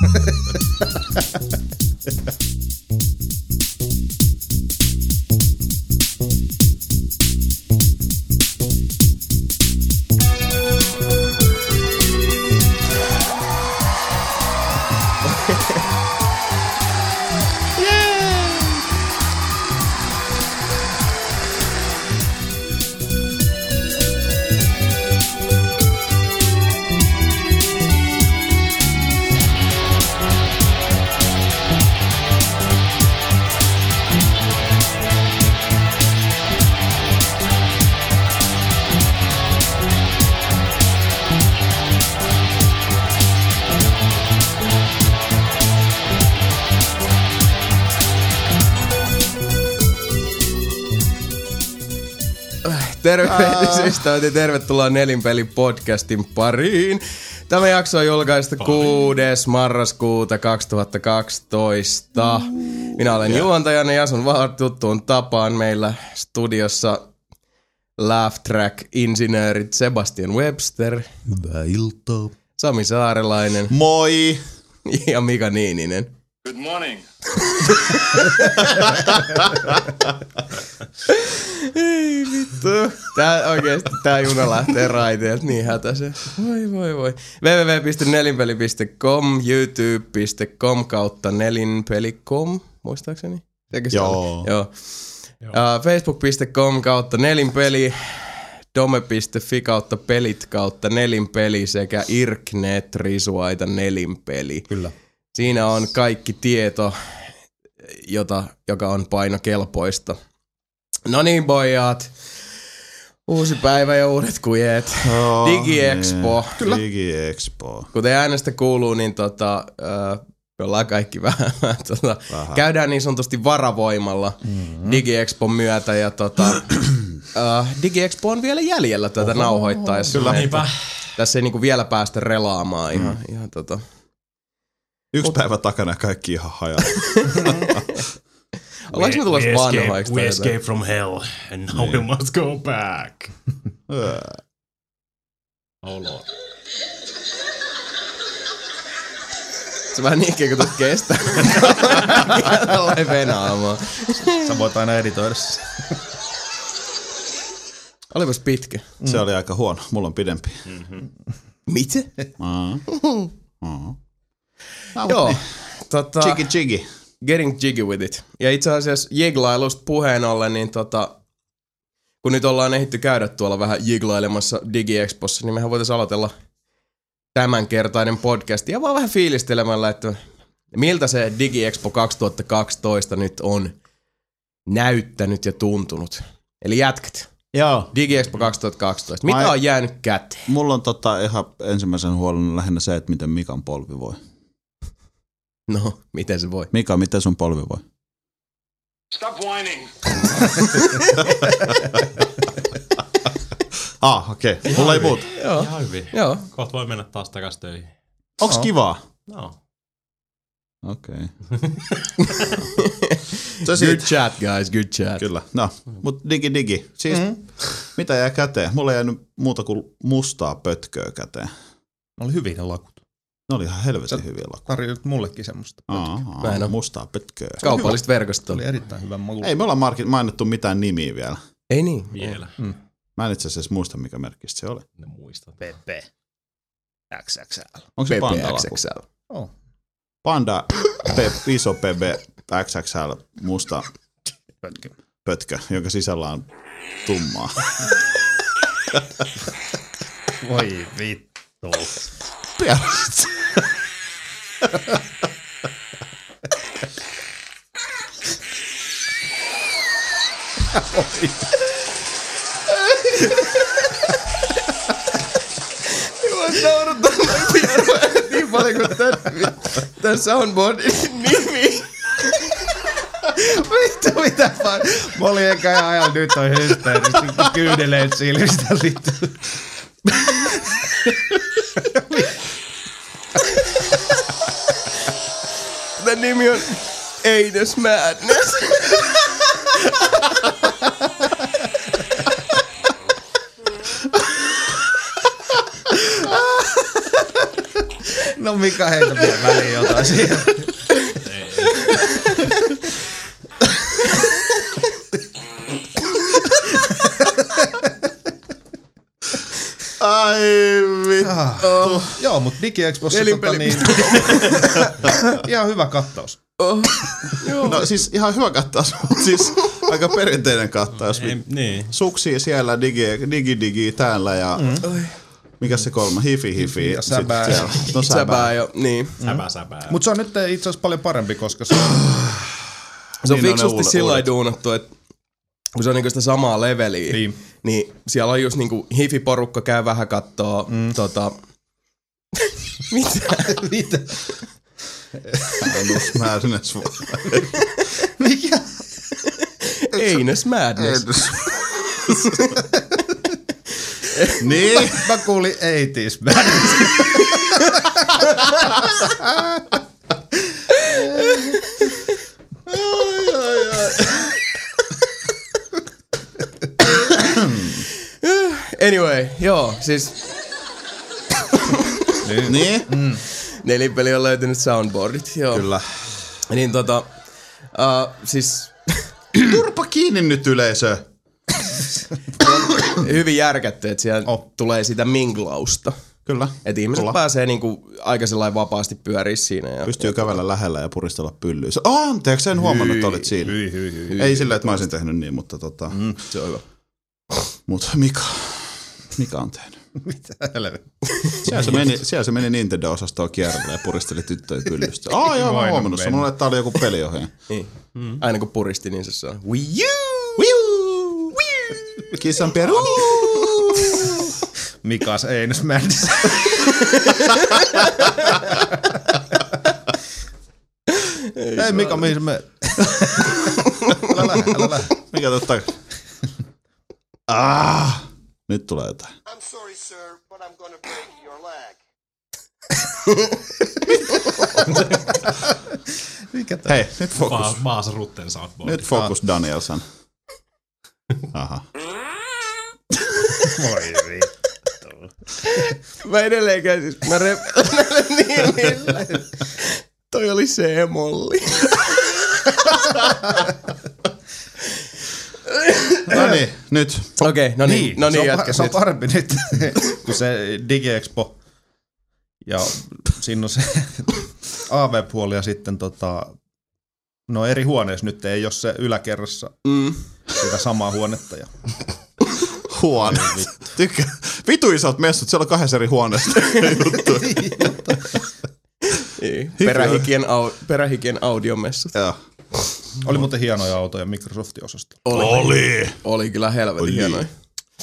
Ha ha ha ha. Tervehdys ystävät ja tervetuloa Nelinpeli podcastin pariin. Tämä jakso on julkaistu 6. marraskuuta 2012. Minä olen yeah. juontajana ja asun vaan tuttuun tapaan meillä studiossa Laugh Track insinöörit Sebastian Webster. Hyvää iltaa. Sami Saarelainen. Moi! Ja Mika Niininen. Good morning. Ei vittu. Tää oikeesti, tää juna lähtee raiteelta niin hätäisen. Voi voi voi. www.nelinpeli.com, youtube.com kautta nelinpeli.com, muistaakseni? Eikö Joo. ole? Joo. Uh, Facebook.com kautta nelinpeli, dome.fi kautta pelit kautta nelinpeli sekä irknet risuaita nelinpeli. Kyllä. Siinä on kaikki tieto, jota, joka on painokelpoista. No niin, pojat. Uusi päivä ja uudet kujet. Oh, DigiExpo. Kyllä. DigiExpo. Kuten äänestä kuuluu, niin tota, äh, me ollaan kaikki vähän, tota, Vähän. käydään niin sanotusti varavoimalla mm-hmm. DigiExpon myötä. Ja tota, äh, DigiExpo on vielä jäljellä tätä Oho, nauhoittaessa. Kyllä. Niinpä. Tässä ei niinku vielä päästä relaamaan ihan, mm. ihan tota. Yksi päivä takana kaikki ihan hajalla. Ollaanko me tulossa we escape, vanhoiksi? we escape from hell, and now we must go back. Oh lord. Se vähän niin kuin tuot kestää. Tällainen venaamaan. Sä voit aina editoida se. Olipas pitkä. Se oli aika huono. Mulla on pidempi. Mitä? Aa. Aa. Joo. Tota, Chigi chigi. getting jiggy with it. Ja itse asiassa jiglailusta puheen ollen, niin tota, kun nyt ollaan ehditty käydä tuolla vähän jiglailemassa DigiExpossa, niin mehän voitaisiin aloitella tämänkertainen podcast ja vaan vähän fiilistelemällä, että miltä se DigiExpo 2012 nyt on näyttänyt ja tuntunut. Eli jätkät. Joo. DigiExpo 2012. Mitä Mä- on jäänyt käteen? Mulla on tota ihan ensimmäisen huolen lähinnä se, että miten Mikan polvi voi. No, miten se voi? Mika, miten sun polvi voi? Stop whining. Ah, okei. Okay. Mulla ei muuta. Joo. Ihan hyvin. Joo. Kohta voi mennä taas takas töihin. Onks Joo. kivaa? No. Okei. Se Good chat, guys. Good chat. Kyllä. No, mut digi digi. Siis mm. mitä jää käteen? Mulla ei jäänyt muuta kuin mustaa pötköä käteen. Oli hyviä ne lakut. Ne oli ihan helvetin Sä- hyviä lakkuja. Tarjoit mullekin semmoista. Aa, oo. mustaa pötköä. Kaupallista verkostoa. oli erittäin hyvä maku. Ei me olla marki- mainittu mitään nimiä vielä. Ei niin. Vielä. Mä en itse asiassa muista, mikä merkistä se oli. Ne muistat. PP. XXL. Onko se Panda laku? PPXXL. Oh. Panda, pe, iso PB, XXL, musta Pötkö. pötkö, jonka sisällä on tummaa. Voi vittu. Mä naurattaa niin paljon kuin soundboardin nimi. Vittu mitä vaan. Mä olin eka ajan nyt on hysteerisesti kyydeleet silmistä vittu. Tän nimi on Eides Madness. No Mika heitä vielä väliin jotain siihen. Vittu. Ah, Joo, mutta DigiExpossa tota, niin, ihan hyvä kattaus. Oh, joo. No siis ihan hyvä kattaus, mutta siis aika perinteinen kattaus. Ei, niin. Suksi siellä, digi, digi, digi täällä ja Oi. mikä se kolma, hifi, hifi. Ja sit säbää. siellä. No Säbää säbää. jo, niin. Säpä, säpä. Mutta se on nyt itse asiassa paljon parempi, koska se Se on Niin, fiksusti sillä duunattu, että kun se on niinku sitä samaa leveliä, Niin. niin siellä on just niinku hifi-porukka käy vähän kattoo mm. tota... Mitä? Mitä? Anus Madness. Mikä? Eines Madness. niin. Mä kuulin 80s Madness. Anyway, joo, siis niin. nelipeli on löytynyt soundboardit, joo. Kyllä. Niin tota, uh, siis Turpa kiinni nyt yleisö. hyvin järkätty, että siellä Oh. tulee sitä minglausta. Kyllä. Että ihmiset Tulla. pääsee niinku aika sellainen vapaasti pyöriä siinä. Ja, Pystyy kävellä lähellä ja puristella pyllyä. Se- Oh, anteeksi, en huomannut, että olit siinä. Hyi, hyi, hyi. Ei sillä, että mä olisin tehnyt niin, mutta tota... Mm. se on hyvä. Mut Mika, Mika on tehnyt. Mitä helvettiä? Siellä se meni, siellä se meni Nintendo-osastoon kierrelle ja puristeli tyttöjen pyllystä. Aa, joo, mä huomannut sen. Mulla oli, että tää oli joku peliohjaaja. Niin. Mm. Aina kun puristi, niin se saa Wii U! Wiu! Kissan peru! Mikas Eines Madness. Ei Mika, mihin sä menet? älä lähde, älä lähde. Mikä totta? Ah! Nyt tulee jotain. I'm sorry, sir, but I'm gonna break your leg. Mikä tää? Hei, nyt fokus. Maas, maas Rutten soundboard. Nyt fokus Danielson. Aha. Voi vittu. Mä edelleenkään siis, mä rep... niin, niin. Toi oli C-molli. No niin, nyt. Okei, okay, no niin, Niin, no se, niin, on, jätkäs se on nyt. parempi nyt kuin se DigiExpo. Ja siinä on se AV-puoli ja sitten tota, no eri huoneessa nyt ei ole se yläkerrassa Mm. sitä samaa huonetta. Ja Huone. Tykkää. Vitu isot messut, siellä on kahdessa eri huoneesta juttu. Niin. Perähikien, au, perähikien audiomessut. Joo. Oli muuten hienoja autoja Microsoftin osasta. Oli. Oli kyllä helvetin Oli. hienoja.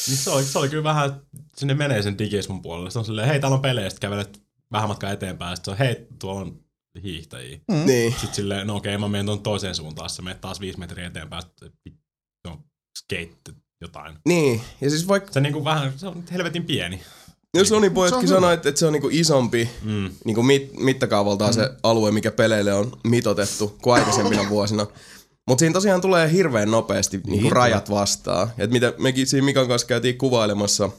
Niin se, oli, se oli kyllä vähän, sinne menee sen digismun puolelle. Se on silleen, hei täällä on pelejä, sitten kävelet vähän matkaa eteenpäin. Sitten se on, hei tuolla on hiihtäjiä. Mm. Niin. Sitten silleen, no okei, mä menen tuon toiseen suuntaan. Sitten menet taas viisi metriä eteenpäin. Se on skate jotain. Niin, ja siis vaikka Se, niinku vähän, se on helvetin pieni. Jos on pojatkin hyvä. sanoi, että, että se on niinku isompi Mm. niinku mit, mittakaavaltaan mm. se alue, mikä peleille on mitotettu kuin aikaisempina vuosina. Mutta siinä tosiaan tulee hirveän nopeasti niin niinku rajat vastaan. Et mitä mekin siinä Mikan kanssa käytiin kuvailemassa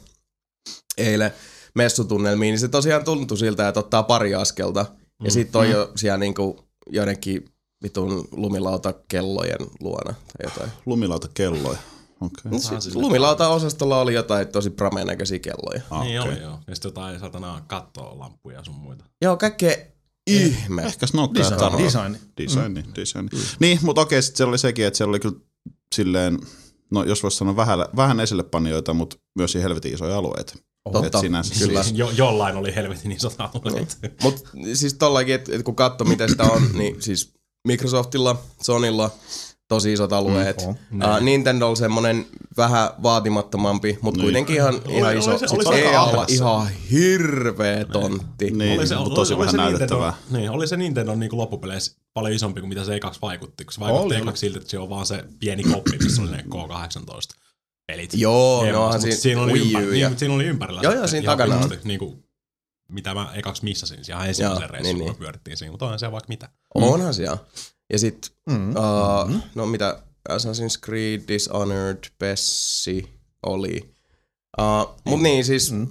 eilen messutunnelmiin, niin se tosiaan tuntui siltä, että ottaa pari askelta. Ja sitten on jo siellä niinku joidenkin vitun lumilautakellojen luona tai jotain. Lumilauta kelloja. Okei. Okay. Siis- Lumilauta-osastolla oli jotain tosi prameen näköisiä kelloja. Ah, Niin oli joo. Ja sitten jotain satana kattolampuja sun muita. Joo, kaikkea ihme. Ehkä Snokka ja Design. Taro. Design. Designi, designi. Niin, mutta okei, sitten siellä oli sekin, että siellä oli kyllä silleen, no jos voisi sanoa vähän, vähän esillepanijoita, mutta myös helvetin isoja alueita. Totta, Et sinänsä kyllä. Siis, Jo, jollain oli helvetin isot alueet. Mutta siis tollakin, että et kun katso miten sitä on, niin siis Microsoftilla, Sonylla tosi isot alueet. Mm, uh, Nintendo on semmonen vähän vaatimattomampi, mutta Niin. kuitenkin ihan, ihan oli iso. se- oli se EA aika olla ahdas. ihan hirveä tontti. niin, oli se, oli, tosi oli vähän se näytettävää. Nintendo, niin, oli se Nintendo niin kuin loppupeleissä paljon isompi kuin mitä se ekaksi vaikutti, kun se vaikutti Oli, ekaksi siltä, että se on vaan se pieni koppi, missä oli ne K18 pelit. Joo, Hieman, no mutta siinä siinä oli, ympär, niin, mutta siinä oli ympärillä. Joo, joo, siinä takana on. Niin kuin, mitä mä ekaksi missasin siellä ihan ensimmäisen reissun, niin, niin. pyörittiin siinä, mutta onhan se vaikka mitä. Onhan siellä. Ja sit, Mm. uh, no mitä, Assassin's Creed, Dishonored, Bessi oli. Uh, mut niin siis, Mm.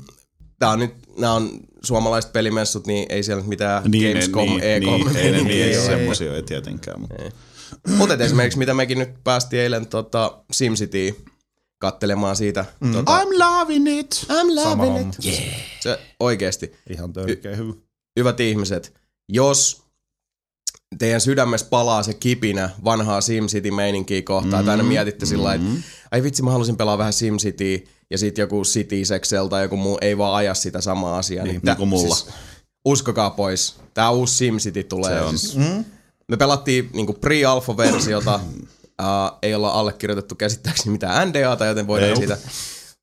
tää on nyt, nämä on suomalaiset pelimessut, niin ei siellä nyt mitään Niin, Gamescom, niin, E3. niin, ei, ne- niin, ei, ole. semmosia ei tietenkään. Mutta. Mutta esimerkiksi mitä mekin nyt päästiin eilen tota, SimCity kattelemaan siitä. Mm. Tota, I'm loving it! I'm Sama homma. Se oikeesti. Ihan törkeä hyvä. hyvät ihmiset, jos teidän sydämessä palaa se kipinä vanhaa SimCity-meininkiä kohtaan, mm-hmm. tai aina mietitte sillä lailla, että ai vitsi, mä halusin pelaa vähän SimCityä, ja sitten joku City Sexel tai joku muu ei vaan aja sitä samaa asiaa. Niin, niin kuin mulla. Siis, uskokaa pois, tää uusi SimCity tulee. Se on. Siis, me pelattiin niinku pre-alpha-versiota, uh, ei olla allekirjoitettu käsittääkseni mitään NDAta, joten voidaan Ei. siitä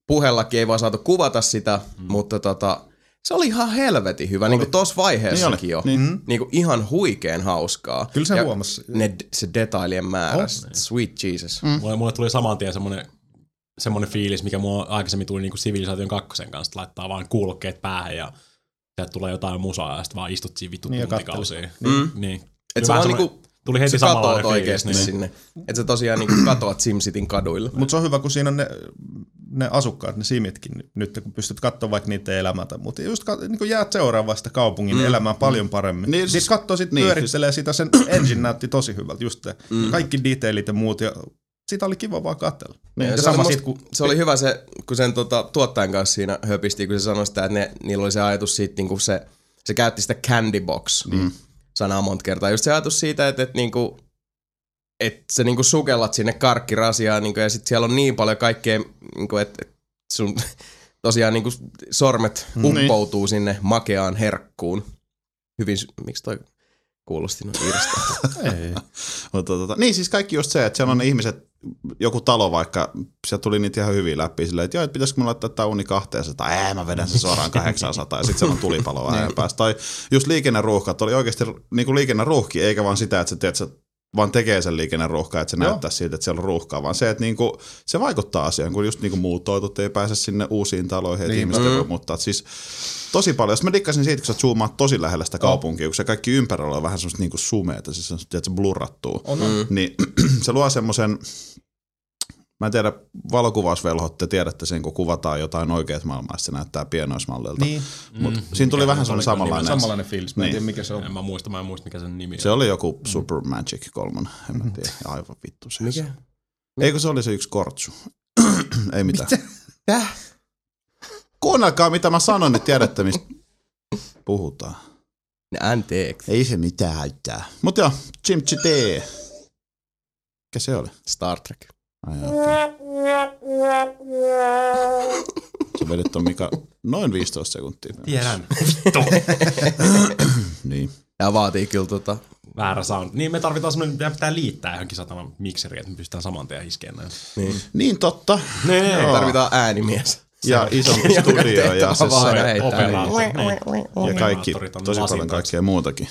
puhellakin ei vaan saatu kuvata sitä, mm. mutta tota, se oli ihan helvetin hyvä, niin kuin tuossa vaiheessakin Niin jo. oli, niin. Niin kuin ihan huikeen hauskaa. Kyllä se huomasi. Ne, se detailien määrä, Oh. sweet Jesus. Mm. Mulle, mulle tuli saman tien semmonen, semmonen fiilis, mikä mulla aikaisemmin tuli niinku Civilisaation kakkosen kanssa, että laittaa vaan kuulokkeet päähän ja sieltä tulee jotain musaa ja sitten vaan istut siinä vittu Niin, tuntikausia. kattelet. Niin. niin. Et Tuli se vaan niinku, tuli heti sä katoat oikeesti Niin. sinne. Että sä tosiaan niinku katoat SimCityn kaduille. Mutta se on hyvä, kun siinä on ne, ne asukkaat, ne simitkin nyt, kun pystyt katsomaan vaikka niiden elämätä. Mutta just kat, niin jäät seuraavaan sitä kaupungin mm. elämää paljon paremmin. Niin, Niin, siis- sitten katsoo, sit niin, pyörittelee sitä, sen engine näytti tosi hyvältä, just te. Mm. Kaikki detailit ja muut, ja sitä oli kiva vaan katsella. Niin, ja se, sama oli sit, musta, kun se oli hyvä se, kun sen tota, tuottajan kanssa siinä höpisti, kun se sanoi sitä, että ne, niillä oli se ajatus siitä, niin kuin se, se käytti sitä candy box mm. sanaa monta kertaa. Just se ajatus siitä, että, että, niinku, että sä niinku sukellat sinne karkkirasiaan niinku, ja sitten siellä on niin paljon kaikkea, niinku, että, että sun tosiaan niinku sormet uppoutuu sinne makeaan herkkuun. Hyvin, miksi toi kuulosti noin ei. Mutta tota, niin siis kaikki just se, että siellä on ne ihmiset, joku talo vaikka, sieltä tuli niitä ihan hyvin läpi silleen, että joo, että pitäisikö mä laittaa tää uni 200, ei mä vedän sen suoraan 800 ja sitten siellä on tulipalo ajan päästä. Tai just liikenneruuhkat oli oikeasti niin kuin liikenneruuhki, eikä vaan sitä, että sä teet, sä vaan tekee sen liikenneruuhkaa, että se Joo. näyttää siltä, että siellä on ruuhkaa, vaan se, että niinku, se vaikuttaa asiaan, kun just niinku muutoitut ei pääse sinne uusiin taloihin, että Niinpä. ihmiset ei voi muuttaa. Siis tosi paljon. Jos mä dikkasin siitä, kun sä zoomaat tosi lähellä sitä kaupunkia, kun se kaikki ympärillä on vähän semmoista niinku sumeeta, siis se on on. Niin se luo semmoisen, mä en tiedä, valokuvausvelhot, te tiedätte sen, kun kuvataan jotain oikeat maailmaa, se näyttää pienoismallilta. Niin, Mut siinä tuli Mikä vähän se semmoinen samanlainen. samanlainen fiilis. Mä en Niin. tiedä, mikä se on. En mä muista, mä en muista mikä sen nimi Se on. oli joku Super Magic 3, en mä tiedä, aivan vittu se. Mikä? Eikö se oli se yksi kortsu? Ei mitään. Täh? Kuunnelkaa, mitä mä sanon, niin tiedätte, mistä puhutaan. Anteeksi. Ei se mitään haittaa. Mut joo, Chimchi T. Mikä se oli? Star Trek. Sä vedit ton Mika noin 15 sekuntia. Tiedän. Niin. Tää vaatii kyllä tota... Väärä sound. Niin me tarvitaan semmoinen, meidän pitää liittää johonkin satana mikseriin, että me pystytään saman tien iskeen näin. Niin. Niin totta. Nee. Joo. Tarvitaan äänimies. Ja isompi studio ja, siis, vaan ja, kaikki, tosi paljon kaikkea muutakin.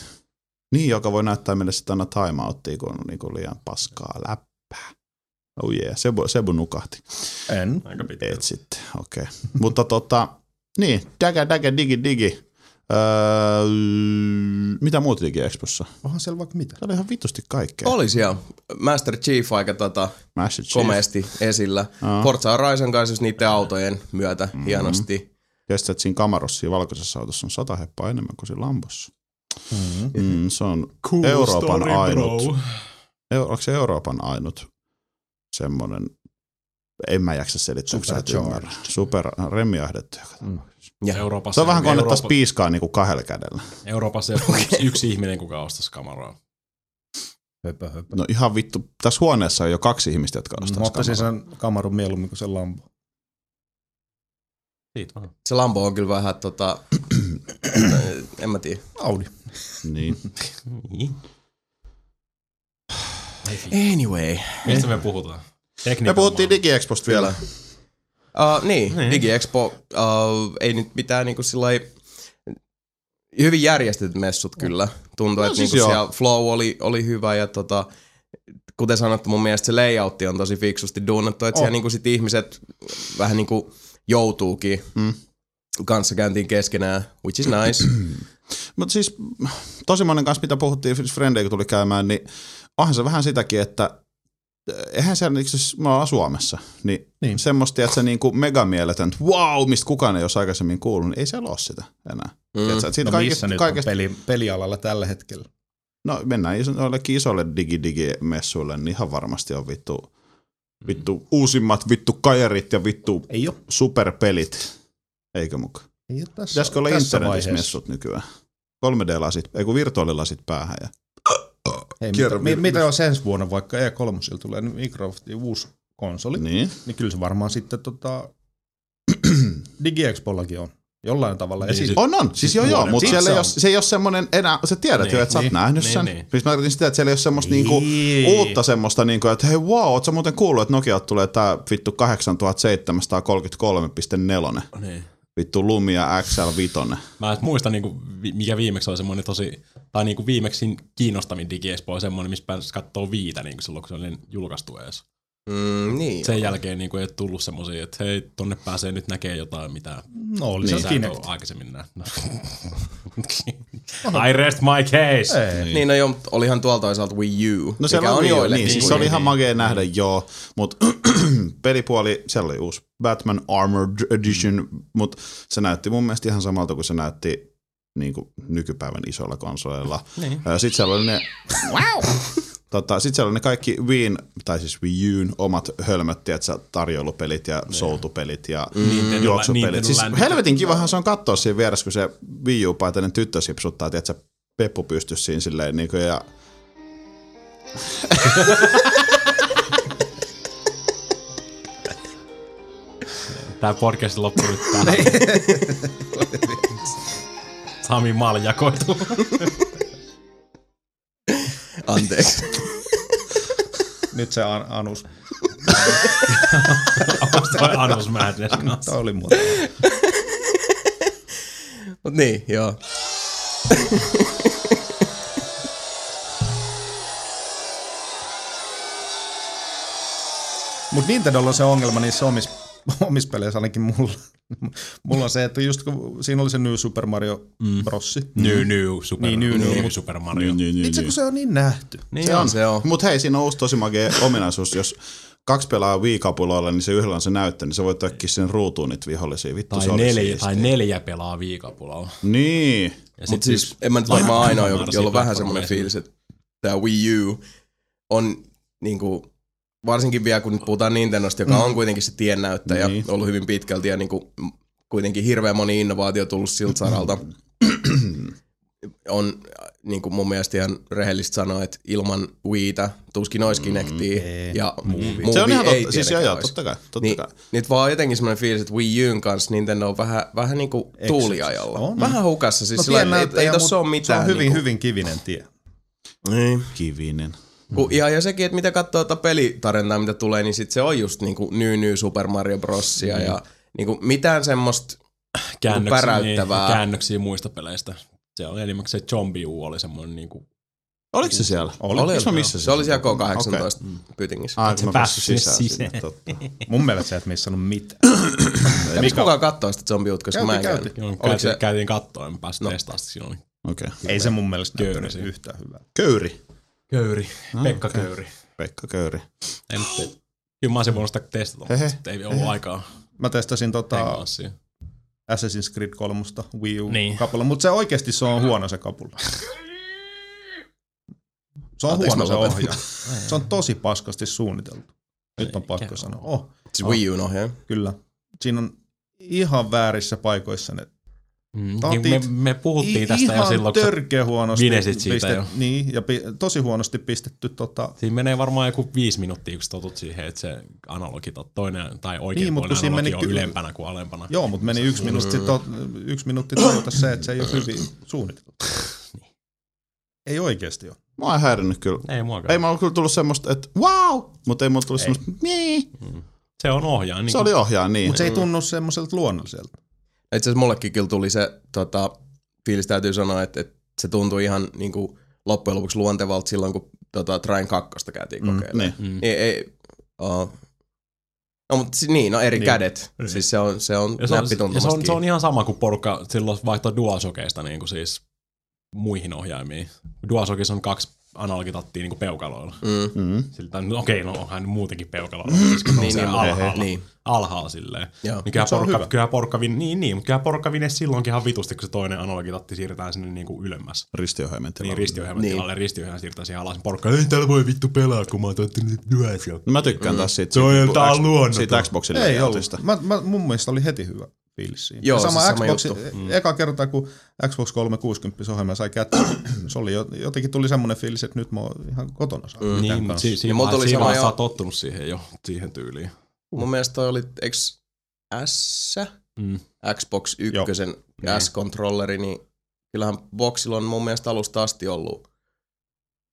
Niin, joka voi näyttää meille sitten aina timeouttia, kun on niinku liian paskaa läppää. Oh yeah, Sebu, Sebu nukahti. En. Aika pitkä. Et sitten, okei. Okay. Mutta tota, niin, daga, daga, digi, digi. Öö, mitä muut Digi Expossa? Onhan siellä vaikka mitä. Se oli ihan vitusti kaikkea. Oli siellä Master Chief aika tota, Master Chief. komeasti esillä. Aa. Forza Horizon kanssa niiden autojen myötä mm-hmm. hienosti. Tiedätkö, että siinä kamarossa, siinä valkoisessa autossa on sata heppaa enemmän kuin siinä Lambossa. Mm-hmm. Mm, se on Cool Euroopan story, ainut. bro. Onko se Euroopan ainut semmoinen, en mä jaksa selittää, kun sä et Supercharged. ymmärrä. Super remmiahdettu. Mm. Ja Euroopassa, Se on vähän kuin annettaisiin Eurooppa, piiskaa niin kuin kahdella kädellä. Euroopassa ei ole yksi, yksi ihminen, kuka ostaisi kamaraa. Höpö, höpö. No ihan vittu, tässä huoneessa on jo kaksi ihmistä, jotka Mä ostaisi ottaisin kameraa. sen kamarun mieluummin kuin sen lampo. Siitä vaan. Se Lambo on kyllä vähän tota... en mä tiedä. Audi. Niin. Anyway. Mistä me puhutaan? Me Tekniikan puhuttiin maailma. DigiExposta vielä. Uh, niin, Niin. DigiExpo. Uh, ei nyt mitään niinku sillai... Hyvin järjestetyt messut kyllä. Tuntuu, No että siis niinku siellä flow oli, oli hyvä ja tota, kuten sanottu, mun mielestä se layoutti on tosi fiksusti duunattu, että On. siellä niinku sit ihmiset vähän niinku joutuukin Mm. kanssakäyntiin keskenään, which is nice. Mutta siis tosi monen kanssa, mitä puhuttiin, siis Frendei kun tuli käymään, niin onhan se vähän sitäkin, että eihän siellä, niin, siis me ollaan Suomessa, niin, niin. Niin. semmoista, että se niinku megamieletön, wow, mistä kukaan ei olisi aikaisemmin kuullut, niin ei siellä ole sitä enää. Mm. Mm. Tiedätkö, että siitä No kaikesta, missä nyt kaikesta, on peli, pelialalla tällä hetkellä? No mennään iso, jollekin isolle digi-digi-messuille, niin ihan varmasti on vittu, vittu uusimmat vittu kajarit ja vittu Ei ole. superpelit. Eikö muka? Ei ole tässä, Pitäisikö olla tässä internetissä vaiheessa. messut nykyään? 3D-lasit, ei kun virtuaalilasit päähän. Ja... Hei, Kerro, mitä, mi, Virtus. mitä jos ensi vuonna vaikka E3 tulee nyt Microsoftin uusi konsoli, niin. Niin. niin kyllä se varmaan sitten tota, DigiExpollakin on jollain tavalla. Niin, sit, sit- On, on. Siis Siis joo, joo, mutta päästä. siellä Se on. se ei ole semmoinen enää, sä tiedät Niin, jo, että sä oot niin, nähnyt niin, sen. niin. Siis mä tarkoitin sitä, että siellä ei ole semmoista niinku Niin. uutta semmoista, niinku, että hei wow, oot sä muuten kuullut, että Nokia tulee tää vittu 8733.4, Niin. Vittu Lumia XL5. Mä en muista, niinku, mikä viimeksi oli semmoinen tosi, tai niinku viimeksi kiinnostavin DigiExpo oli semmoinen, missä pääsi kattoo viitä niinku silloin, kun se oli julkaistu edes. Mm, niin. Sen jälkeen niinku ei ole tullut semmoisia, että hei, tonne pääsee nyt näkee jotain, mitä no oli niin, se sä et Kinect. aikaisemmin nähnyt. I rest my case. Ei. Niin, no joo, mutta olihan tuolla toisaalta Wii U. No siellä mikä on, on niin, siis se oli ihan magea nähdä, joo, mutta pelipuoli, siellä oli uusi Batman Armored Edition, mutta se näytti mun mielestä ihan samalta kuin se näytti niin kuin nykypäivän isoilla konsoleilla. Niin. Sitten siellä oli ne, wow! tota, sitten siellä oli ne kaikki Wiin, tai siis Wii U'n omat hölmöt, tiedätkö, tarjoulupelit ja soutupelit ja Nintendo- juoksupelit. Nintendo Siis helvetin kivahan se on katsoa siinä vieressä, kun se Wii U-paitainen tyttö sipsuttaa, tiedätkö, peppu pystyssä siinä silleen, niin kuin, ja Tää podcast loppuu nyt tähän. Sami maali jakoituu. Anteeksi. Nyt se an, Anus. Toi Anus Madness kanssa? Tämä oli muuta. Mut niin, joo. Mutta Nintendolla on se ongelma niissä omissa omis peleissä ainakin mulla. mulla on se, että just kun siinä oli se New Super Mario mm. Brossi. New New Super, Niin, New New. new Super Mario. niin, niin, Itse niin. kun se on niin nähty. Niin Se on, se on. Mutta hei, siinä on uusi tosi magea ominaisuus. Jos kaksi pelaa Wii-kapuloilla, niin se yhdellä on se näyttö, niin se voi tökkiä sen ruutuun niitä vihollisia. Vittu, se Tai oli neljä, tai neljä pelaa viikapulalla. Niin. Ja Mutta siis en mä nyt varmaan ainoa, jolla jolla on vähän semmoinen fiilis, että tämä Wii U on niinku, varsinkin vielä kun nyt puhutaan Nintendosta, joka on kuitenkin se tiennäyttäjä, Niin. ollut hyvin pitkälti ja niinku, m- kuitenkin hirveän moni innovaatio tullut siltä saralta. on niin kuin mun mielestä ihan rehellistä sanoa, että ilman Wiitä tuskin olisi Kinectia ei. ja Movie Se on ihan ei totta. Siis joo, joo, totta kai. Totta Niin, kai. nyt vaan jotenkin semmoinen fiilis, että Wii Un kanssa Nintendo on vähän, vähän niinku tuuliajalla. On. Vähän hukassa. Siis No sillä, ei, ei tossa ole mitään. Se on hyvin, niinku, hyvin kivinen tie. Niin. Kivinen. Kun, ja, ja sekin, että mitä katsoo tuota pelitarjontaa, mitä tulee, niin sit se on just niinku New New Super Mario Brosia Niin. ja niinku mitään semmoista käännöksiä, päräyttävää. Niin, käännöksiä muista peleistä. Se oli enimmäkseen se Zombie U oli semmoinen niinku, Oliko se siellä? Oli. oli, Missä mä missä se oli siellä Okei. K18 pytingissä. Ah, se mä päässyt sisään. sisään. sinne, totta. Mun mielestä sä et missannut mitään. Kävis kukaan kattoo sitä zombiut, koska Käytiin, mä en käynyt. joo, Oliko käytiin, se, käytiin kattoon, en päässyt no. testaamaan sitä, siinä oli Okei. Ei se mun mielestä Köyri näyttänyt yhtään hyvää. Köyri. Köyri, No, Pekka okei. Köyri. Pekka Köyri. Ei nyt, kyllä mä olisin voinut sitä testata, Hehe. mutta ei ollut aikaa Mä testasin tota. Assassin's Creed 3 Wii U Niin. kapula, mutta se oikeasti se on huono se kapula. Se on Anteeksi, huono se ohjaa. Se on tosi paskasti suunniteltu. Nyt on pakko sanoa. Oh, siis Wii Un ohjaaja. kyllä. Siinä on ihan väärissä paikoissa ne Mm, niin me, me puhuttiin tästä jo ihan silloin, kun sä- törkeä huonosti siitä jo. Niin, ja pi, tosi huonosti pistetty tota, siinä menee varmaan joku viisi minuuttia, kun totut siihen, että se analogi, to- toinen tai oikein Niin, mut kun siinä analogi meni on ky- ylempänä kuin alempana. Joo, mutta meni yksi minuutti, to, yksi minuutti tajuta se, että se ei ole hyvin suunniteltu. Ei oikeasti ole. Mua ei häirinnyt kyllä. Ei muakaan. Ei mulla kyllä tullut semmoista, että wow, mutta ei mulla tullut Ei. semmoista, niin. Se on ohjaa. Niin Se oli ohjaa, niin. Mutta se ei tunnu semmoiselta luonnolliselta. Itse asiassa mullekin kyllä tuli se tota, fiilis täytyy sanoa, että, että se tuntui ihan niin kuin, loppujen lopuksi luontevalta silloin, kun tota, Train 2 käytiin Mm, kokeilemaan. niin. Mm. Ei, ei, uh, no, mutta niin, no eri Niin. kädet. Siis se on, se on Ja se on, ja se on, se on ihan sama kuin porukka silloin vaihtoi DualShockeista niin kuin siis muihin ohjaimiin. DualShockissa on kaksi analogitattiin niin peukaloilla. Mm. Mm. Siltä, no okei, no onhan muutenkin peukaloilla, koska niin, niin, alhaalla, niin. alhaalla silleen. Joo. Niin kyllä porukka, kyllä porukka, niin, niin, mutta kyllä porukka vine silloinkin ihan vitusti, kun se toinen analogitatti siirretään sinne niin kuin ylemmäs. Ristiohjelmen Niin tilalla. ristiohjelman Niin. tilalle, ristiohjelman siirretään siihen alas. Porukka, ei täällä voi vittu pelaa, kun mä oon tottunut lyösiä. No mä tykkään taas siitä, Se on siitä, tää on luonnoton. siitä Xboxin Ei ollut. Mä, mä, mun mielestä oli heti hyvä fiilis siinä. Joo, ja sama, se sama Xbox, juttu. mm. eka kerta kun Xbox 360 ohjelma sai kättä, se oli jo- jotenkin tuli semmoinen fiilis, että nyt mä oon ihan kotona saa. Mm. Niin, mutta si- siinä Ja mulla vaiheessa tuli siinä sama jo- sä tottunut siihen jo, siihen tyyliin. Mun mielestä toi oli, eiks S, Mm. Xbox 1 Joo. S-controlleri, niin kyllähän Boxilla on mun mielestä alusta asti ollut.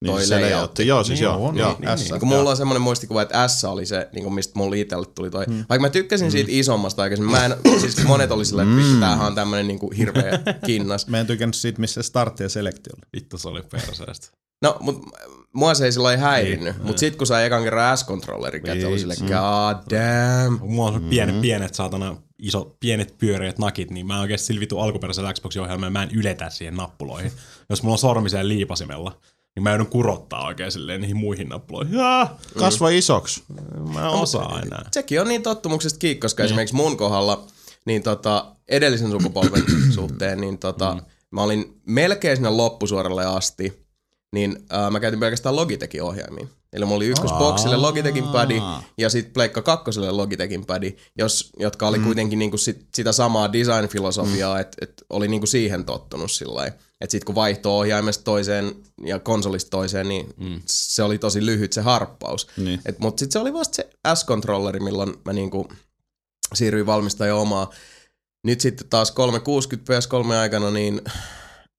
Niin toi se layout. layoutti. Joo, siis Niin joo. on, joo. niin, S. Niin kun mulla on semmoinen muistikuva, että S oli se, niin kuin mistä mulla itselle tuli toi. Mm. Vaikka mä tykkäsin siitä isommasta aikaisemmin, mä en, siis monet oli silleen, että vittu, tämähän on tämmönen niin kuin hirveä kinnas. Mä en tykännyt siitä, missä start ja selekti oli. Vittu se oli perseestä. No, mut mua se ei sillä lailla häirinnyt. Niin, Mut sit kun sai ekan kerran S-controllerin käteen, oli silleen, god damn. Mulla on mm-hmm. pienet, pienet saatana, iso, pienet pyöreät nakit, niin mä oikeesti sillä vitu alkuperäisellä Xboxin ohjelmalla mä en yletä siihen nappuloihin. Jos mulla on sormi siellä liipasimella, niin mä joudun kurottaa oikein silleen niihin muihin nappuloihin. Jaa, Kasva isoksi. mä en osaa enää. Sekin on niin tottumuksesta kiinni, koska esimerkiksi mun kohdalla niin tota, edellisen sukupolven suhteen, niin tota, mm. mä olin melkein sinne loppusuoralle asti, niin äh, mä käytin pelkästään Logitechin ohjaimia. Eli mulla oli ykkösboxille Logitechin padi ja sitten Pleikka kakkoselle Logitechin padi, jos, jotka oli mm. kuitenkin niinku sit, sitä samaa design-filosofiaa, mm. että et oli niinku siihen tottunut sillä Että sitten kun vaihtoi ohjaimesta toiseen ja konsolista toiseen, niin mm. se oli tosi lyhyt se harppaus. Niin. Et, mut sit se oli vasta se S-controlleri, milloin mä niinku siirryin valmistajan omaa. Nyt sitten taas 360 PS3 aikana, niin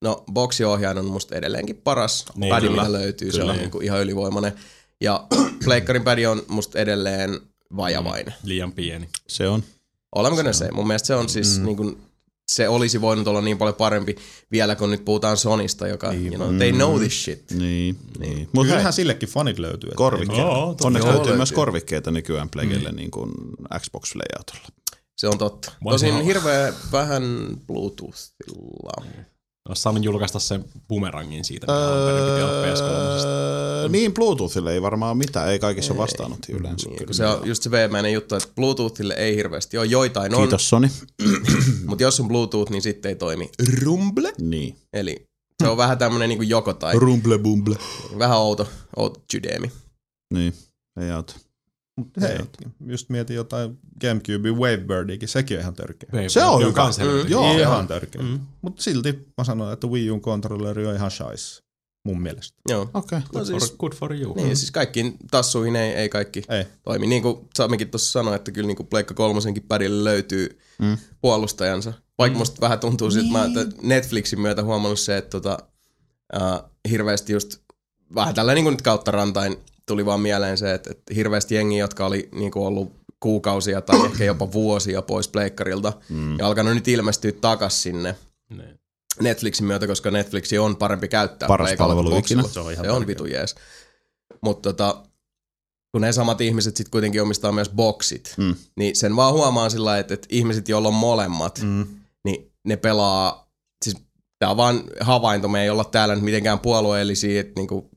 no boksiohjaaja on musta edelleenkin paras Niin, pädi, kyllä. mitä löytyy. Kyllä. Se on niinku ihan ylivoimainen. Ja pleikkarin pädi on musta edelleen vajavainen. Liian pieni. Se on. Olemme ne se? Mun mielestä se on siis mm. niinku, se olisi voinut olla niin paljon parempi vielä, kun nyt puhutaan Sonista, joka, niin. you know, they know this shit. Niin. niin. Mutta Mutta kyllähän sillekin fanit löytyy. korvikkeita. Totta Onneksi löytyy Joo, myös löytyy. korvikkeita nykyään Plegelle niin kuin Xbox layoutilla. Se on totta. Tosin hirveä vähän Bluetoothilla. Olisi saanut julkaista sen bumerangin siitä, mitä alun perin piti olla PS3. Öö, niin, Bluetoothille ei varmaan mitään, ei kaikissa ole vastaanotti yleensä. Niin, kyllä. se on just se veemäinen juttu, että Bluetoothille ei hirveästi ole. Joitain on, Kiitos Sony. mutta jos on Bluetooth, niin sitten ei toimi. Rumble? Niin. Eli se on vähän tämmönen niinku joko tai. Rumble bumble. Vähän outo, outo sydeemi. Niin, ei auta. Mut hei, just mietin jotain GameCube Wavebirdikin, sekin on ihan törkeä. Se on hyvä. Kans Mm, joo. ihan törkeä. Mm. Mutta silti mä sanoin, että Wii U:n kontrolleri on ihan shais. Mun mielestä. Joo. Okei. Okay. No For, siis, good for you. niin, siis kaikkiin tassuihin ei, ei kaikki Ei. toimi. Niin kuin Samikin tuossa sanoi, että kyllä niin kuin Pleikka kolmosenkin pärille löytyy mm. puolustajansa. Vaikka mm. musta vähän tuntuu siltä, niin. että Netflixin myötä huomannut se, että tota, äh, hirveästi just vähän tällä niin kuin nyt kautta rantain tuli vaan mieleen se, että, että hirveästi jengi, jotka oli niin kuin ollut kuukausia tai ehkä jopa vuosia pois pleikkarilta mm. ja alkanut nyt ilmestyä takas sinne Niin. Netflixin myötä, koska Netflixi on parempi käyttää. Paras palvelu ikinä. Se on ihan Se on vitu jees. Mutta tota, kun ne samat ihmiset sitten kuitenkin omistaa myös boksit, Mm. niin sen vaan huomaa sillä että, että ihmiset, joilla on molemmat, mm. niin ne pelaa, siis tää on vaan havainto, me ei olla täällä nyt mitenkään puolueellisia, että niinku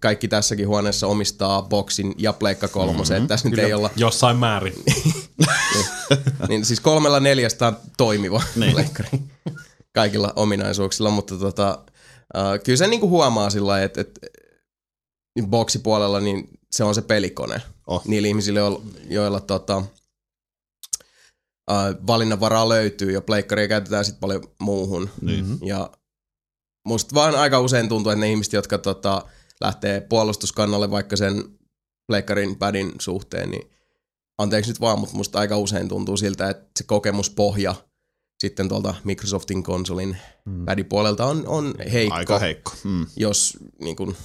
kaikki tässäkin huoneessa omistaa boksin ja pleikka kolmosen, mm-hmm. tässä nyt ei olla, Jossain määrin. niin siis kolmella neljästä on toimiva niin. pleikkari kaikilla ominaisuuksilla, mutta tota, uh, kyllä se niinku huomaa sillä että, että niin boksipuolella niin se on se pelikone. Oh. Niillä ihmisillä, joilla, joilla tota, uh, valinnanvaraa löytyy ja pleikkaria käytetään sitten paljon muuhun. Niin. Ja musta vaan aika usein tuntuu, että ne ihmiset, jotka tota, lähtee puolustuskannalle vaikka sen pleikkarin padin suhteen, niin anteeksi nyt vaan, mutta musta aika usein tuntuu siltä, että se kokemuspohja sitten tuolta Microsoftin konsolin mm. puolelta on, on heikko, Aika heikko. Mm. jos niin kun,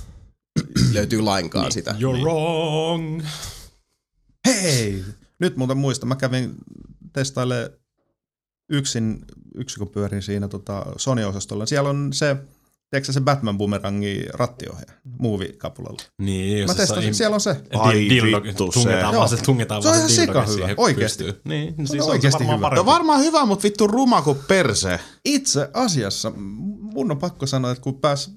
löytyy lainkaan niin. sitä. You're wrong. Hei! Nyt muuten muista, mä kävin testailemaan yksin, yksin kun pyörin siinä tota Sony-osastolla. Siellä on se, tiedätkö se Batman Boomerangi rattiohjaaja, movie-kapulalla. Niin, Mä testasin, siellä on se. Ai dildo, vittu, se. tungetaan vaan se, tungetaan Se on ihan se sikahyvä, siihen oikeesti. Niin, no on siis on oikeesti se varmaan hyvä. No parempi. varmaan hyvä, mutta vittu ruma kuin perse. Itse asiassa mun on pakko sanoa, että kun pääs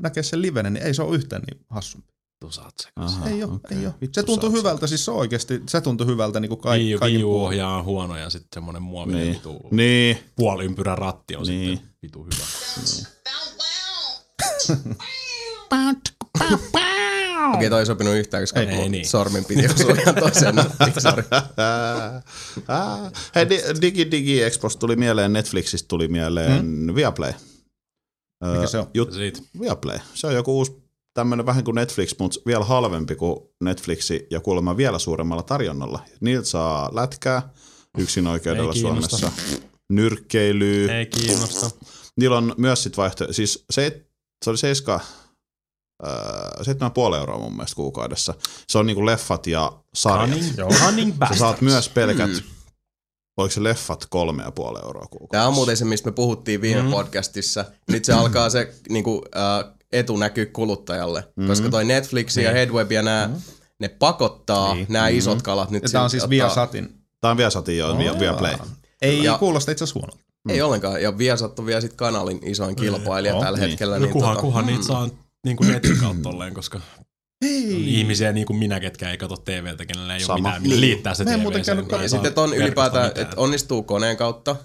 näkee sen livenä, niin ei se ole yhtään niin hassumpi. Tu saat se. Aha, ei ole, okei. ei ole. Vittu Se tuntui saat hyvältä, siis se oikeasti, se tuntui hyvältä niin kuin kaikki, Wii U puolin. ohjaa on huono ja sitten semmonen muovinen Niin. vitu Niin. puoliympyrän ratti on Niin. sitten vitu hyvä. Okei, toi ei sopinut yhtään, koska Ei, ei, niin. sormin piti osua ihan toiseen nappiin, sorry. Ah. Hei, Di- Digi Digi Expos tuli mieleen, Netflixistä tuli mieleen hmm? Viaplay. Mikä se on? Jut, Siitä. Viaplay. Se on joku uusi tämmöinen vähän kuin Netflix, mutta vielä halvempi kuin Netflixi ja kuulemma vielä suuremmalla tarjonnalla. Niiltä saa lätkää yksin oikeudella. Suomessa. Nyrkkeilyä. Ei kiinnosta. Niillä on myös sit vaihtoehto, siis se, se oli 7, äh, 7,5 euroa mun mielestä kuukaudessa. Se on niinku leffat ja sarjat. Cunning, Sä saat myös pelkät, Mm. mm. oliko se leffat kolme ja puoli euroa kuukaudessa. Tämä on muuten se, mistä me puhuttiin viime mm. podcastissa. Nyt se alkaa se niinku, äh, etu näkyy kuluttajalle, mm. koska toi Netflix ja Headweb ja nämä, mm. ne pakottaa Niin. nämä isot kalat nyt. Ja tämä on siis ottaa- Viasatin. Tää on Viasatin jo, via, Viaplay. Ei Ja- kuulosta itse asiassa huonolta. Ei ollenkaan, ja Viasat on vielä sit kanalin isoin kilpailija Joo, tällä niin. hetkellä. No Niin kuhan, tota, kuhan niitä saa niin kuin netin kautta tolleen, koska on Ei. ihmisiä niin kuin minä, ketkä ei katso TVtä, kenellä ei Sama. ole mitään, millä liittää se Mä en TV. muuten käynyt Ja sitten on ylipäätään, että onnistuu koneen kautta,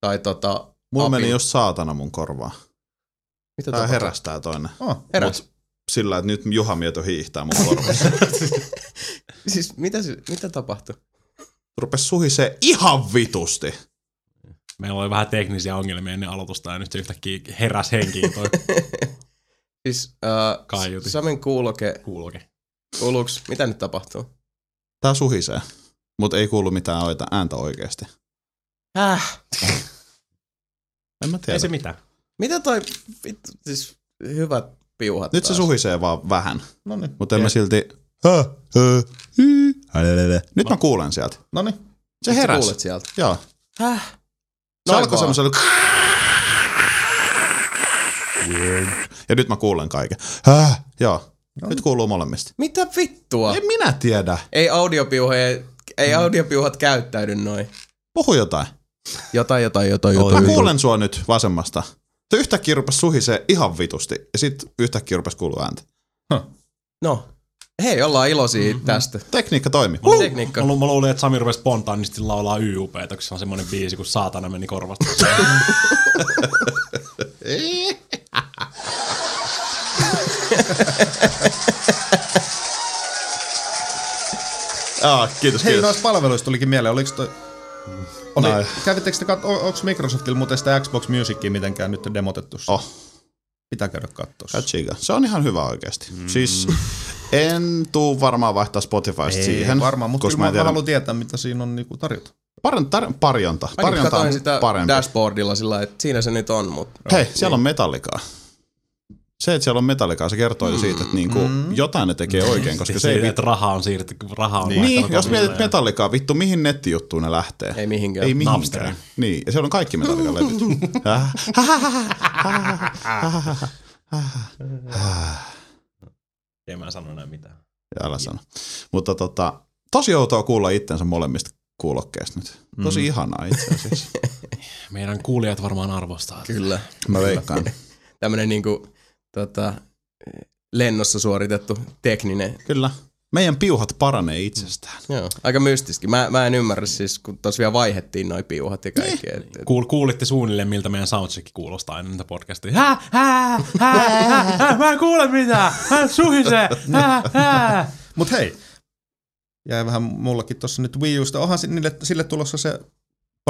tai tota... Mulla apin- meni just saatana mun korvaa. Mitä Tää herästää toinen. Oh. Heräs. Sillä, että nyt Juha Mieto hiihtää mun korvassa. Siis mitä, mitä tapahtui? Rupes suhisee ihan vitusti. Meillä oli vähän teknisiä ongelmia ennen aloitusta ja nyt se yhtäkkiä heräs henkiin toi Siis äh, Kaiutin. Samen kuuloke, kuuloke. kuuluuks, mitä nyt tapahtuu? Tää suhisee. Mut ei kuulu mitään oita ääntä oikeesti. Häh? En mä Ei tiedä. se mitään. Mitä toi, vittu, siis hyvät piuhat Nyt se taas. suhisee vaan vähän. No niin. Mutta en mä silti... Nyt mä kuulen sieltä. No niin. Se Nyt sä heräs. kuulet sieltä. Joo. Häh? Se alkoi semmoisella... Ja nyt mä kuulen kaiken. Häh? Joo. Nyt kuuluu molemmista. Mitä vittua? En minä tiedä. Ei audiopiuhoja, ei audiopiuhat käyttäydy noin. Puhu jotain. Jotain, jotain, jotain, Mä jotain. kuulen sua nyt vasemmasta. Se yhtäkkiä rupes suhisee ihan vitusti. Ja sit yhtäkkiä rupes kuulua ääntä. No, hei, ollaan iloisia mm-hmm. tästä. Tekniikka toimi. Uh. Tekniikka. Mä, lu- mä luulin, että Sami rupesi spontaanisti laulaa YUPtä, kun se on semmonen biisi, kun saatana meni korvasta. Ah, kiitos, Hei, kiitos. noista palveluista tulikin mieleen. Oliko toi... Oli, kävittekö te katso, onko Microsoftilla muuten sitä Xbox Musicia mitenkään nyt demotettu? Oh, Pitää käydä katsoa. Kachiga. Se on ihan hyvä oikeasti. Mm. Siis en tuu varmaan vaihtaa Spotifysta Ei, siihen. varmaan, mutta koska kyllä mä mä, en mä haluan tietää, mitä siinä on niinku tarjota. Paran, tar, parjonta. Mäkin Parjonta on sitä parempi. dashboardilla sillä että siinä se nyt on, mutta... Hei, siellä on metallikaa. Se, että siellä on metallikaa, se kertoo jo siitä, että niinku jotain ne tekee oikein, koska se ei... Että raha on siirretty, kun raha on Niin, vaihtanut jos mietit omilleen. metallikaa, vittu, mihin nettijuttuun ne lähtee? Ei mihinkään. Ei mihinkään. Napsteriin. Niin, ja siellä on kaikki metallikan levyt. Ei mä sano enää mitään. Älä sano. Mutta tota, tosi outoa kuulla itsensä molemmista kuulokkeista nyt. Tosi mm. ihanaa itse asiassa. Meidän kuulijat varmaan arvostaa. Kyllä. Mä veikkaan. Tämmönen niinku, tota, lennossa suoritettu tekninen. Kyllä. Meidän piuhat paranee itsestään. Joo, aika mystiski. Mä, mä en ymmärrä siis, kun tos vielä vaihettiin noi piuhat ja kaikki. Et, et, Kuul, kuulitte suunnilleen, miltä meidän soundcheck kuulostaa ennen tätä podcastia. Hää, hää, hää, hää, hää, mä en kuule mitään. Mä suhisee. Hää, hää. Mut hei, jäi vähän mullakin tuossa nyt Wii Usta. Onhan si- niille, sille tulossa se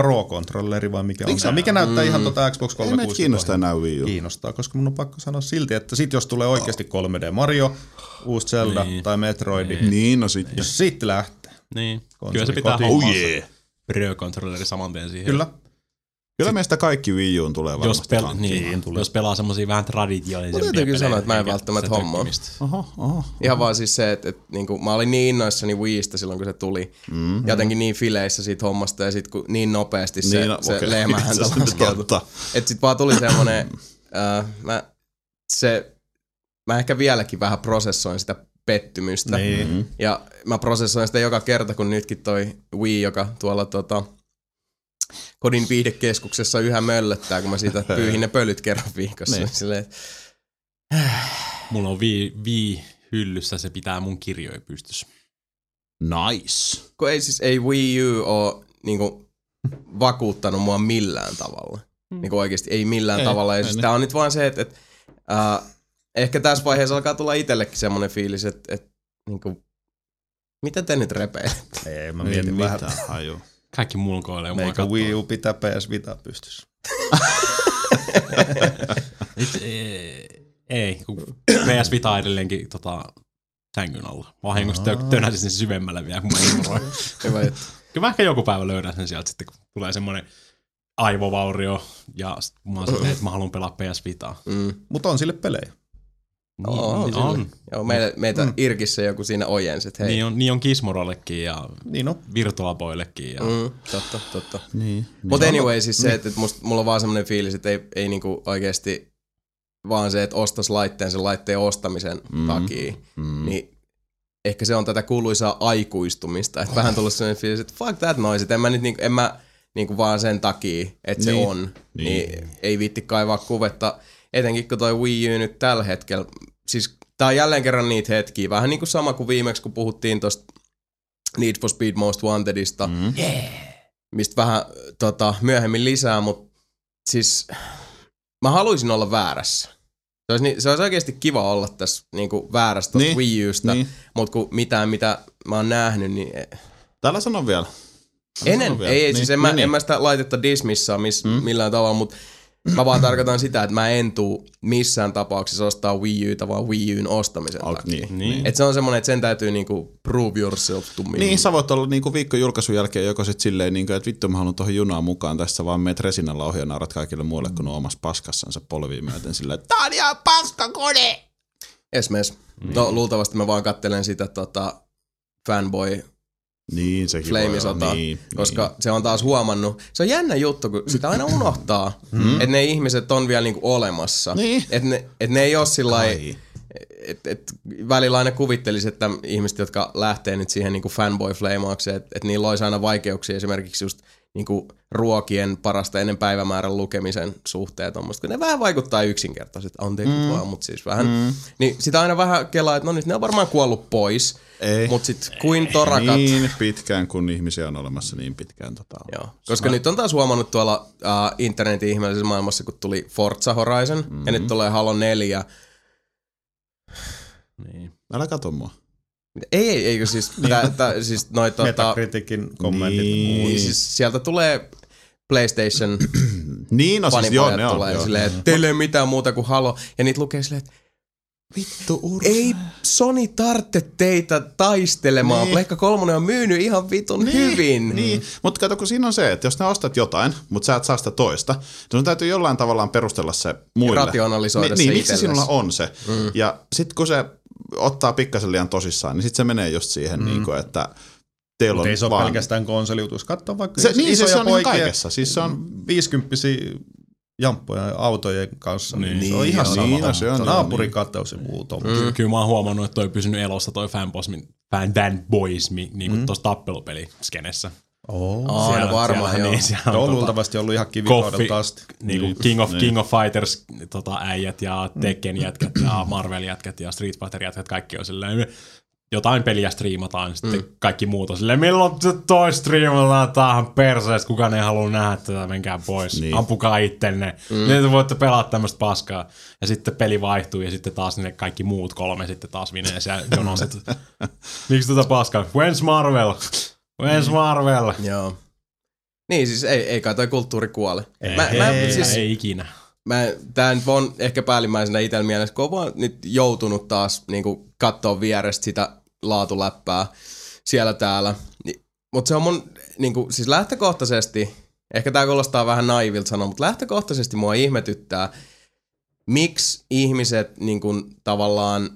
Pro-controlleri vai mikä on se, mikä näyttää ihan tota Xbox Ei meitä 360. kiinnosta enää Wii U. Kiinnostaa, koska mun on pakko sanoa silti, että sit jos tulee oikeasti 3D Mario, uusi Zelda Niin. tai Metroid, Niin, no sitten. jos siitä lähtee. Niin. Konsoli Kyllä se pitää kotiin. hommaa. Oh yeah. Pro-controlleri saman tien siihen. Kyllä. Kyllä meistä kaikki Wii Uun tulee Jos, varmasti pel- hankkiin. niin, jos pelaa semmosia vähän traditionaalisempia Mun täytyy sanoa, että mä en välttämättä hommaa. Oho, oho. Ihan vaan siis se, että, että niinku, mä olin niin innoissani Wiistä silloin, kun se tuli. Mm. Jotenkin niin fileissä siitä hommasta ja sit kun niin nopeasti se, Niin, no, se okei. lehmähäntä laskeutui. Että sit vaan tuli semmonen, äh, mä, se, mä ehkä vieläkin vähän prosessoin sitä pettymystä. Niin. Mm. Ja mä prosessoin sitä joka kerta, kun nytkin toi Wii, joka tuolla tota, kodin viihdekeskuksessa yhä möllöttää, kun mä siitä pyyhin ne pölyt kerran viikossa. Niin. Silleen, että Mulla on vii, vii hyllyssä, se pitää mun kirjoja pystyssä. Nice. Kun ei siis, ei Wii U oo niinku vakuuttanut mua millään tavalla. Niinku oikeesti ei millään Ei, tavalla. Ja ei siis niin. tää on nyt vaan se, että et, äh, ehkä tässä vaiheessa alkaa tulla itsellekin semmonen fiilis, että et, niinku, mitä te nyt repeilette? Ei, mä Ei mietin vähän, mitään haju. Kaikki mulkoilee mua kattoo. Wii U pitää PS Vita pystyssä. It, ei, ei, kun PS Vita edelleenkin tota, sängyn alla. Vahingossa tö- tönäsin sen syvemmälle vielä, kun mä ignoroin. Hyvä juttu. Kyllä mä ehkä joku päivä löydän sen sieltä sitten, kun tulee semmoinen aivovaurio ja sit mä oon silleen, että mä haluan pelaa PS Vitaa. Mm. Mutta on sille pelejä. Niin, On, on. on. on. Joo, meitä, meitä mm. Irkissä joku siinä ojensi, että hei. Niin on, niin on Kismorollekin ja Niin on. Virtual Boyllekin. Ja... Mm, totta, totta. Niin. Mutta anyway, siis se, että, että musta, mulla on vaan semmoinen fiilis, että ei, ei niinku oikeasti vaan se, että ostas laitteen sen laitteen ostamisen Mm. mm. takia, Mm. mm. niin ehkä se on tätä kuuluisaa aikuistumista. Että vähän tullut semmoinen fiilis, että fuck that noise, että en mä nyt niinku, en mä niinku vaan sen takia, että se Niin. on, Niin. niin. niin ei viitti kaivaa kuvetta. Etenkin kun toi Wii U nyt tällä hetkellä, siis tää on jälleen kerran niitä hetkiä, vähän niin kuin sama kuin viimeksi, kun puhuttiin tosta Need for Speed Most Wantedista, Mm. mistä vähän tota, myöhemmin lisää, mutta siis mä haluaisin olla väärässä. Se olisi, ni- se olisi oikeasti kiva olla tässä niinku väärässä tuosta Niin, Wii Usta, niin. niin. mutta kun mitään mitä mä oon nähnyt, niin Täällä sanon vielä. Älä ennen, sano vielä. ei, ei Niin, siis en, mä, niin, en mä sitä laitetta dismissaa miss, mm. millään tavalla, mutta mä vaan tarkoitan sitä, että mä en tuu missään tapauksessa ostaa Wii Uta, vaan Wii Un ostamisen Al- takia. niin, Niin. Et se on semmonen, että sen täytyy niinku prove yourself to me. Niin, sä voit olla niinku viikko julkaisun jälkeen joko sit silleen, niinku, että vittu mä haluan tuohon junaan mukaan, tässä vaan meet resinalla ohi ja naurat kaikille muille, kun on omassa paskassansa polviin myöten silleen, että tää on ihan paskakone! Esmes. No luultavasti mä vaan kattelen sitä tota, fanboy Niin, sekin Flameisota, Niin, koska se on taas huomannut, se on jännä juttu, kun sitä aina unohtaa, mm. että ne ihmiset on vielä niinku olemassa. Niin. Että ne, et ne ei ole sillä että et välillä aina kuvittelisi, että ihmiset, jotka lähtee nyt siihen niinku fanboy-fleimaukseen, että et niillä olisi aina vaikeuksia esimerkiksi just niinku ruokien parasta ennen päivämäärän lukemisen suhteen tuommoista, kun ne vähän vaikuttaa yksinkertaiset, anteeksi mm. vaan, mutta siis vähän, mm. niin sitä aina vähän kelaa, että no nyt ne on varmaan kuollut pois, Ei. mutta sitten kuin torakat, Niin pitkään, kun ihmisiä on olemassa niin pitkään. Tota, Joo. Koska nyt on taas huomannut tuolla äh, internetin ihmeellisessä maailmassa, kun tuli Forza Horizon, mm-hmm. ja nyt tulee Halo 4. Niin. Älä kato mua. Ei, ei, eikö siis, tää, tää, siis noi tota, Metacriticin kommentit. Niin. niin, siis sieltä tulee PlayStation Niin, no siis joo, ne on. tulee joo. silleen, että teillä ei ole mitään muuta kuin Halo, ja niitä lukee silleen, että Vittu ursa. ei Sony tarvitse teitä taistelemaan, Niin. niin. Pleikka 3 on myynyt ihan vitun niin, hyvin. Niin, mutta kato, kun siinä on se, että jos ne ostat jotain, mutta sä et saa sitä toista, niin sun täytyy jollain tavallaan perustella se muille. Rationalisoida niin, se niin, miksi sinulla on se? Mm. Ja sitten kun se ottaa pikkasen liian tosissaan, niin sitten se menee just siihen, mm. niin kuin, että teillä on Ei se ole vaan... pelkästään konsoliutus. Katso vaikka Se- niin, isoja se on ihan poikia, kaikessa. Siis se on- 50 jamppoja autojen kanssa, niin, Niin, se on ihan joo, sama. niin, se on, naapurin niin. kattaus ja muu mm. Ky- Kyllä mä oon huomannut, että toi pysynyt elossa toi fanboys, fan Dan Boys, mi- niin kuin mm. tuossa tappelupeliskenessä. Oh. Aina varmaan, siellä, joo. Niin, siellä Se on tota, luultavasti ollut ihan kivikaudelta asti. niin kuin King, of, King of Fighters tota, äijät ja Tekken jätkät ja Marvel jätkät ja Street Fighter jätkät, kaikki on silleen, jotain peliä striimataan, niin sitten mm. kaikki muut on silleen, milloin te toi striimataan tähän perseestä, kukaan ei halua nähdä tätä, menkää pois, Niin. niin. ampukaa ittenne, mm. niin te voitte pelata tämmöistä paskaa. Ja sitten peli vaihtuu ja sitten taas ne kaikki muut kolme sitten taas vinee siellä jonoset. Miksi tätä paskaa? When's Marvel? When's Marvel? Joo. Niin, siis ei, ei kai toi kulttuuri kuole. Ei, mä, mä, ei, siis, ei ikinä. mä, tää nyt on ehkä päällimmäisenä itsellä mielessä, kun on vaan nyt joutunut taas niinku katsoa vierestä sitä laatuläppää siellä täällä. Ni, mutta se on mun, niinku, siis lähtökohtaisesti, ehkä tää kuulostaa vähän naivilta sanoa, mutta lähtökohtaisesti mua ihmetyttää, miksi ihmiset niinku, tavallaan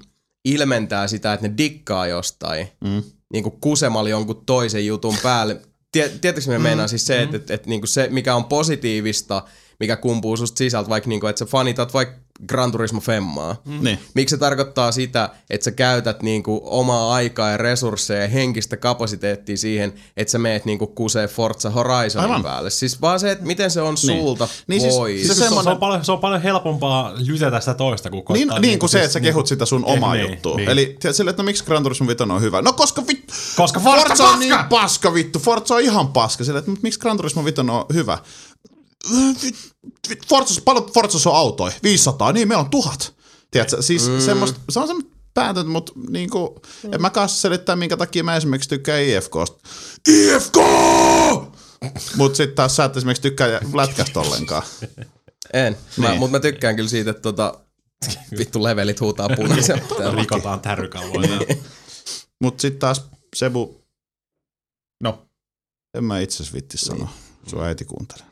ilmentää sitä, että ne dikkaa jostain, Mm. Niinku kusemalla jonkun toisen jutun päälle. Tie- Tiedätkö, me meinaan siis se, että, että, että niinku se, mikä on positiivista, mikä kumpuu susta sisältä, vaikka niinku, että sä fanitat vaikka Gran Turismo Femmaa. Mm. Niin. Miksi se tarkoittaa sitä, että sä käytät niinku omaa aikaa ja resursseja ja henkistä kapasiteettia siihen, että sä meet niinku kusee Forza Horizonin Aivan. päälle. Siis vaan se, että miten se on Niin. sulta Niin siis- pois. siis Se, se, semmonen- on paljon, se on paljon helpompaa lytätä sitä toista, kuin Niin, koittaa niin kuin se, siis että sä kehut sitä sun omaa niin, juttua. niin. Eli tiedät, sille, että no miksi Gran Turismo 5 on hyvä? No koska vittu, Koska Forza Forza on paska! niin paska vittu, Forza on ihan paska. Sille, että mutta miksi Gran Turismo 5 on hyvä? Vit- vit- Forza, paljon Forza on autoja? 500, niin meillä on tuhat. Tiedätkö, siis mm. semmoista, se on semmoista päätöntä, mutta niinku, mm. en mä kanssa selittää, minkä takia mä esimerkiksi tykkään IFKsta. IFK! Mutta sitten taas sä et esimerkiksi tykkää lätkästä ollenkaan. En, mä, Niin. mutta mä tykkään kyllä siitä, että tota, vittu levelit huutaa punaisen. Rikotaan tärrykalvoja. Mutta sitten taas Sebu, No, en mä itse asiassa vitti sanoa. Sun äiti kuuntelee.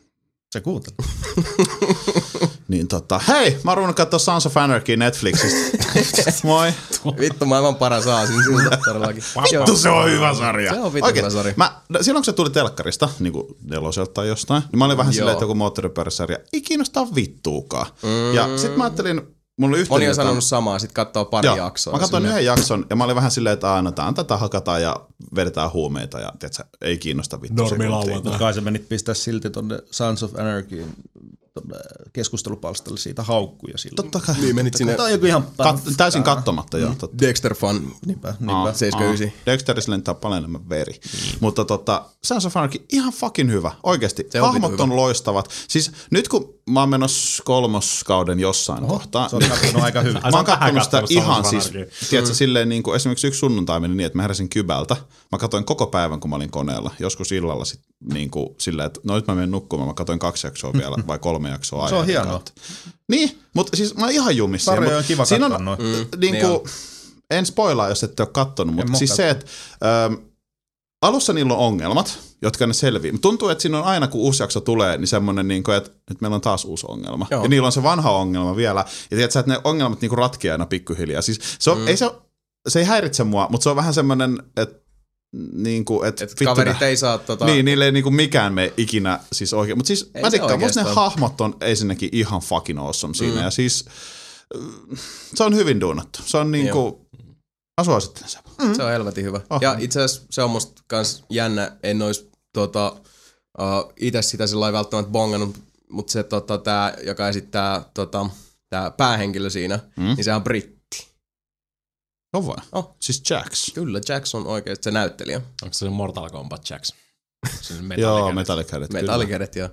Se kuuntelee. Niin tota, hei, mä oon ruvennut katsoa Sons of Anarchy Netflixistä. Moi. Vittu maailman paras aasin siltä todellakin. Vittu se on hyvä sarja. Se on vittu hyvä sarja. Mä, no, silloin kun se tuli telkkarista, niin kuin neloselta tai jostain, niin mä olin vähän silleen, että joku moottoripyöräsarja ei kiinnostaa vittuukaan. Mm. Ja sit mä ajattelin, mulla oli yhteen Moni on sanonut samaa, sit katsoo pari Joo, jaksoa. Mä katsoin yhden jakson ja mä olin vähän silleen, että aina no, tätä hakataan ja vedetään huumeita ja tiedätkö, ei kiinnosta vittu Normi lauantai. Kai sä menit pistää silti tonne Sons of Anarchyin keskustelupalstalle siitä haukkuja silloin. Totta kai. Niin menit sinne Tämä on joku ihan Kat- täysin kattomatta, joo. Totta. Dexter Fun. Niinpä, Aa, niinpä. 79. aa. Dexterissä lentää paljon enemmän veri. Mutta tota, Sons of Anarchy, ihan fucking hyvä. Oikeasti. Se on Hahmot vittu on loistavat. Siis nyt kun mä oon menossa kolmoskauden jossain Oho, kohtaa, Se on katsonut aika hyvin. Mä oon kattonut sitä kattonut ihan siis, tiedätkö, silleen niin kuin esimerkiksi yksi sunnuntai meni niin, että mä heräsin kybältä. Mä katsoin koko päivän, kun mä olin koneella. Joskus illalla sit, niin kuin silleen, että no nyt mä menen nukkumaan. Mä katsoin kaksi jaksoa vielä vai kolme jaksoa Se on hienoa. kautta. Niin, mutta siis mä oon ihan jumissa. Sarjoja Mut on kiva siinä katsoa noin. Mm, niin niin kuin, en spoilaa, jos ette ole kattonut, mutta siis se, että ähm, alussa niillä on ongelmat, jotka ne selvii. Mut Tuntuu, että siinä on aina, kun uusi jakso tulee, niin semmoinen, niin kuin, että nyt meillä on taas uusi ongelma. Joo. Ja niillä on se vanha ongelma vielä. Ja tiedätkö, että ne ongelmat niin kuin ratkeaa aina pikkuhiljaa. Siis se, on, mm. ei se, se ei häiritse mua, mutta se on vähän semmoinen, että niin kuin, että Et vittu kaverit ei saa tota... Niin, niille ei niinku mikään me ikinä siis oikein. Mutta siis Ei mä tikkaan, musta ne hahmot on ensinnäkin ihan fucking awesome siinä. Mm. Ja siis äh, se on hyvin duunattu. Se on niinku, mä suosittelen sen. Se on helvetin hyvä. Oh. Ja itse asiassa se on musta kans jännä, en ois tota, uh, itse sitä sillä välttämättä bongannut, mutta se tota, tää, joka esittää tota, tää päähenkilö siinä, Mm. mm. niin se on britti. On vai? Oh. Siis Jax. Kyllä, Jackson oikeesti se näyttelijä. Onko se Mortal Kombat se Joo, metallikädet? metallikädet. Ja...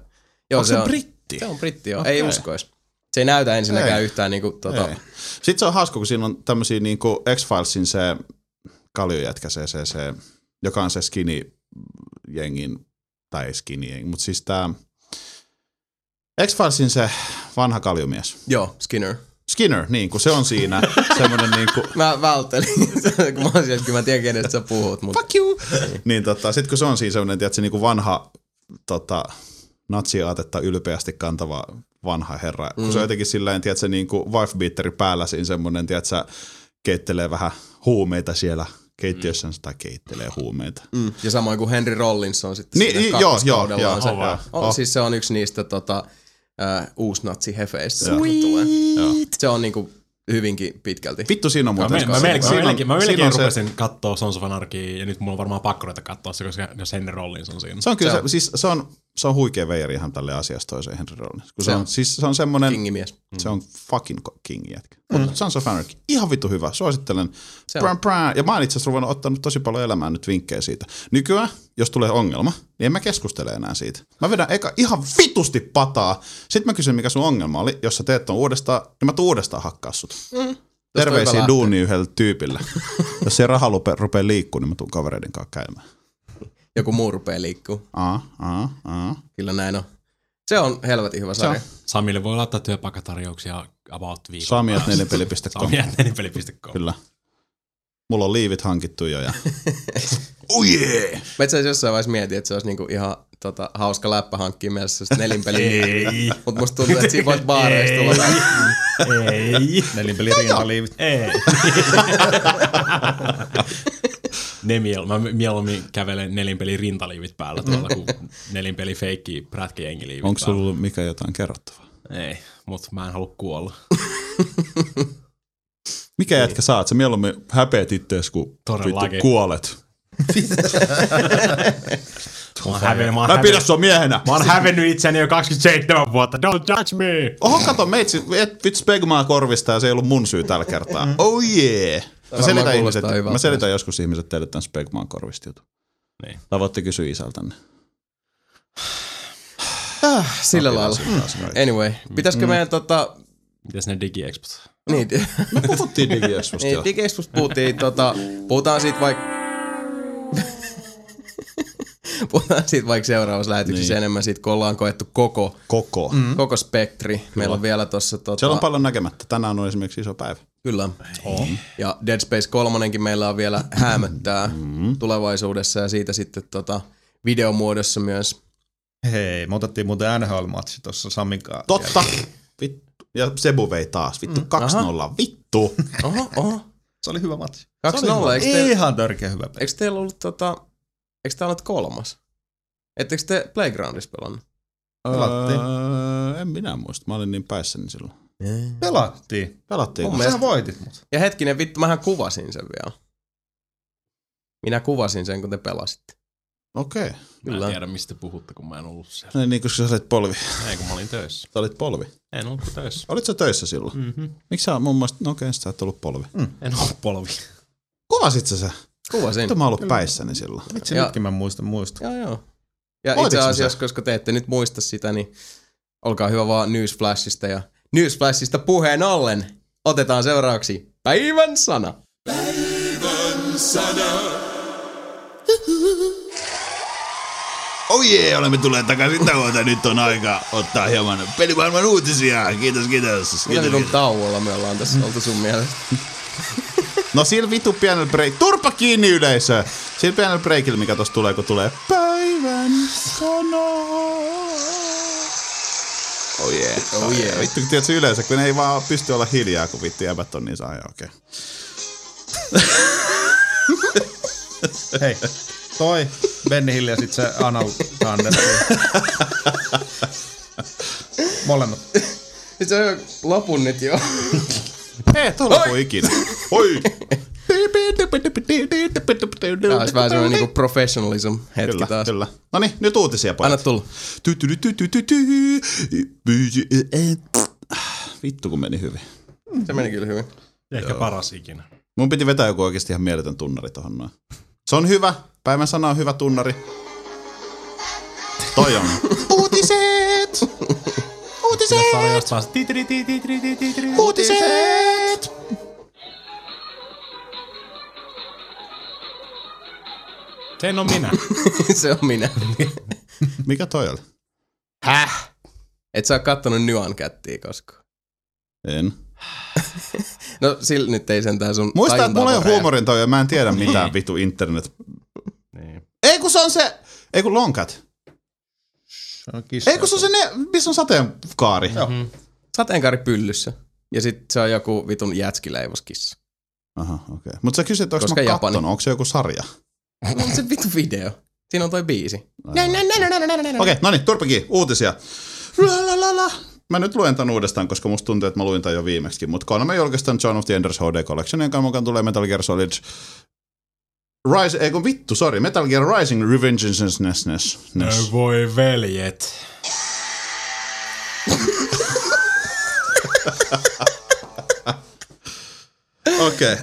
Joo, Onko se on, britti? Se on britti, joo. Okei. Ei uskois. Se ei näytä ensinnäkään Ei. yhtään niinku tota... Ei. Sitten se on hauska, kun siinä on tämmöisiä niinku X-Filesin se kaljujätkä, se, se, se, joka on se skinny-jengin, tai ei skinny-jengi, mutta siis tää X-Filesin se vanha kaljumies. Joo, Skinner. Skinner, niin kun se on siinä semmoinen niin kuin, Mä välttelin, kun mä että kyllä mä tiedän kenestä sä puhut, mutta... fuck you! niin tota, sit kun se on siinä semmoinen, tiedätkö, niin kuin vanha tota, natsiaatetta ylpeästi kantava vanha herra, mm. kun se on jotenkin silleen, tiedätkö, niin kuin wife beateri päällä siinä semmoinen, tiedätkö, keittelee vähän huumeita siellä keittiössä, tai keittelee huumeita. Mm. Ja samoin kuin Henry Rollins on sitten Niin, siinä niin, joo, joo, joo, on se, on, Oh. Siis se on yksi niistä tota, äh, jotka tulee. Joo. Se on niinku hyvinkin pitkälti. Vittu siinä on Mä, muuten. me, mä, melkein, mä melkein, mä melkein on se- rupesin katsoa Sons of Anarchy, ja nyt mulla on varmaan pakko ruveta katsoa se, koska jos Henry Rollins on siinä. Se on kyllä, Se se, on. siis se on, se on huikea veijari ihan tälle asiasta toiseen Henry Rollins. Kun se, Se on, siis se on semmoinen, Kingimies. se on fucking ko- king jätkä. Mm. Sons of Anarchy, ihan vittu hyvä, suosittelen. Se Brän. Ja mä oon itse asiassa ruvennut ottanut tosi paljon elämään nyt vinkkejä siitä. Nykyään, jos tulee ongelma, niin en mä keskustele enää siitä. Mä vedän eka ihan vitusti pataa. Sitten mä kysyn, mikä sun ongelma oli. Jos sä teet ton uudestaan, niin mä tuun uudestaan hakkaa sut. Mm. Terveisiä duuni yhdelle tyypille. jos se raha rupeaa rupea liikkuu, niin mä tuun kavereiden kanssa käymään. Joku muu rupeaa liikkuu. Aa, aa, aa. Kyllä näin on. Se on helvetin hyvä sarja. Samille voi laittaa työpaikkatarjouksia about viikon. Samiat4peli.com. Samiat4peli.com. Kyllä. Mulla on liivit hankittu jo ja... oh yeah! Mä itse asiassa jossain vaiheessa mietin, että se olisi niinku ihan tota, hauska läppä hankkia mielessä sitä nelinpeliä. Ei. Mutta musta tuntuu, että siinä voit baareista tulla. Ei. Nelinpeli rintaliivit. Ei. Nemiel, mä mieluummin kävelen nelinpeli rintaliivit päällä tuolla, kuin nelinpeli feikki prätkäjengiliivit Onko sulla mikä jotain kerrottavaa? Ei, mutta mä en halua kuolla. Mikä jätkä saat? Sä mieluummin häpeät ittees, kun vittu kuolet. Mä oon, häven, mä, oon Mä pidän sua miehenä. mä oon hävennyt itseni jo 27 vuotta. Don't judge me! Oho, kato, meitsi, et vittu spegmaa korvista ja se ei ollut mun syy tällä kertaa. Oh yeah. Mä selitän, ihmiset, mä selitän joskus ihmiset teille tämän spegmaan korvista jutun. Niin. Tai voitte kysyä isältänne. Sillä Mä lailla. kaikki. Anyway, pitäisikö meidän tota... Mitäs ne digiexpot? Niin, Me puhuttiin digiexposta jo. niin Digespusta puhuttiin, tota, puhutaan siitä vaikka... puhutaan siitä vaikka seuraavassa lähetyksessä Niin. enemmän siitä, kun ollaan koettu koko, Koko. Mm. koko spektri. Meillä on vielä tossa tota, Siellä on paljon näkemättä. Tänään on esimerkiksi iso päivä. Kyllä. Ja Dead Space 3 meillä on vielä häämöttää Mm. tulevaisuudessa ja siitä sitten tota, videomuodossa myös. Hei, me otettiin muuten NHL-matsi tuossa Samin kanssa. Totta. Vittu. Ja Sebu vei taas. Vittu, 2-0. Vittu. Oho, oho. Se oli hyvä matsi. 2-0. Eikö, te, Ihan törkeä hyvä peli. eikö teillä ollut tota, eikö tää ollut kolmas? Ettekö te Playgroundissa pelannut? Öö, en minä muista. Mä olin niin päissäni silloin. Pelattiin. Pelattiin. Mun Sä mielestä- voitit mut. Ja hetkinen, vittu, mähän kuvasin sen vielä. Minä kuvasin sen, kun te pelasitte. Okei. Mä Kyllä. en tiedä, mistä puhutte, kun mä en ollut siellä. Okay. Niin, koska sä olit polvi. Ei, kun mä olin töissä. Sä olit polvi. En ollut töissä. Olit sä töissä silloin? Mm-hmm. Miksi sä mun mielestä, no okei, sä et ollut polvi. En ollut polvi. Kuvasit sä se? Kuvasin. Mitä mä ollut päissäni silloin? Vitsi, Ja- nytkin mä muistan muista. Joo, joo. Ja Voititko itse sä asiassa, koska te ette nyt muista sitä, niin olkaa hyvä vaan Newsflashista. Ja Newsflashista puheen ollen otetaan seuraavaksi päivän sana. Oh jee, olemme tulleet takaisin tauolta. Nyt on aika ottaa hieman pelimaailman uutisia. Kiitos, kiitos. Mitä kiitos, vitun tauolla me ollaan tässä oltu sun mielestä? No sillä vitu pienellä break. Turpa kiinni yleisö. Sillä pienellä breakillä, mikä tossa tulee, kun tulee päivän sana. Oh yeah. Oh yeah. Vittu, kun tiedät yleisö, kun ne ei vaan pysty olla hiljaa, kun vittu jäbät on niin saa, okei. Hei, toi Benny Hill ja sit se Anal Thunder. Molemmat. Se on lopun nyt jo. Ei, tuo lopu ikinä. Oi! Tää olisi vähän semmoinen niinku professionalism hetki Kyllä, taas. kyllä. No niin, nyt uutisia pojat. Anna tulla. Vittu kun meni hyvin. Se meni kyllä hyvin. Ehkä paras ikinä. Mun piti vetää joku oikeasti ihan mieletön tunnari tohon noin. Se on hyvä. Päivän sana on hyvä tunnari. Toi on. Uutiset! Uutiset! Titri. Uutiset! Sen on minä. se on minä. Mikä toi oli? Häh? Et sä oo kattonut Nyan Cattia koskaan. En. No sillä nyt ei sentään sun Muista, että mulla ei ole voi huumorin toi ja mä en tiedä mitään vitu internet. niin. Ei kun se on se... Ei kun Longcat. Se on kissa. Ei kun se on se ne, missä on sateenkaari. Räjähtää. Sateenkaari pyllyssä. Ja sit se on joku vitun jätskileivoskissa. Aha, okei. Okay. Mutta sä kysyt, onko mä Japani. kattonut, onko se joku sarja? On se vitun video. Siinä on toi biisi. Okei, okay, no niin, turpakin, uutisia. La, la, la, la. Mä nyt luen tän uudestaan, koska musta tuntuu, että mä luin tän jo viimeksi. Mutta Konami julkaistaan John of the Enders HD Collection, jonka mukaan tulee Metal Gear Solid Rise, ei kun vittu, sorry, Metal Gear Rising Revengeance. No voi veljet. Okei.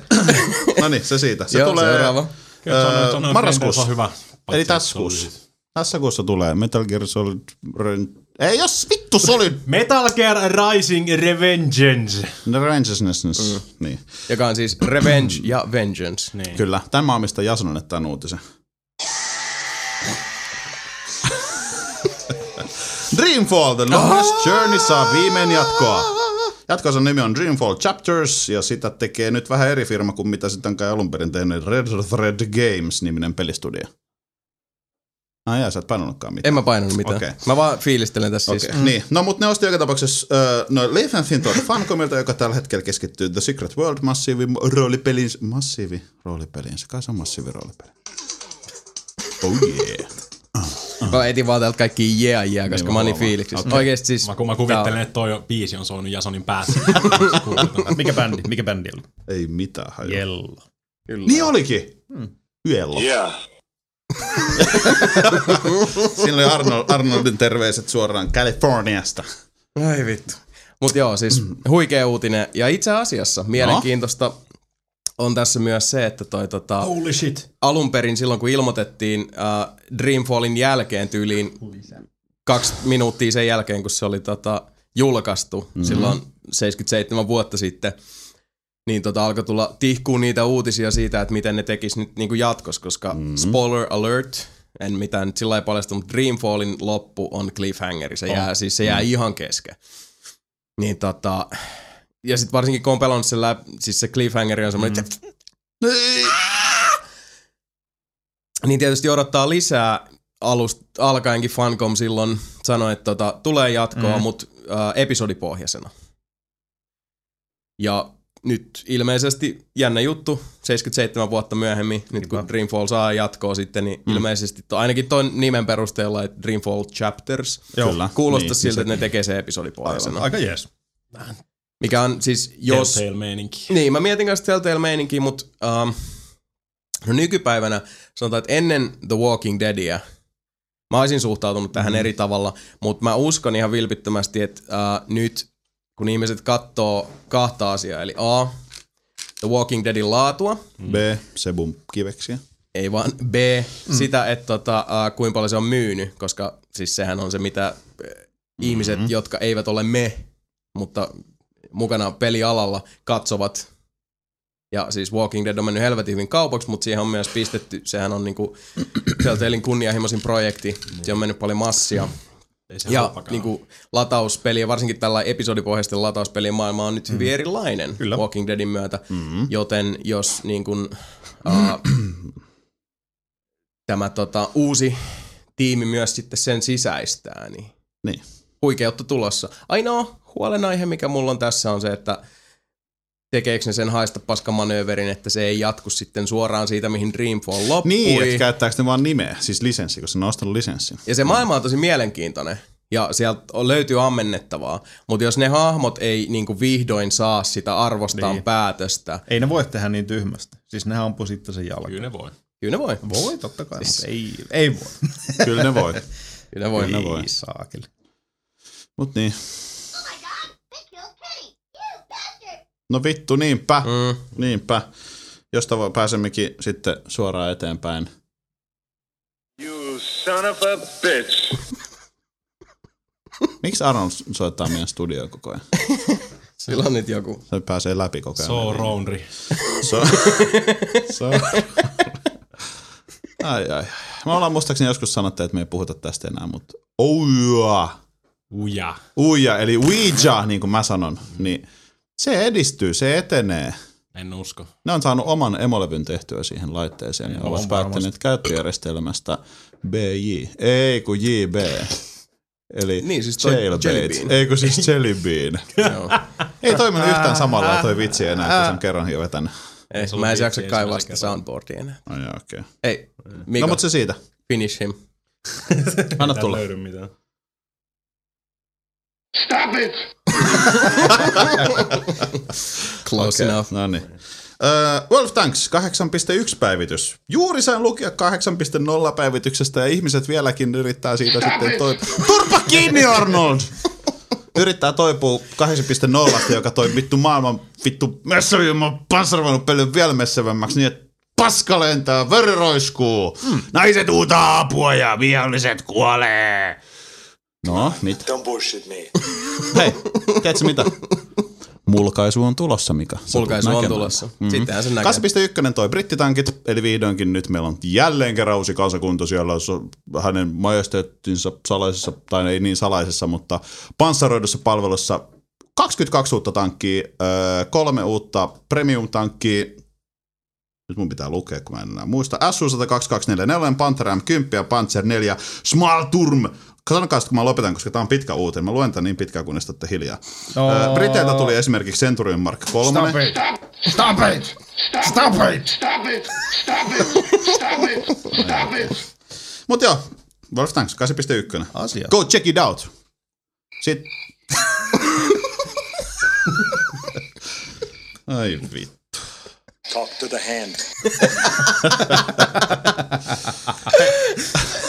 no niin, se siitä. Se Joo, tulee seuraava. Kyllä Öö, of marraskuussa. On hyvä. Eli tässä kuussa. Tässä kuussa tulee Metal Gear Solid... Ren- Ei jos vittu Solid... Metal Gear Rising Revengeance. Revengeance. Mm. Niin. Joka on siis Revenge ja Vengeance. Niin. Kyllä, tämän mä omistan Jasonen tämän uutisen. Dreamfall, The Longest Journey saa viimein jatkoa. Jatkossa nimi on Dreamfall Chapters, ja sitä tekee nyt vähän eri firma kuin mitä sitten kai alun perin tehnyt Red Thread Games-niminen pelistudio. Ai jaa, sä et painanutkaan mitään. En mä painanut mitään. Okei. Mä vaan fiilistelen tässä Okei, siis. okay. niin. No, mutta ne osti joka tapauksessa uh, no, Leif tuolta Funcomilta, joka tällä hetkellä keskittyy The Secret World massiivi roolipeliin. Massiivi roolipeliin, se kai se on massiivi roolipeli. Oh yeah. Mä etin vaan täältä kaikki yeah yeah, koska Niin, mä oon niin fiiliksissä. Okei. Oikeesti siis... Mä, kun mä kuvittelen, että toi biisi on soinut Jasonin päässä. Mikä bändi? Mikä bändi oli? Ei mitään hajua. Jello. Kyllä. Niin olikin. Hmm. Yello. Yeah. Siinä oli Arnold, Arnoldin terveiset suoraan Californiasta. Ai vittu. Mut joo, siis huikea uutinen. Ja itse asiassa mielenkiintoista on tässä myös se, että toi tota, Holy shit. alun perin silloin kun ilmoitettiin uh, Dreamfallin jälkeen tyyliin kaksi minuuttia sen jälkeen, kun se oli tota, julkaistu mm-hmm. silloin 77 vuotta sitten, niin tota, alkoi tulla tihkuun niitä uutisia siitä, että miten ne tekis nyt niin jatkos, koska mm-hmm. spoiler alert, en mitään nyt sillä lailla paljasta, mutta Dreamfallin loppu on cliffhangeri, se jää, siis se jää mm-hmm. ihan kesken. Niin tota, ja sitten varsinkin kun on pelannut sen läpi, siis se cliffhangeri on semmoinen, mm-hmm. niin tietysti odottaa lisää alusta alkaenkin Funcom silloin sanoi, että tota, tulee jatkoa, mm. mutta äh, episodipohjaisena. Ja nyt ilmeisesti jännä juttu, 77 vuotta myöhemmin, nyt kun Dreamfall saa jatkoa sitten, niin mm. ilmeisesti to, ainakin tuon nimen perusteella, että Dreamfall Chapters, Joo. Kyllä. kuulostaa Niin, niin, siltä, että ne tekee se episodipohjaisena. Aika jees. Mikä on siis, jos... Telltale meininki. Niin, mä mietin kanssa Telltale meininkiä, mutta um, no nykypäivänä sanotaan, että ennen The Walking Deadia mä olisin suhtautunut tähän mm. eri tavalla, mutta mä uskon ihan vilpittömästi, että uh, nyt kun ihmiset katsoo kahta asiaa, eli A, The Walking Deadin laatua, B. Sebum kiveksiä. ei vaan B, mm. sitä, että tota, uh, kuinka paljon se on myynyt, koska siis sehän on se, mitä äh, ihmiset, Mm-hmm. jotka eivät ole me, mutta mukana pelialalla katsovat. Ja siis Walking Dead on mennyt helvetin hyvin kaupaksi, mutta siihen on myös pistetty, sehän on niinku Telltalein kunnianhimoisin projekti, siihen on mennyt paljon massia. Ei se Ja niinku latauspeli, ja varsinkin tällä episodipohjaisten latauspelien maailma on nyt hyvin Mm-hmm. erilainen Kyllä. Walking Deadin myötä. Mm-hmm. Joten jos niin kun, uh, tämä tota, uusi tiimi myös sitten sen sisäistää, niin Niin. huikeutta tulossa. Ainoa huolenaihe, mikä mulla on tässä on se, että tekeekö ne sen haista paskamanööverin, että se ei jatku sitten suoraan siitä, mihin Dreamfall loppui. Niin, että käyttääkö ne vaan nimeä, siis lisenssi, koska ne on ostanut lisenssin. Ja se maailma on tosi mielenkiintoinen. Ja sieltä on- löytyy ammennettavaa. Mutta jos ne hahmot ei niinku vihdoin saa sitä arvostaan niin. päätöstä, Ei ne voi tehdä niin tyhmästi. Siis nehän ampuu sitten sen jalkaan. Kyllä ne voi. kyllä ne voi. Voi, totta kai, siis... mutta ei, ei voi. Kyllä ne voi. Kyllä ne voi. Kyllä ne voi. Ei saakeli. Mut niin. Oh my god, they killed Kenny! You bastard! No vittu, niinpä. Mm. Niinpä. Josta voi pääsemmekin sitten suoraan eteenpäin. You son of a bitch. Miksi Arnold soittaa meidän studioon koko ajan? Sillä on nyt joku. Se pääsee läpi koko ajan. So roundri. So, so. ai, ai, ai. Me ollaan muistaakseni joskus sanottu, että me ei puhuta tästä enää, mutta Ouja. Uja. Uija, eli Ouija, niin kuin mä sanon, niin se edistyy, se etenee. En usko. Ne on saanut oman emolevyn tehtyä siihen laitteeseen ja on ovat päättäneet käyttöjärjestelmästä BJ. Ei kun JB. Eli Niin, siis toi Jailbait. Jelly Bean. Ei kun siis Jelly Bean. Joo. Ei toiminut yhtään samalla toi vitsi enää, kun sen kerran jo vetänyt. Ei, mä en jaksa kaivaa sitä soundboardia enää. Oh, joo, okay. Ei, Mika, No no, mutta se siitä. finish him. Anna tulla. löydy mitään. Stop it! Close okay. enough. No niin. Uh, Wolf Tanks 8.1 päivitys. Juuri sain lukia 8.0 päivityksestä ja ihmiset vieläkin yrittää siitä sitten toipua. Turpa kiinni Arnold! Yrittää toipua 8.0, joka toi vittu maailman vittu messuilman panssarvoinut pelin vielä messävämmäksi niin, että paska lentää, veri roiskuu, mm. naiset huutaa apua ja viholliset kuolee. No, mitä? Don't bullshit me. Hei, tiedätkö mitä? Mulkaisu on tulossa, Mika. Sä Mulkaisu on tulossa. Sittenhän sen näkee. 8.1 toi brittitankit, eli vihdoinkin nyt meillä on jälleen kerran uusi kansakunta siellä hänen majesteettinsa salaisessa, tai ei niin salaisessa, mutta panssaroidussa palvelussa 22 uutta tankkia, öö, kolme uutta premium-tankkia, Nyt mun pitää lukea, kun mä en enää muista. SU12244, Panther M10 ja Panzer 4, Smalturm. Sitten, kun mä lopetan, koska tää on pitkä uutinen. Mä luen tän niin pitkään, kunnes olette hiljaa. Oh. Briteiltä tuli esimerkiksi Centurion Mark 3. Stop it! Stop it! Stop it! Stop it! Stop it! Stop it! Stop it! Mut joo, Wolf Tanks 8.1. Asia. Go check it out. Sitten... Ai vittu. Talk to the hand.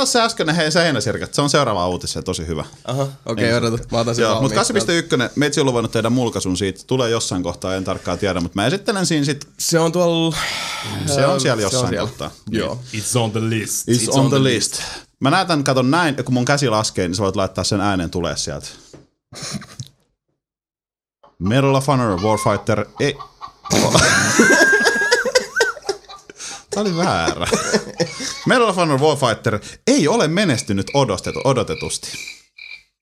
Ota, ota se äskeinen hei se heinäsirkat. Se on seuraava uutis ja tosi hyvä. Aha, okei, okay, odota. Mä otan sen Joo, mutta valmiiksi. 8.1, meitsi on luvannut tehdä mulkaisun siitä. Tulee jossain kohtaa, en tarkkaan tiedä, mutta mä esittelen siinä sit. Se on tuolla... Se on siellä se jossain siellä. kohtaa. Joo. It's on the list. It's, on, the list. Mä näytän, katon näin, kun mun käsi laskee, niin sä voit laittaa sen äänen tulee sieltä. Medal of Honor Warfighter ei... Tämä oli väärä. Medal of Honor Warfighter ei ole menestynyt odotetu, odotetusti.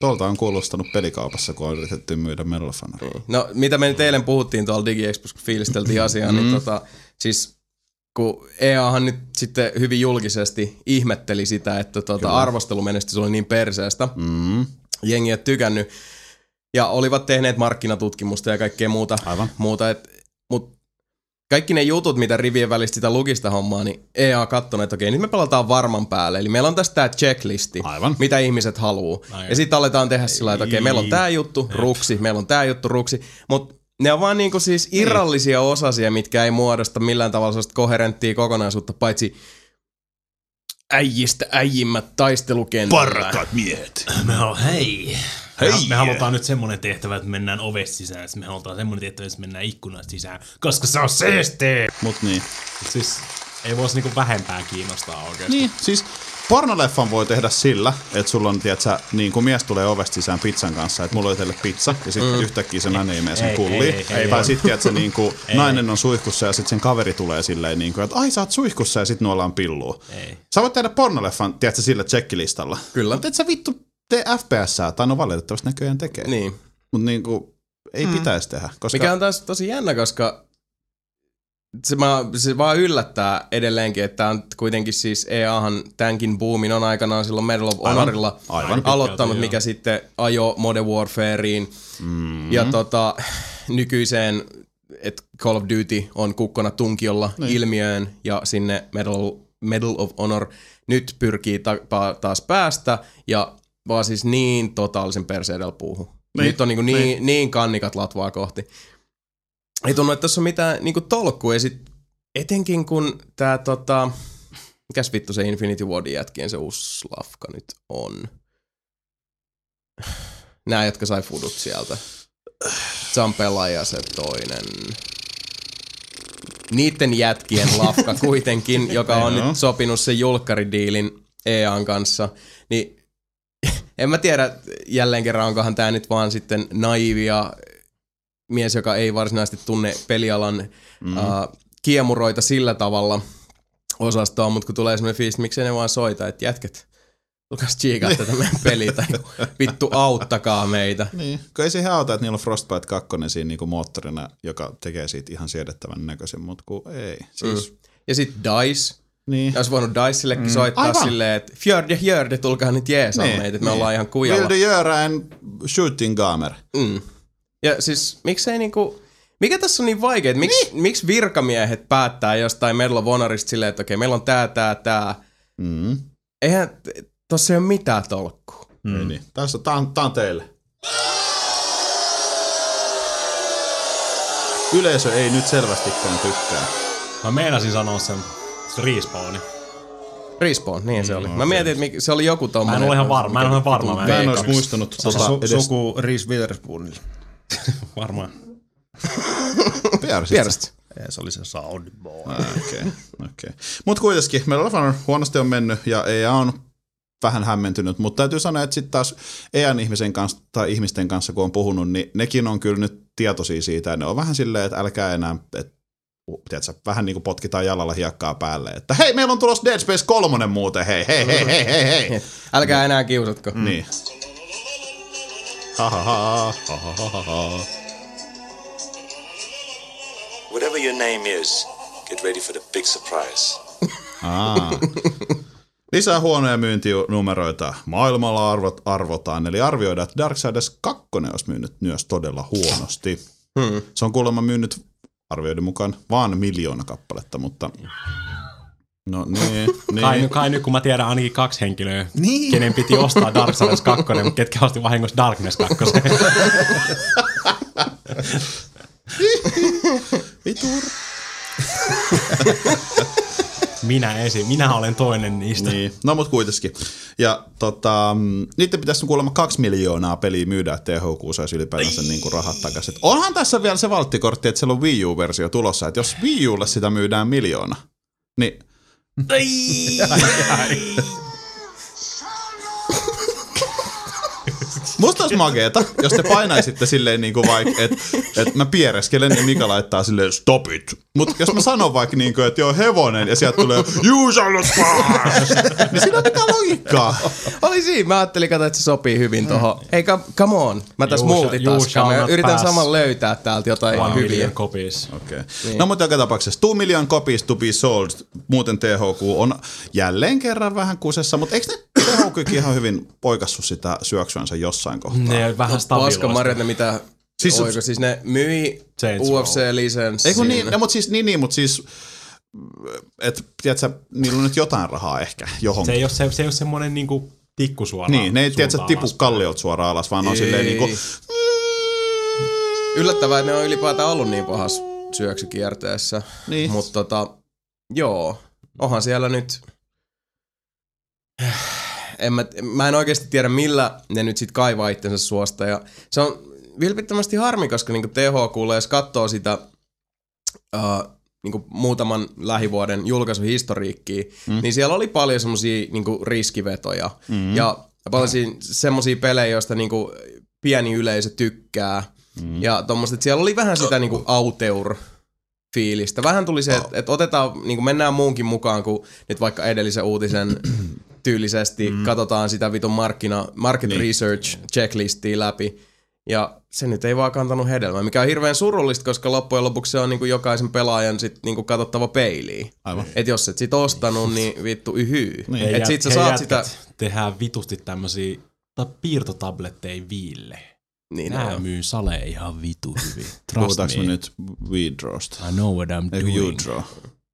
Tuolta on kuulostanut pelikaupassa, kun on yritetty myydä Medal of Honor. No, mitä me nyt eilen puhuttiin tuolla DigiExpossa, kun fiilisteltiin asiaa, niin tota, siis kun EAhan nyt sitten hyvin julkisesti ihmetteli sitä, että tota, arvostelumenestys oli niin perseestä, Mm. jengi ei tykännyt, ja olivat tehneet markkinatutkimusta ja kaikkea muuta, Aivan. muuta et, kaikki ne jutut, mitä rivien välistä sitä lugista hommaa, niin EA katsoi, että okei, nyt me pelataan varman päälle. Eli meillä on tässä tämä checklisti, Aivan. mitä ihmiset haluaa. Aivan. Ja sitten aletaan tehdä sillä että okei, meillä on tämä juttu, ruksi, meillä on tämä juttu, ruksi. Mutta ne on vaan niinku siis irrallisia osasia, mitkä ei muodosta millään tavalla sellaista koherenttia kokonaisuutta, paitsi äijistä äijimmät taistelukentät. miehet. Me halutaan, hei. Hei! Me, me halutaan nyt semmonen tehtävä, että mennään ovesta sisään. Sitten me halutaan semmonen tehtävä, että mennään ikkunasta sisään. Koska se on siistiä! Mut niin. Siis ei voisi niinku vähempää kiinnostaa oikeesti. Niin, siis pornoleffan voi tehdä sillä, että sulla on, tiedätkö, niin kun mies tulee ovesta sisään pizzan kanssa, että mulla oli teille pizza, ja sitten mm. yhtäkkiä se nainen imee sen ei tai sitten, että niin kuin, nainen on suihkussa ja sitten sen kaveri tulee silleen, niin kuin, että ai sä oot suihkussa ja sitten nuollaan pillua. Ei. Sä voit tehdä pornoleffan, tiedätkö, sillä checklistalla. Kyllä. Mutta et sä vittu tee FPS, tai no valitettavasti näköjään tekee. Niin. Mutta niin kuin, ei mm. pitäisi tehdä. Koska, Mikä on taas tosi jännä, koska se, mä, se vaan yllättää edelleenkin, että on kuitenkin siis EAhan tämänkin boomin on aikanaan silloin Medal of Aivan. Honorilla Aivan. aloittanut, Pitkälti, mikä joo. sitten ajo Modern Warfareen mm. ja tota, nykyiseen, että Call of Duty on kukkona tunkiolla niin. ilmiöön ja sinne Medal, Medal of Honor nyt pyrkii ta- pa- taas päästä ja vaan siis niin totaalisen perseedellä puuhun. Niin. Niin. Nyt on niinku niin, Niin. niin. niin kannikat latvaa kohti ei tunnu, että tässä on mitään niinku tolkkua. Ja sit, etenkin kun tää tota, mikäs vittu se Infinity Wardin jätkien se uusi lafka nyt on. Nää, jotka sai fudut sieltä. Zampella ja se toinen. Niitten jätkien lafka kuitenkin, joka on nyt sopinut sen julkkaridiilin EAN kanssa. Niin en mä tiedä jälleen kerran, onkohan tää nyt vaan sitten naivia mies, joka ei varsinaisesti tunne pelialan mm. uh, kiemuroita sillä tavalla osastoa, mutta kun tulee semmoinen fiilis, että miksei ne vaan soita, että jätket, tulkaas tsiikaa tätä meidän peliä, tai vittu auttakaa meitä. Niin, kun ei siihen auta, että niillä on Frostbite 2 siinä niinku moottorina, joka tekee siitä ihan siedettävän näköisen, mutta kun ei. Siis, mm. Ja sitten Dice, Niin. olisi voinut Dicelekin mm. soittaa Aivan. silleen, että Fjörde, Fjörde, tulkaa nyt jeesaa Niin, meitä, että me niin. ollaan ihan kujalla. Göra en shooting gamer? Mm. Ja siis miksei niinku, mikä tässä on niin vaikea, että miksi, niin. miksi virkamiehet päättää jostain Medal of Honorista silleen, että okei, meillä on tää, tää, tää. Mm. Eihän, tossa ei ole mitään tolkkua. Mm. Niin. Tässä, tää, on, tää on teille. Yleisö ei nyt selvästikään tykkää. Mä meinasin sanoa sen se respawni. Respawn, niin se oli. Mä mietin, että se oli joku Mä tommonen. en ole ihan varma, mä en ole ihan varma. Mä Mä en en olisi muistanut tota su- edes suku Reese Witherspoonille. varmaan. Piersit. Vierestä. Ei, se oli se Soundboy. Okei, okei. Okay. Mutta kuitenkin, meillä on Honor huonosti on mennyt ja EA on vähän hämmentynyt, mutta täytyy sanoa, että sitten taas EAN ihmisen kanssa tai ihmisten kanssa, kun on puhunut, niin nekin on kyllä nyt tietoisia siitä, ja ne on vähän silleen, että älkää enää, että tiedätkö, vähän niin kuin potkitaan jalalla hiekkaa päälle, että hei, meillä on tulossa Dead Space 3 muuten, hei, hei, hei, hei, hei, hei. Älkää enää kiusatko. Mm. Niin. Ha, ha, ha, ha, ha, ha, ha. whatever your name is, get ready for the big surprise. Aa. Lisää huonoja myyntinumeroita maailmalla arvot, arvotaan, eli arvioidaan, että Darksiders 2 olisi myynyt myös todella huonosti. Hmm. Se on kuulemma myynyt arvioiden mukaan vaan miljoona kappaletta, mutta... No niin, Kai, niin. kai nyt kun mä tiedän ainakin kaksi henkilöä, Niin. kenen piti ostaa Dark Souls 2, mutta ketkä osti vahingossa Darkness 2. Vitur. minä esi, minä olen toinen niistä. Niin, no mut kuitenkin. Ja tota, mm, niiden pitäisi kuulemma kaksi miljoonaa peliä myydä, että THQ saisi ylipäätänsä niin kuin rahat takaisin. Onhan tässä vielä se valttikortti, että siellä on Wii U-versio tulossa, että jos Wii Ulle sitä myydään miljoona, niin Musta olisi makeeta, jos te painaisitte silleen niin kuin vaikka, että et mä piereskelen ja Mika laittaa silleen stop it. Mut jos mä sanon vaikka niin kuin, että joo hevonen ja sieltä tulee you shall not pass, niin siinä on mitään logiikkaa. Oli siinä, mä ajattelin, kato, että se sopii hyvin tohon. Ei, come, come on. Mä tässä multitaskaan. Mä yritän pass. saman löytää täältä jotain One hyviä. million copies. Okei. Okay. No mutta joka tapauksessa 2 million copies to be sold, muuten THQ on jälleen kerran vähän kusessa, mutta eikö ne THQkin ihan hyvin poikassu sitä syöksyänsä jossain kohtaa? Ne vähän Paska stabiloista. marjat, ne mitä... Siis- Siis, Oiko, siis ne myi. UFC-lisenssin. Ei kun niin, no, mutta siis, niin, niin, mutta siis, että tiedätkö, niillä on nyt jotain rahaa ehkä Se johonkin. ei ole, se, se ei ole semmoinen niinku tikku suoraan. niin, ne ei tiedätkö, tipu alaspäin. kalliot suoraan alas, vaan on Ei. silleen niinku, Yllättävää, että ne on ylipäätään ollut niin pahas syöksykierteessä. Niin. Mutta tota, joo, onhan siellä nyt... En mä, mä en oikeasti tiedä, millä ne nyt sit kaivaa itsensä suosta. Ja se on vilpittömästi harmi, koska niinku THQ, jos katsoo sitä uh, niinku muutaman lähivuoden julkaisuhistoriikkiä, mm. niin siellä oli paljon semmosia niinku riskivetoja. Mm. Ja paljon semmosia pelejä, joista niinku pieni yleisö tykkää. Mm. Ja tommoset, että siellä oli vähän sitä niinku auteur fiilistä. Vähän tuli se, että et otetaan, niin mennään muunkin mukaan kuin nyt vaikka edellisen uutisen tyylisesti, mm. katsotaan sitä vitun markkina, market niin. research checklistia läpi. Ja se nyt ei vaan kantanut hedelmää, mikä on hirveän surullista, koska loppujen lopuksi se on niinku jokaisen pelaajan sit niinku katsottava peiliin. Aivan. Et jos et sit ostanut, niin vittu yhyy. Niin. Et jät- sit sä saat jätkät, sitä... Tehdään vitusti tämmösiä ta- piirtotabletteja viille. Niin, Nää no. myy sale ihan vitu hyvin. Trust puhutaanko me. nyt? I know what I'm Eikö doing. Udraw?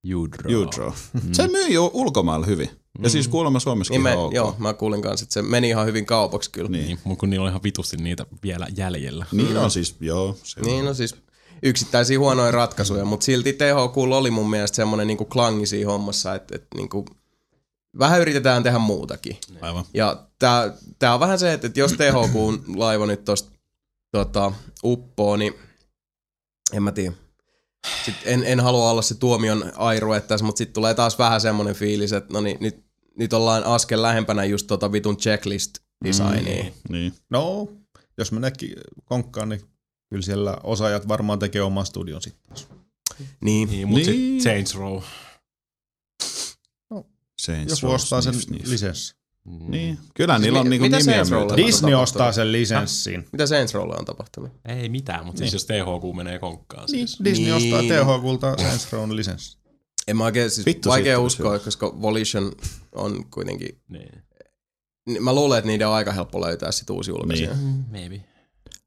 You draw. Udraw. Se myy jo ulkomailla hyvin. Ja siis kuulemma Suomessakin Niin me, ok. Joo, mä kuulin kanssa, että se meni ihan hyvin kaupaksi kyllä. Niin. Niin, mutta kun niillä on ihan vitusti niitä vielä jäljellä. Niin on siis, joo. Se on. Niin, no siis yksittäisiä huonoja ratkaisuja, mutta silti THQ oli mun mielestä semmoinen niinku klangi siinä hommassa, että, että niinku, vähän yritetään tehdä muutakin. Aivan. Ja tää, tää on vähän se, että, että jos THQ-laiva nyt tosta tota, uppoo, niin en mä tiedä. Sitten en, en halua olla se tuomion airue tässä, mutta sitten tulee taas vähän semmoinen fiilis, että no niin, nyt, nyt ollaan askel lähempänä just tota vitun checklist-designia. Mm. Niin. No, jos meneekin konkkaan, niin kyllä siellä osaajat varmaan tekee oman studion sitten. Niin. Niin, mutta Niin. niin. Saints Row. Saints Joku Row, ostaa sen sniff, lisenssi. Niin. Kyllä niillä on niinku mitä nimiä myötä. on? Disney tapahtunut? ostaa sen lisenssin. Mitä Saints Rowlle on tapahtunut? Ei mitään, mutta niin. siis jos THQ menee konkkaan. Niin, Siis. Disney Niin. ostaa THQlta Saints Rown lisenssi. En mä oikein, siis Vittu, vaikea uskoa, koska Volition on kuitenkin... Niin. ni- Mä luulen, että niiden on aika helppo löytää sit uusi julkaisija. Niin. Maybe.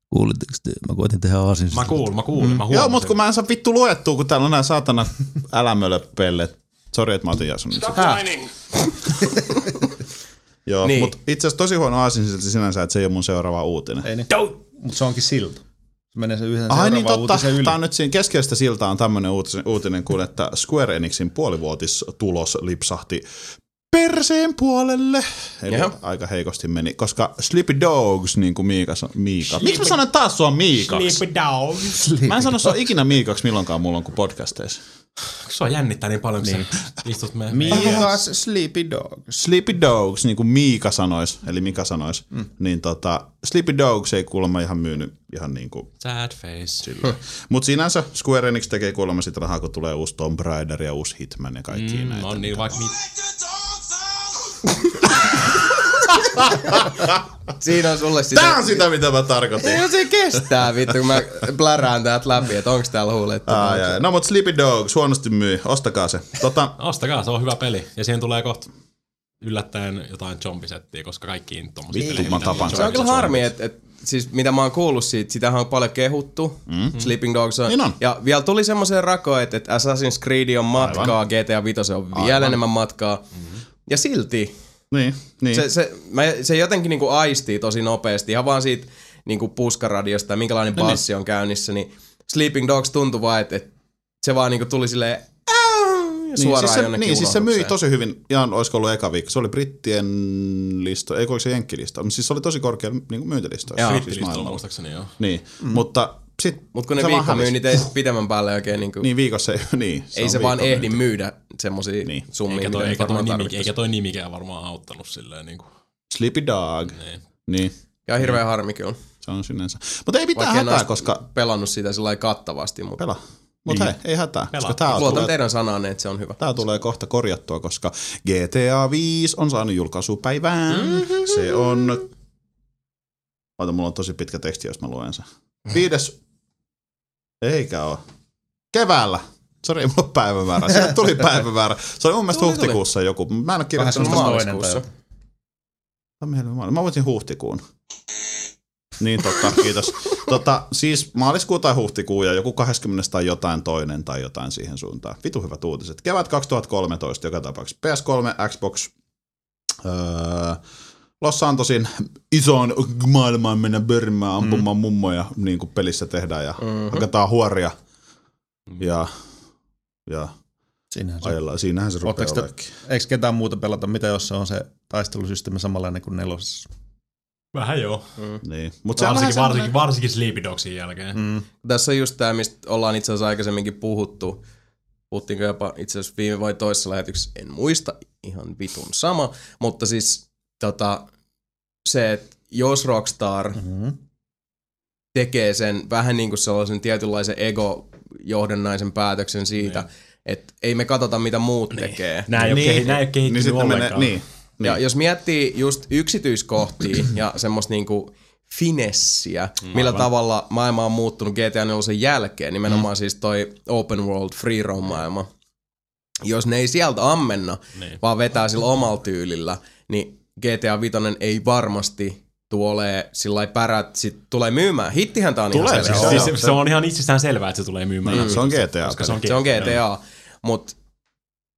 Kuulitteko te? Mä koitin tehdä aasin. Mä kuulin, mä kuulin, mä huomasin. Joo, mutta kun mä en saa vittu luettua, kun täällä on nämä saatana älämölöpellet. Sori, että mä otin Jason nyt. Whining. Joo, Niin. niin. mutta itse asiassa tosi huono aasinsilta sinänsä, että se ei ole mun seuraava uutinen. Ei niin. Mutta se onkin silta. Se menee sen yhden Ai niin totta, yli. tämä on nyt siinä keskeistä siltaa on tämmöinen uutinen, uutinen kuin, että Square Enixin puolivuotistulos lipsahti perseen puolelle. Eli Jaha. aika heikosti meni, koska Sleepy Dogs, niin kuin Miika, sa- Miika. Miksi mä sanon taas sua Miikaksi? Sleepy dogs. Mä en sano sua ikinä Miikaksi milloinkaan mulla on kuin podcasteissa. Se on jännittää niin paljon, kun niin. istut me. Miikas Sleepy Dog. Sleepy Dogs, niin kuin Miika sanois, eli Mika sanois, mm. niin tota, Sleepy Dogs ei kuulemma ihan myynyt ihan niin kuin Sad face. Mutta sinänsä Square Enix tekee kuulemma sitä rahaa, kun tulee uusi Tomb Raider ja uusi Hitman ja kaikki mm, Mm, näitä. on niin vaikka mit... Siinä on sulle sitä... Tää on sitä, mitä mä tarkoitin. Ei se kestää vittu, kun mä plärään täältä läpi, että onks täällä huulettu. Ai, ai. No mut Sleepy Dogs, huonosti myy. Ostakaa se. Tota, Ostakaa, se on hyvä peli. Ja siihen tulee kohta yllättäen jotain zombisettiä, koska kaikkiin tommosia Vittu, pelejä, mä tapan Se on on. kyllä harmi, että et, siis mitä mä oon kuullut siitä, sitähän on paljon kehuttu. Mm. Sleeping Dogs on. Niin on. Ja vielä tuli semmoiseen rakoon, että, että Assassin's Creed on matkaa, Aivan. GTA 5 on vielä Aivan. enemmän matkaa. Mm-hmm. Ja silti niin, niin. se, se, mä, se jotenkin niinku aistii tosi nopeasti, ihan vaan siitä niinku puskaradiosta ja minkälainen Niin, bassi on käynnissä, niin Sleeping Dogs tuntui vaan, että, että se vaan niinku tuli silleen Niin, suoraan siis se, jonnekin niin, siis se myi tosi hyvin, ihan olisiko ollut eka viikko. Se oli brittien listo, ei oliko se jenkkilista, mutta siis se oli tosi korkea niin myyntilistoissa. Joo. siis Brittilistalla maailmalla. muistaakseni joo. Niin, mm. mutta sit Mut kun ne se viikkomyynnit ei sit pidemmän päälle oikein niinku, Niin viikossa ei, niin. ei on se vaan ehdi myydä semmosia Niin. niin. summia, Eikä mitä toi, eikä, toi nimi, eikä toi nimikään varmaan auttanut silleen niinku. Sleepy Dog. Niin. Niin, Ja hirveä harmi kyllä. se on sinänsä. Mutta ei mitään Vaikka hätää, koska pelannut sitä sillä lailla kattavasti, mutta pela. Mutta Niin. hei, ei hätää, Pelaa. koska tää luotan tulee, teidän sanaan, että se on hyvä. tää tulee kohta korjattua, koska GTA 5 on saanut julkaisupäivään. Mm-hmm. Se on... Ota, mulla on tosi pitkä teksti, jos mä luen sen. Viides... Eikä oo. Keväällä. Sori, ei mulla päivämäärä. Sieltä tuli päivämäärä. Se oli mun mielestä Tuli, tuli. huhtikuussa joku. Mä en ole kirjoittanut sitä. 18. Maaliskuussa. mä voitin huhtikuun. Niin totta, kiitos. Tota, siis maaliskuu tai huhtikuu ja joku 20 tai jotain toinen tai jotain siihen suuntaan. Vitu hyvät uutiset. Kevät 2013 joka tapauksessa. PS3, Xbox, öö, Los Santosin isoon maailmaan mennä börmään ampumaan mm. mummoja, niin kuin pelissä tehdään, ja mm-hmm. hakataan huoria. Ja, ja Siinähän se. ajellaan. Siinähän se rupeaa te, eikö ketään muuta pelata? Mitä jos se on se taistelusysteemi samanlainen kuin nelosessa? Vähän joo. Niin. Mut se on vähän Varsinkin, varsinkin, varsinkin Sleepy Dogsin jälkeen. Mm. Tässä on just tämä, mistä ollaan itse asiassa aikaisemminkin puhuttu. Puhuttiinko jopa itse asiassa viime vai toisessa lähetyksessä, en muista, ihan vitun sama. Mutta siis tota, se, että jos Rockstar Mm-hmm. tekee sen vähän niin kuin sellaisen tietynlaisen ego-johdannaisen päätöksen siitä, Niin. että ei me katsota mitä muut tekee. Nämä ei, niin, ole, kehi, nää ei ole kehittynyt niin ollenkaan. menee, niin, Niin. Ja jos miettii just yksityiskohtia ja semmoista niinku finessiä, millä tavalla maailma on muuttunut GTA 4 jälkeen, nimenomaan siis toi open world free roam maailma. Jos ne ei sieltä ammenna, Niin. vaan vetää sillä omalla tyylillä, niin GTA 5 ei varmasti tulee sillä lailla pärät, sit tulee myymään. Hittihän tää on Tulee ihan selvä. siis, Joo. Siis se, se on ihan itsestään selvää, että se tulee myymään. Niin, se on GTA. Koska se on Se on GTA, mutta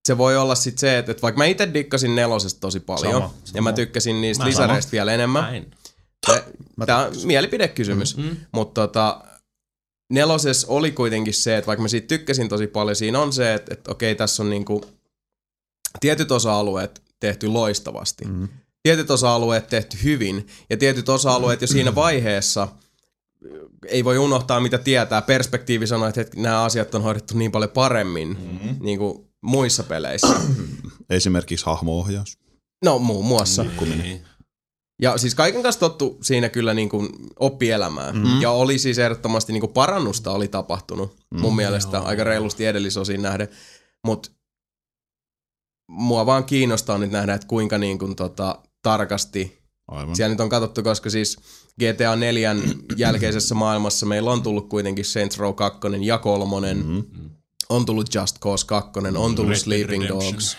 se voi olla sit se, että, että vaikka mä itse dikkasin nelosesta tosi paljon, Sama, ja sama. mä tykkäsin niistä Mä lisäreistä vielä enemmän. Näin. Se, tää on mielipidekysymys, Mm. mutta tota, nelosessa oli kuitenkin se, että vaikka mä siitä tykkäsin tosi paljon, siinä on se, että, että okei, tässä on niinku tietyt osa-alueet tehty loistavasti. Mm. Tietyt osa-alueet tehty hyvin, ja tietyt osa-alueet jo siinä vaiheessa ei voi unohtaa, mitä tietää. Perspektiivi sanoo, että nämä asiat on hoidettu niin paljon paremmin mm-hmm. niin kuin muissa peleissä. Esimerkiksi hahmo-ohjaus. No muun muassa. Niin. Ja siis kaiken kanssa tottu siinä kyllä niin kuin oppi elämään. Mm. Ja oli siis ehdottomasti niin kuin parannusta oli tapahtunut mm. mun mielestä Joo. aika reilusti edellisosiin nähden. Mutta mua vaan kiinnostaa nyt nähdä, että kuinka niin kuin tota, tarkasti Aivan. siellä nyt on katsottu, koska siis GTA 4 jälkeisessä maailmassa meillä on tullut kuitenkin Saints Row 2 ja 3, mm-hmm. on tullut Just Cause 2, on tullut Red Sleeping Redemption. Dogs,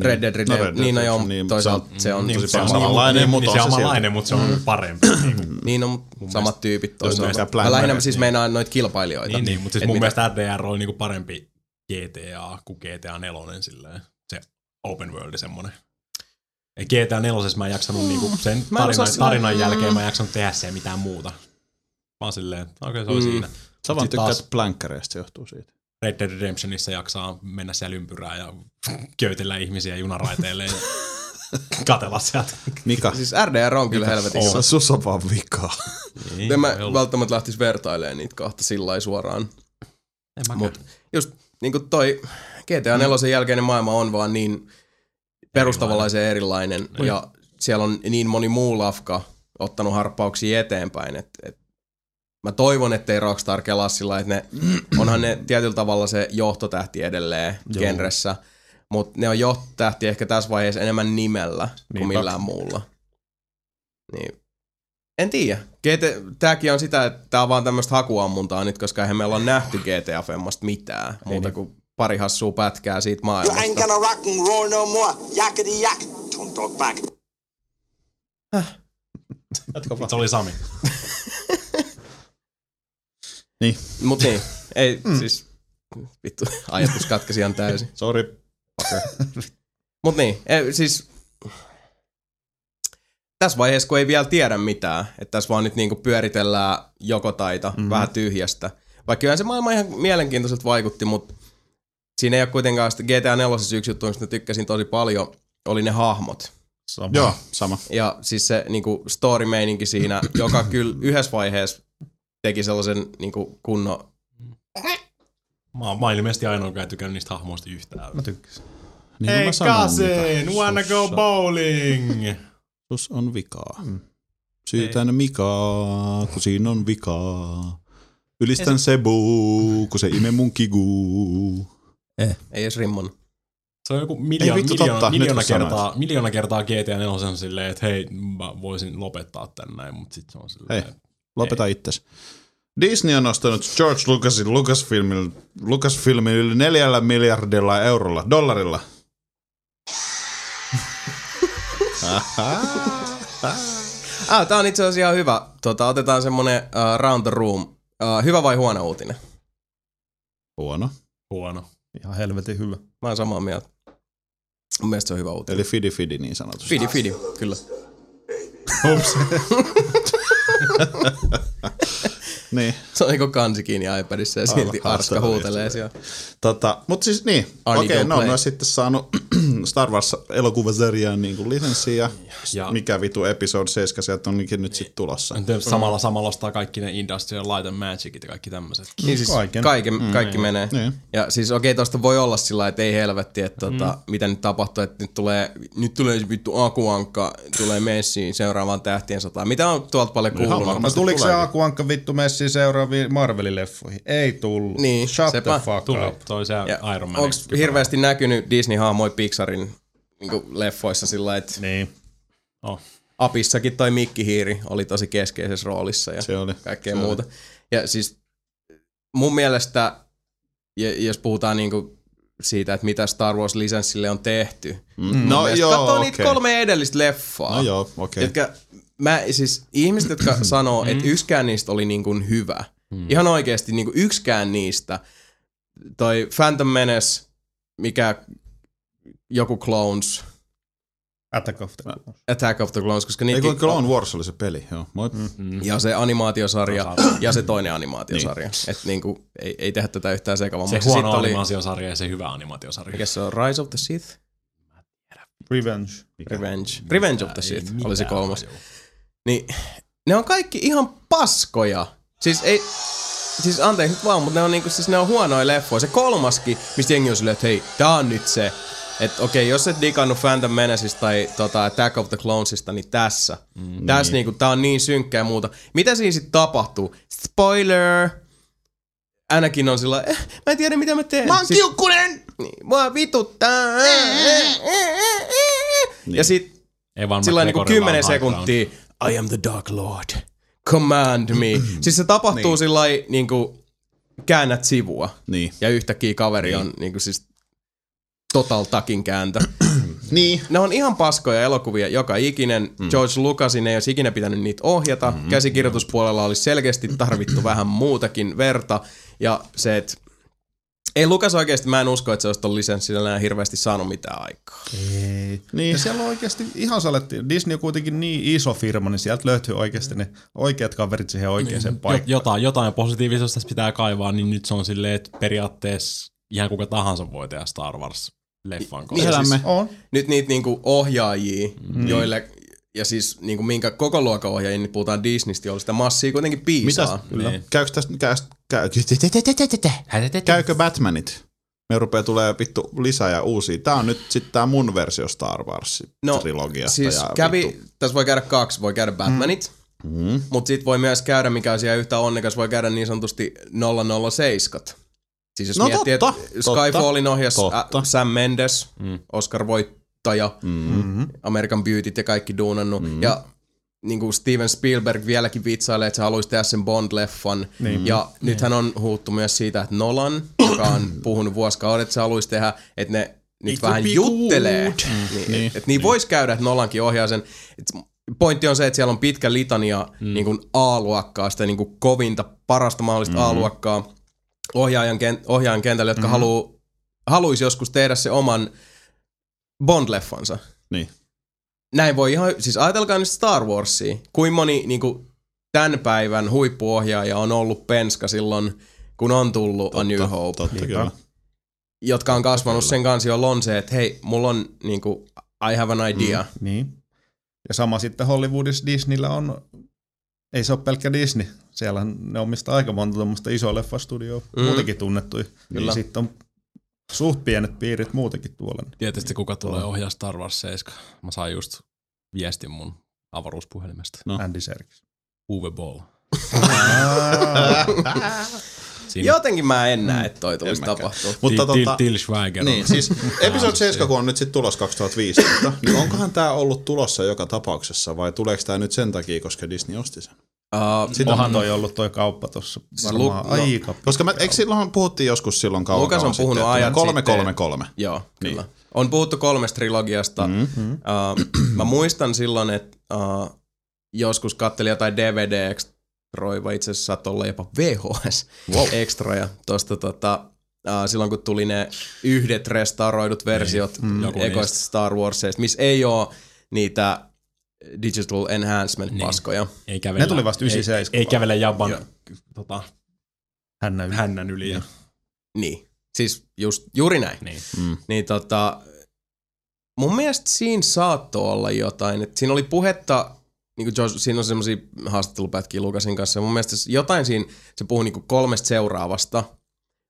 Red Dead Redemption, No Red Dead niin no joo, niin, toisaalta se on- se on, Niin, tosi se on paljon samanlainen, niin, mutta niin, se on samanlainen, mutta se on parempi. Niin, Niin on samat tyypit toisaalta. Mä lähinnä siis niin. meinaan noita kilpailijoita. niin, niin, mutta siis mun mitä- mielestä RDR oli niinku parempi GTA kuin GTA 4 silleen. Se open world semmonen. GTA 4 mä en jaksanut niinku sen Mä tarinan, tarinan jälkeen mä en jaksanut tehdä se mitään muuta. Vaan silleen, okei okay, se oli Mm. siinä. Sä vaan tykkäät taas- plankkereista, se johtuu siitä. Red Dead Redemptionissa jaksaa mennä siellä ympyrää ja köytellä ihmisiä junaraiteille ja katella sieltä. Mika, Siis RDR on kyllä helvetin hyvä. sä sus on vaan vikaa. Niin, En mä olla. välttämättä lähtisi vertailemaan niitä kahta sillä lailla suoraan. En. Mut just niinku toi GTA 4 jälkeinen maailma on vaan niin perustavanlaisen erilainen. Ja siellä on niin moni muu lafka ottanut harppauksia eteenpäin, että et mä toivon, ettei Rockstar kelaa sillä että ne, onhan ne tietyllä tavalla se johtotähti edelleen Joo. genressä, Mutta ne on jo tähti ehkä tässä vaiheessa enemmän nimellä kuin Niinpä. millään muulla. Niin. En tiedä. GT, tääkin on sitä, että tää on vaan tämmöistä hakuammuntaa nyt, koska eihän meillä ole nähty GTA Femmasta mitään muuta kuin pari hassua pätkää siitä You ain't maailmasta. gonna rock and roll no more. Yakety yak. Don't talk back. Se oli Sami. Mut niin, ei mm. siis, vittu, ajatus katkesi ihan täysin. Sorry. Mut niin, ei, siis tässä vaiheessa, kun ei vielä tiedä mitään, että tässä vaan nyt niinku pyöritellään joko taita Mhm. mm-hmm. vähän tyhjästä. Vaikka kyllä se maailma ihan mielenkiintoiselta vaikutti, mutta siinä ei ole kuitenkaan sitä GTA 4 yksi juttu, mistä tykkäsin tosi paljon, oli ne hahmot. Sama. Joo, sama. Ja siis se niinku story-meininki siinä, joka kyllä yhdessä vaiheessa teki sellaisen niinku kunnon Mä, oon- mä oon ilmeisesti ainoa, joka ei tykännyt niistä hahmoista yhtään. Mä tykkäsin. Niin sanoin, cousin, mitä. wanna go bowling? Sus on vikaa. Syytän Mikaa, kun siinä on vikaa. Ylistän Sebu, kun se ime mun kiguu. Ei edes rimmon. Se on joku miljoona, vittu, miljoona, totta, miljoona, kertaa, miljoona kertaa GTA 4 on silleen, että hei, mä voisin lopettaa tän näin, mutta sit se on silleen, Hei. Lopeta itses. Disney on ostanut George Lucasin Lucasfilmin, Lucasfilmin yli neljällä miljardilla eurolla, dollarilla. Ah, tää on itse asiassa ihan hyvä. Tota, otetaan semmonen uh, round the room. Uh, hyvä vai huono uutinen? Huono. huono. Ihan helvetin hyvä. Mä oon samaa mieltä. Mun mielestä se on hyvä uutinen. Eli fidi fidi niin sanotusti. Fidi, fidi, kyllä. Niin. Se on niinku kansi kiinni iPadissa ja silti Arska huutelee siellä. Tota, mutta siis niin, okei, okay, ne on myös sitten saanut Star Wars elokuvasarjaan niin lisenssiä. Ja- Mikä vitu episode 7 sieltä onkin nyt sitten tulossa. Samalla, samalla ostaa kaikki ne Industrial Light and Magicit ja kaikki tämmöiset. Niin siis Kaiken. kaiken. Kaikki, kaikki menee. Niin. Ja siis okei, okay, tosta voi olla sillä että ei helvetti, että tota, mitä nyt tapahtuu, että nyt tulee, nyt tulee se vittu akuankka, tulee messiin seuraavaan tähtien sotaan. Mitä on tuolta paljon kuulunut? No tuliko se. Akuankka vittu messiin seuraaviin Marvelin leffoihin? Ei tullut. Niin, Shut sepä. the fuck Tuli, up. toi se Ja Iron Man. Onko hirveästi näkynyt Disney-hahmoja Pixarin niin leffoissa sillä että Niin. Oh. Apissakin toi Mikki Hiiri oli tosi keskeisessä roolissa ja Se oli. kaikkea se oli. muuta. Ja siis mun mielestä, jos puhutaan niinku siitä, että mitä Star Wars-lisenssille on tehty. Mm. No joo, Katsoo okei. niitä kolme edellistä leffaa. No joo, okei. Jotka, mä, siis ihmiset, jotka sanoo, että yksikään niistä oli niin kuin hyvä. Ihan oikeasti niin kuin yksikään niistä. Toi Phantom Menace, mikä joku Clones, Attack of the Attack of the Clones, koska niitä kun Clone Wars oli se peli, joo. Moi. Mm. ja se animaatiosarja ja se toinen animaatiosarja. Niin. Että niinku, ei, ei tehdä tätä yhtään Se sekavammaksi. huono oli, animaatiosarja ja se hyvä animaatiosarja. mikä se on, Rise of the Sith? Revenge. Revenge. Revenge of the Sith Ei oli se kolmas. Niin ne on kaikki ihan paskoja. Siis ei, siis anteeksi nyt vaan, mutta ne on niinku, siis ne on huonoja leffoja. Se kolmaskin, mistä jengi on silleen, että hei, tää on nyt se. Että okei, jos et digannut Phantom Menacesta tai tota, Attack of the Clonesista, niin tässä. Mm, tässä niinku, tää on niin synkkä ja muuta. Mitä siinä sitten tapahtuu? Spoiler! Anakin on sillä eh, mä en tiedä mitä mä teen. Mä oon kiukkunen! Niin, mua vituttaa. Ja sit Ei vaan sillä niinku McGregorilla 10 on high ground. sekuntia, I am the Dark Lord, command me. siis se tapahtuu niin. sillä niinku, käännät sivua Niin. ja yhtäkkiä kaveri niin. on niinku siis total takin kääntö. Niin. ne on ihan paskoja elokuvia, joka ikinen. Mm. George Lucasin ei olisi ikinä pitänyt niitä ohjata. Mm. Käsikirjoituspuolella olisi selkeästi tarvittu vähän muutakin verta. Ja se, että ei Lukas oikeasti, mä en usko, että se olisi ton lisenssillä enää hirveästi saanut mitään aikaa. Ei. Niin. Ja siellä on oikeasti ihan saletti. Disney on kuitenkin niin iso firma, niin sieltä löytyy oikeasti ne oikeat kaverit siihen oikeaan Jo- paikkaan. jotain, jotain positiivista tässä pitää kaivaa, niin nyt se on silleen, että periaatteessa ihan kuka tahansa voi tehdä Star Wars-leffan kanssa. On. nyt niitä niinku ohjaajia, mm. joille, ja siis niinku minkä koko luokan ohjaajia, niin puhutaan Disneystä, joilla sitä massia kuitenkin piisaa. Mitäs? Niin. Käykö tästä, käy, käy, käykö Batmanit? Me rupeaa tulee vittu lisää ja uusia. Tää on nyt sitten tää mun versio Star Wars No, trilogiasta. siis ja kävi, vittu. tässä voi käydä kaksi, voi käydä Batmanit, mm. mutta sitten voi myös käydä, mikä on siellä yhtä onnekas, voi käydä niin sanotusti 007. Siis jos No miettii, totta, että Skyfallin ohjas totta. Sam Mendes, mm. Oscar-voittaja, Mm. American Beautyt ja kaikki duunannut. Mm. Ja niin kuin Steven Spielberg vieläkin vitsailee, että se haluaisi tehdä sen Bond-leffan. Niin. Ja niin. nythän on huuttu myös siitä, että Nolan, joka on puhunut vuosikaudet, että se haluaisi tehdä, että ne nyt It vähän juttelee. good. Mm. Niin, niin, että et niin voisi käydä, että Nolankin ohjaa sen. Et pointti on se, että siellä on pitkä litania mm. niin kuin A-luokkaa, sitä niin kuin kovinta, parasta mahdollista mm. A-luokkaa ohjaajan, ohjaajan kentälle, jotka mm. haluu, haluaisi joskus tehdä se oman Bond-leffansa. Niin. Näin voi ihan, siis ajatelkaa nyt Star Warsia. Kuin moni niin kuin, tämän päivän huippuohjaaja on ollut penska silloin, kun on tullut totta, A New Hope. Totta, kyllä. Jotka on kasvanut sen kanssa jo lonse, että hei, mulla on niin kuin, I have an idea. Mm. Niin. Ja sama sitten Hollywoodissa Disneyllä on, ei se ole pelkkä Disney, siellä ne omistaa aika monta tuommoista isoa leffastudioa, Mm. muutenkin tunnettuja. Kyllä. Niin sitten on suht pienet piirit muutenkin tuolla. Tietysti kuka tulee ohjaa Star Wars 7. Mä sain just viestin mun avaruuspuhelimesta. No. Andy Serkis. Uwe Boll. Siinä Jotenkin mä en näe, että toi tulisi tapahtua. Mutta Til, tota, Til Schweiger. niin, siis episode 7, kun on nyt sitten tulos 2015, niin onkohan tämä ollut tulossa joka tapauksessa vai tuleeko tämä nyt sen takia, koska Disney osti sen? Uh, Sitä- Onhan toi ollut toi kauppa tuossa varmaan Lu- no, no. aika. Koska me, eikö silloin puhuttiin joskus silloin kauan Lukas on puhunut sitten, että ajat kolme, sitten. kolme, kolme. Joo, Niin. kyllä. On puhuttu kolmesta trilogiasta. Mm-hmm. Uh, mä muistan silloin, että uh, joskus kattelin jotain DVD-ekstroiva, itse asiassa saattoi olla jopa VHS-ekstroja tosta tota, uh, silloin kun tuli ne yhdet restauroidut versiot mm, joku ekoista Star Warsista, missä ei ole niitä digital enhancement-paskoja. Ei kävellä, Ne tuli vasta ei, 97 ei kävele Jabban Joo. tota, Hännä yli. hännän yli. Ja, Niin, siis just, juuri näin. niin. Mm. Niin tota, mun mielestä siinä saattoi olla jotain. Et siinä oli puhetta, niin kuin Josh, siinä on semmoisia haastattelupätkiä Lukasin kanssa. ja Mun mielestä jotain siinä, se puhui niin kuin kolmesta seuraavasta.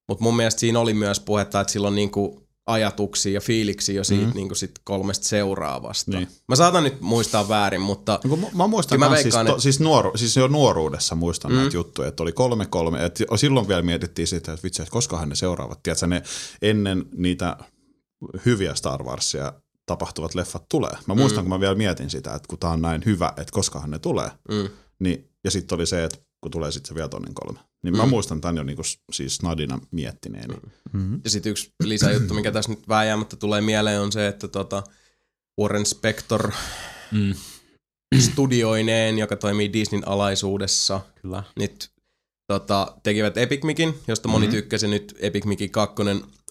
Mutta mun mielestä siinä oli myös puhetta, että sillä on niin kuin ajatuksia ja fiiliksiä jo siitä mm. niin kuin sit kolmesta seuraavasta. Niin. Mä saatan nyt muistaa väärin, mutta No, mä, mä muistan mä siis, veikkaan, to, että- siis, nuoru, siis jo nuoruudessa muistan mm. näitä juttuja, että oli kolme kolme, että silloin vielä mietittiin sitä, että vitsi, että koskahan ne seuraavat, tiedätkö, ne ennen niitä hyviä Star Warsia tapahtuvat leffat tulee. Mä muistan, mm. kun mä vielä mietin sitä, että kun tää on näin hyvä, että koskahan ne tulee, mm, niin, ja sitten oli se, että kun tulee sitten se viatoinen kolme. Niin mä Mm. muistan tämän jo niinku, siis snadina miettineeni. Mm-hmm. Ja sitten yksi lisäjuttu, mikä tässä nyt vääjäämättä tulee mieleen, on se, että tota Warren Spector Mm, studioineen, joka toimii Disneyn alaisuudessa, kyllä. nyt tota, tekivät Epic Micin, josta moni Mhm. tykkäsi. Nyt Epic Micin 2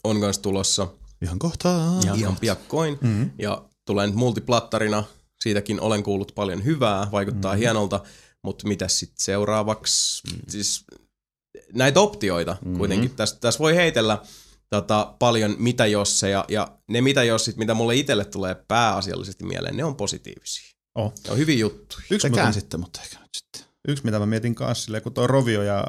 on kanssa tulossa Ihan kohtaa. ihan, ihan piakkoin. Mm-hmm. Ja tulee nyt multiplattarina. Siitäkin olen kuullut paljon hyvää, vaikuttaa mm-hmm. hienolta. Mutta mitä sitten seuraavaksi? Mm. Siis näitä optioita mm-hmm. kuitenkin. Tässä täs voi heitellä tota, paljon mitä josseja. Ja ne mitä jossit, mitä mulle itselle tulee pääasiallisesti mieleen, ne on positiivisia. Oh. Ne on hyviä juttuja. Yksi, mitä, sitten, mutta ehkä nyt sitten. yksi, mitä mä mietin kanssa, silleen, kun toi Rovio ja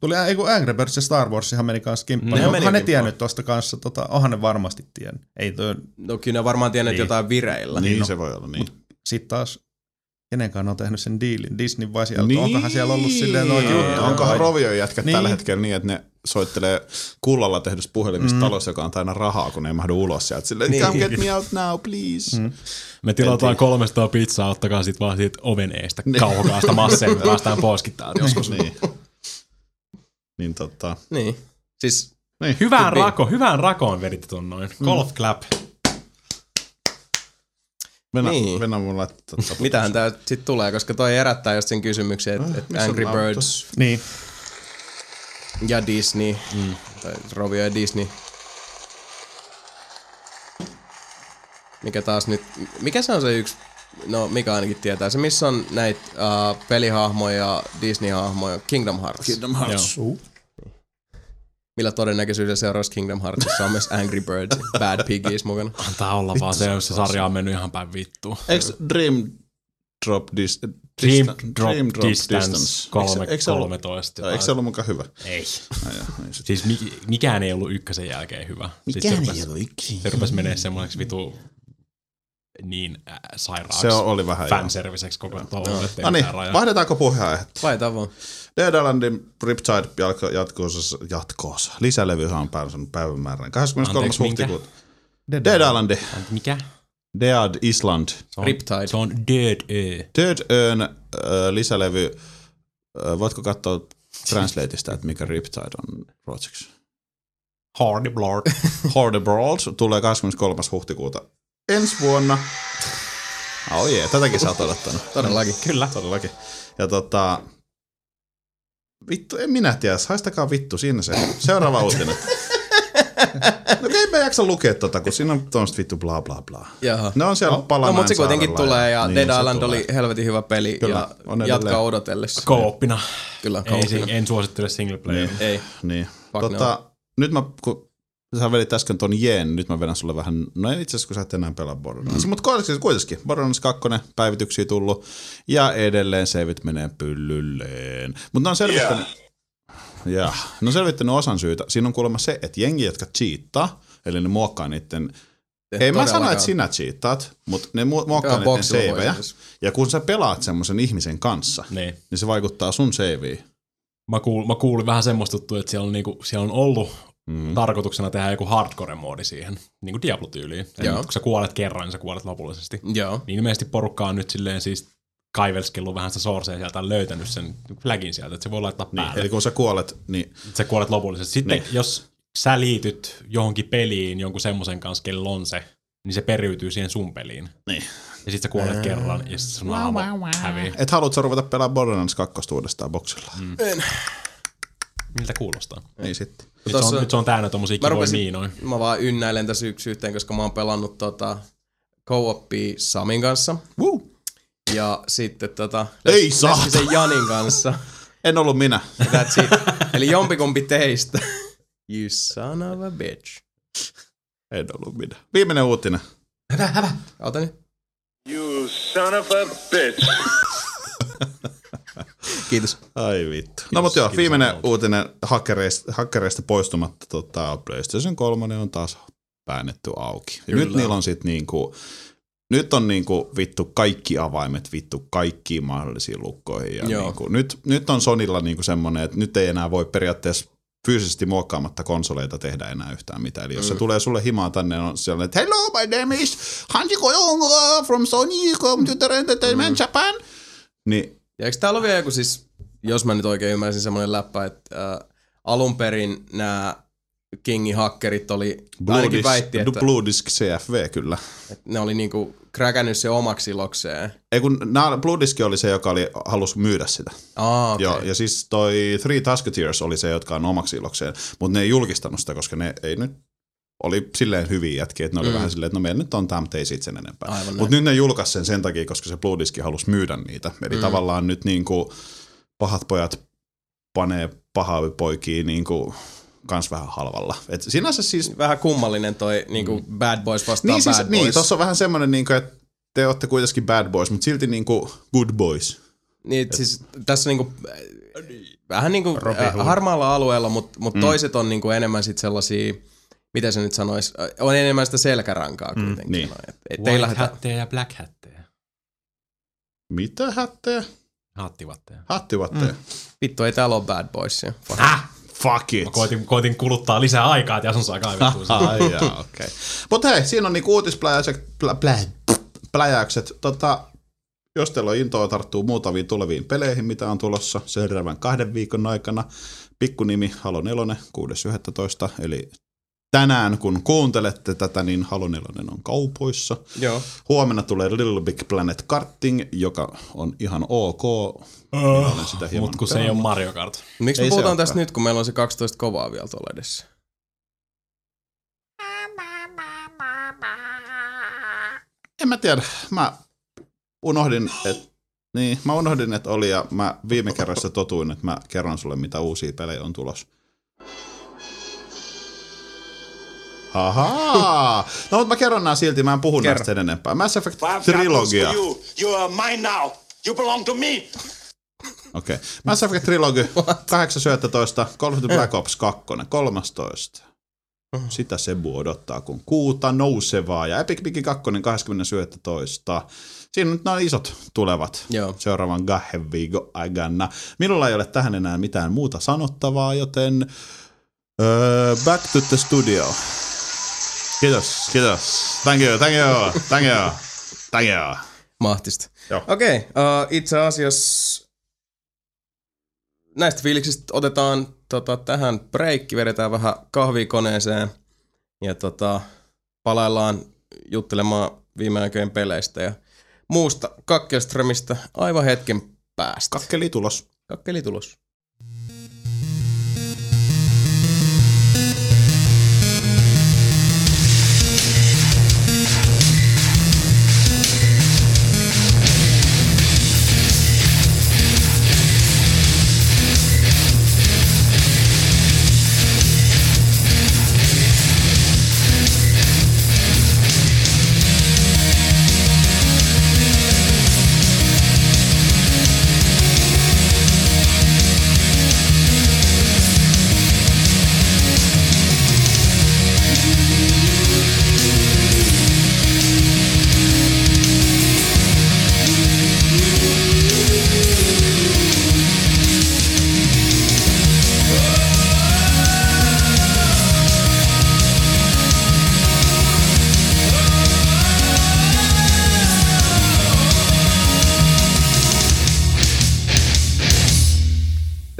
Tuli ei kun Angry Birds ja Star Warsihan meni kanssa kimppaan. Nehän Onhan ne tiennyt tosta kanssa, tota, onhan ne varmasti tiennyt. Ei toi, No kyllä ne varmaan tienneet Niin. jotain vireillä. Niin, no. se voi olla niin. sit taas kenenkaan on tehnyt sen diilin. Disney vai sieltä, Niin. niin. onkohan siellä ollut silleen noita juttuja. Onkohan vai- Rovio jätkät niin. Niin. tällä hetkellä niin, että ne soittelee kullalla tehdystä puhelimista mm. talossa, joka on täynnä rahaa, kun ne ei mahdu ulos sieltä. Silleen, Niin. come get me out now, please. Mm. Me tilataan 300 pizzaa, ottakaa sit vaan siitä oven eestä kauhokaasta masseja, me päästään täältä joskus. niin. Niin tota, Niin. Siis niin. Hyvään Niin. rako, hyvään rakoon veditte ton noin. Golf clap. Venä, Niin. niin. Venä mulle, että tota, mitähän tää sitten tulee, koska toi herättää just sen kysymyksen, että et missä on Angry auto? Birds Niin. ja Disney, mm. tai Rovio ja Disney. Mikä taas nyt, mikä se on se yksi, no Mika ainakin tietää, se missä on näitä uh, pelihahmoja ja Disney-hahmoja, Kingdom Hearts. Kingdom Hearts. Joo. Millä todennäköisyydellä seuraavassa Kingdom Heartsissa on myös Angry Birds, Bad Piggies mukana. Antaa olla vaan se, jos se sarja on mennyt ihan päin vittuun. Eikö Dream Drop dis, Dream distan- Drop Dream Distance Eikö se- 3, eikö se ollut- 13. Eikö se ollut mukaan hyvä? Ei. Ei sit. Siis mi- mikään ei ollut ykkösen jälkeen hyvä. Mikään se rupesi, ollut yksi. se rupesi menee semmoiseksi vitu niin äh, sairaaksi Se oli vähän, joo. fanserviseksi koko ettei No niin, vaihdetaanko puheenaihetta? Vai vaan. Dead Islandin Riptide jatkoossa, jatkoossa. Lisälevyhän on päässyt päivämäärän. 23. Anteeksi, minkä? huhtikuuta. Dead Islandi. Mikä? Dead Island. Se on, Riptide. Se on Dead Ö. Dead Earn äh, lisälevy. Äh, voitko katsoa Translateista, että mikä Riptide on ruotsiksi? Hardy Blood. Horde Brawls tulee 23. huhtikuuta ensi vuonna. Oh yeah, tätäkin sä oot odottanut. Todellakin. Kyllä. Todellakin. Ja tota... Vittu, en minä tiedä. Haistakaa vittu, siinä se. Seuraava uutinen. No ei mä jaksa lukea tota, kun siinä on tuommoista vittu bla bla bla. Jaha. Ne on siellä no, No, mutta se kuitenkin tulee ja niin, Dead Island tulee. oli helvetin hyvä peli Kyllä, ja on edelleen. jatkaa odotellessa. Kooppina. Kyllä, Ei, kaupina. si- en suosittele single player. Niin. Ei. Niin. Fuck Tota, nyt mä, kun sä vedit äsken ton jeen, nyt mä vedän sulle vähän, no itse asiassa kun sä et enää pelaa Borderlands, mm. mutta kuitenkin, kuitenkin Borderlands 2 päivityksiä tullut, ja edelleen saveit menee pyllylleen. Mutta ne on selvittänyt, ja, ne on selvittänyt osan syytä. Siinä on kuulemma se, että jengi, jotka cheattaa, eli ne muokkaa niiden ei mä sano, että sinä cheattaat, mutta ne mu- muokkaa niiden savejä. siis. Ja kun sä pelaat semmoisen ihmisen kanssa, Niin. niin se vaikuttaa sun saveen. Mä, kuul, mä kuulin vähän semmoista juttua, että siellä on, niinku, siellä on ollut mm. tarkoituksena tehdä joku hardcore-moodi siihen, niin kuin Diablo-tyyliin. Eli Joo. kun sä kuolet kerran, niin sä kuolet lopullisesti. Joo. Niin ilmeisesti porukka on nyt silleen siis kaivelskellut vähän sitä sourcea sieltä ja löytänyt sen flagin sieltä, että se voi laittaa Niin, päälle. eli kun sä kuolet, niin Sä kuolet lopullisesti. Sitten Niin. niin. jos sä liityt johonkin peliin jonkun semmoisen kanssa, kello on se, niin se periytyy siihen sun peliin. Niin. Ja sitten sä kuolet kerran ja sitten sun hävii. Et haluat sä ruveta pelaamaan Borderlands 2 uudestaan boksilla? Mm. Miltä kuulostaa? Ei sitten. Nyt, se Tossa- on, nyt se on täynnä tommosia Mä kivoja rupesin, miinoja. mä vaan ynnäilen tässä yksi yhteen, koska mä oon pelannut tota co-opia Samin kanssa. Woo. Ja sitten tota... Ei saatana. Leskisen Janin kanssa. En ollut minä. That's it. Eli jompikumpi teistä. You son of a bitch. En ollut minä. Viimeinen uutinen. Ota nyt. You son of a bitch. Kiitos. Ai vittu. No mutta joo, viimeinen uutinen hakkereista, hakkereista poistumatta. Tota, PlayStation 3 on taas väännetty auki. Ja nyt niillä on sit niinku, nyt on niinku vittu kaikki avaimet vittu kaikkiin mahdollisiin lukkoihin. Ja Joo. niinku, nyt, nyt on Sonilla niinku semmonen, että nyt ei enää voi periaatteessa fyysisesti muokkaamatta konsoleita tehdä enää yhtään mitään. Eli jos se tulee sulle himaan tänne, on sellainen, että hello, my name is Hansi Kojonga from Sony Computer Entertainment Japan. Niin Ja eikö täällä ole vielä joku siis, jos mä nyt oikein ymmärsin semmoinen läppä, että äh, alun perin nämä Kingin hakkerit oli, Blue ainakin Disc, väitti, että, Blue Disc CFV kyllä. että ne oli niinku kräkännyt se omaksi ilokseen. Ei kun nää, Blue Disc oli se, joka oli, halusi myydä sitä. Aa, Okay. Joo, ja siis toi Three Musketeers oli se, jotka on omaksi ilokseen, mutta ne ei julkistanut sitä, koska ne ei nyt oli silleen hyviä jätkiä, että ne oli mm. vähän silleen, että no meillä nyt on tämä, mutta ei sit sen enempää. Mutta nyt ne julkaisi sen sen takia, koska se Blue Disc halusi myydä niitä. Eli mm. tavallaan nyt niinku pahat pojat panee pahaa poikia niinku kans vähän halvalla. Et sinänsä siis Vähän kummallinen toi niinku Bad Boys vastaan niin, siis, Bad niin Boys. tossa on vähän semmoinen, niin että te olette kuitenkin bad boys, mutta silti niin kuin good boys. Niin, et siis tässä niinku, äh, vähän niinku äh, harmaalla alueella, mutta mut mm. toiset on niinku enemmän sit sellaisia, mitä se nyt sanois, äh, on enemmän sitä selkärankaa kuitenkin. niin. No, et, et White lähdetä, hatteja ja black hatteja. Mitä hättejä? Hattivatteja. Hattivatteja. Mm. vittu ei täällä ole Bad Boysia. Fuck. Häh? Fuck it. Mä koitin, koitin kuluttaa lisää aikaa, että Jason saa kaivettua sen. Ai jaa, okei. Okay. Mutta hei, siinä on niinku uutispläjäykset, plä, plä, pläjäykset. Tota, jos teillä on intoa tarttuu muutaviin tuleviin peleihin, mitä on tulossa seuraavan kahden viikon aikana, pikkunimi Halo 4, 6.11. Eli tänään, kun kuuntelette tätä, niin Halo 4 on kaupoissa. Joo. Huomenna tulee Little Big Planet Karting, joka on ihan ok. Sitä hieman Mutta kun se ei ole Mario Kart. Miksi Ei me se puhutaan tästä nyt, kun meillä on se 12 kovaa vielä tuolla edessä? En mä tiedä. Mä unohdin, että niin, mä unohdin, että oli ja mä viime kerrassa totuin, että mä kerron sulle, mitä uusia pelejä on tulossa. Ahaa! No, mutta mä kerron nää silti, mä en puhu Kerro. näistä sen enempää. Mass Effect Trilogia. you. You are mine now. You belong to me. Okei. Okay. Mass Effect Trilogy, 8.11, Call of the Black Ops 2, 13. Sitä Sebu odottaa, kun kuuta nousevaa. Ja Epic Mickey 2. 20.11. Siinä nyt nämä isot tulevat Joo. seuraavan kahden viikon aikana. Minulla ei ole tähän enää mitään muuta sanottavaa, joten öö, back to the studio. Kiitos, kiitos. Thank you, thank you, thank you, thank you. Mahtista. Okei, okay, uh, itse asiassa näistä fiiliksistä otetaan tota, tähän breikki, vedetään vähän kahvia koneeseen ja tota, palaillaan juttelemaan viime aikojen peleistä ja muusta Kakkelströmistä aivan hetken päästä. Kakkeli tulos. Kakkeli tulos.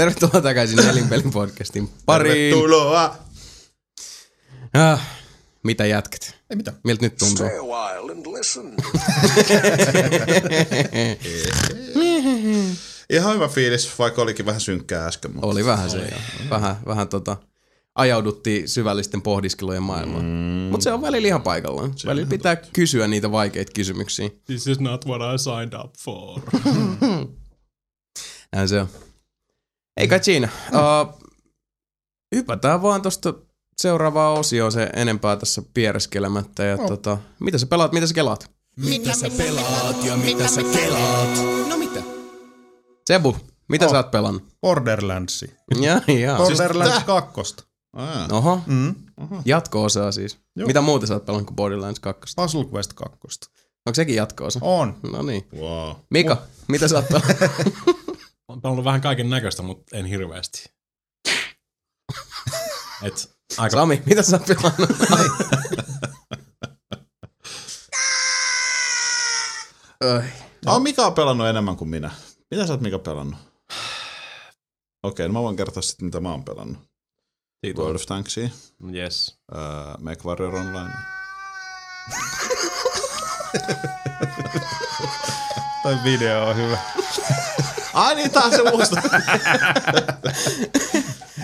Tervetuloa takaisin Nelinpelin podcastin pariin. Tervetuloa. Ah, mitä jätkät? Ei mitään. Miltä nyt tuntuu? Stay a while and listen. Ihan hyvä fiilis, vaikka olikin vähän synkkää äsken. Mutta Oli vähän se, joo. Vähän, vähän tota, ajauduttiin syvällisten pohdiskelujen maailmaan. Mm. Mutta se on välillä ihan paikallaan. Se välillä pitää kysyä niitä vaikeita kysymyksiä. This is not what I signed up for. Näin se on. Ei kai siinä. Uh, hypätään vaan tosta seuraavaa osioon se enempää tässä piereskelemättä. Ja tota, mitä sä pelaat, mitä sä kelaat? Mitä sä pelaat ja mitä sä kelaat? No mitä? Sebu, mitä oh. sä oot pelannut? Borderlandsi. Ja, ja. Borderlands 2. Aa, Oho, Mm. jatko-osaa siis. Joo. Mitä muuta sä oot pelannut kuin Borderlands 2? Puzzle Quest 2. Onko sekin jatko-osa? On. No niin. wow. Mika, mitä sä oot pelannut? Olen pelannut vähän kaiken näköistä, mutta en hirveästi. Et aika Sami, mitä sä oot pelannut? Oi. Oh, Mika on pelannut enemmän kuin minä. Mitä sä oot Mika pelannut? Okei, no mä voin kertoa sitten, mitä mä oon pelannut. Siitä World of Tanksia, Yes. uh, MechWarrior Online. Toi video on hyvä. Ai niin, taas se muista.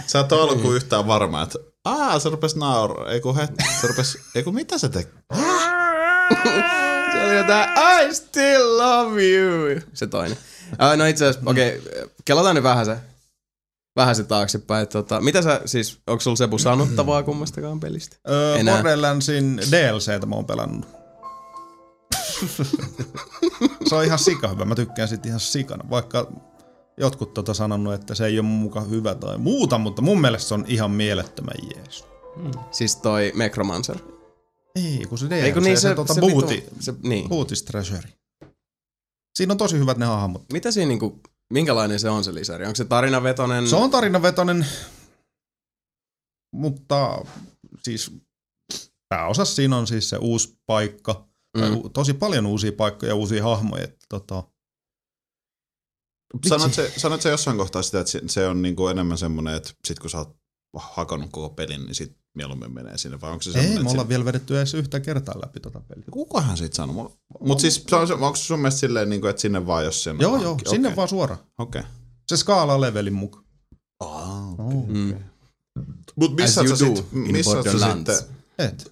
Sä et ole alkuun yhtään varma, että aa, se rupes naura. Ei kun het, se rupes, ei kun mitä se teki? Se oli jotain I still love you. Se toinen. Uh, no itse asiassa, okei, okay, kelataan nyt vähän se, vähän se taaksepäin. Tota, mitä sä siis, onko sulla Sebu sanottavaa kummastakaan pelistä? Öö. Borderlandsin DLCtä mä oon pelannut. se on ihan sika hyvä. Mä tykkään sit ihan sikana. Vaikka jotkut tota sanonut, että se ei ole muka hyvä tai muuta, mutta mun mielestä se on ihan mielettömän jees. Siis toi Necromancer. Ei, kun se DLC, Eikö niin se, tota se, booty, vitu- se, niin. Bootis Treasury. Siinä on tosi hyvät ne hahmot. Mitä siinä niinku, minkälainen se on se lisäri? Onko se tarinavetonen? Se on tarinavetoinen, mutta siis pääosassa siinä on siis se uusi paikka. Mm. Tosi paljon uusia paikkoja ja uusia hahmoja. Että tota, Sanoit se, sanoit se jossain kohtaa sitä, että se, on niinku enemmän semmoinen, että sit kun sä oot hakannut koko pelin, niin sit mieluummin menee sinne, vai onko se semmoinen, ei, me ollaan vielä vedetty edes yhtä kertaa läpi tota peliä. Kukahan siitä sanoo? Mutta siis se on, se- onko se sun mielestä silleen, niinku, että sinne vaan, jos sen Joo, hankkii? joo, sinne Okei. vaan suoraan. Okei. Se skaalaa levelin mukaan. Ah, Oh. Mm. Mut missä As sä sit, missä sä sitten Et,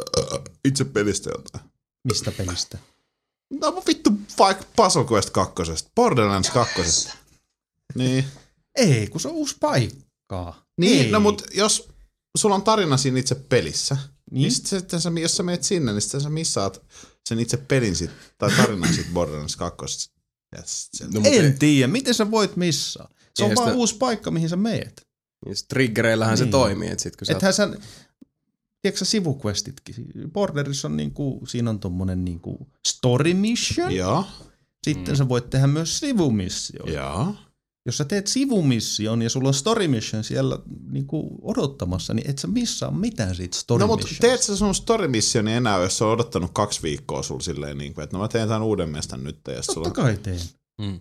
itse pelistä jotain? Mistä pelistä? No vittu vaikka Puzzle Quest 2. Borderlands 2. Niin. Ei, kun se on uusi paikka. Niin, Ei. no mut jos sulla on tarina siinä itse pelissä, niin, Niin. niin sit, sitten sä, jos sä menet sinne, niin sitten sä missaat sen itse pelin sit, tai tarinan sit Borderlands 2. Yes, sen. No, En tiedä, miten sä voit missaa. Se on Eihän vaan sitä- uusi paikka, mihin sä meet. Niin, triggereillähän niin. se Niin. toimii, että sit kun sä... Ethän sä, tiedätkö sivuquestitkin? Borderissa on niinku, siinä on tommonen niinku story mission. Joo. Sitten mm. sä voit tehdä myös sivumission. Joo. Jos sä teet sivumission ja sulla on story mission siellä niinku odottamassa, niin et sä missaa mitään siitä story No mutta teet sä sun story missioni enää, jos sä on odottanut kaksi viikkoa sul silleen, niin kuin, että no mä teen tämän uuden mestan nyt. Ja sulla... Totta kai teen. Mm.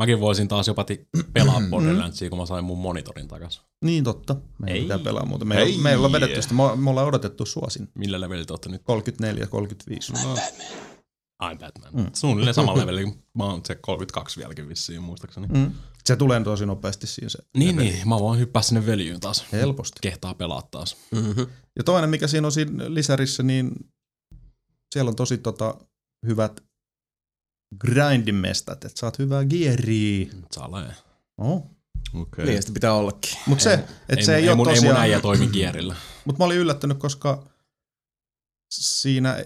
Mäkin voisin taas jopa ti- pelaa Borderlandsia, kun mä sain mun monitorin takas. Niin totta. Meidän Ei. pitää pelaa muuta. Meillä, Ei. meillä on vedetty sitä. Me, me ollaan odotettu suosin. Millä levelillä te ootte nyt? 34, 35. No. I'm Batman. Mm. Suunnilleen samalla levelillä, kun mä oon se 32 vieläkin vissiin, muistaakseni. Mm. Mm. Se tulee tosi nopeasti siinä se. Niin, niin. Mä voin hyppää sinne veljyyn taas. Helposti. Kehtaa pelaa taas. Mm-hmm. Ja toinen, mikä siinä on siinä lisärissä, niin siellä on tosi tota, hyvät grindimestat, että saat hyvää gearia. Salee. Oh. Okay. Niin, sitä pitää ollakin. Mutta se, että se mun- ei, ole mun, ei mun tosiaan... äijä toimi kierillä. Mutta mä olin yllättynyt, koska siinä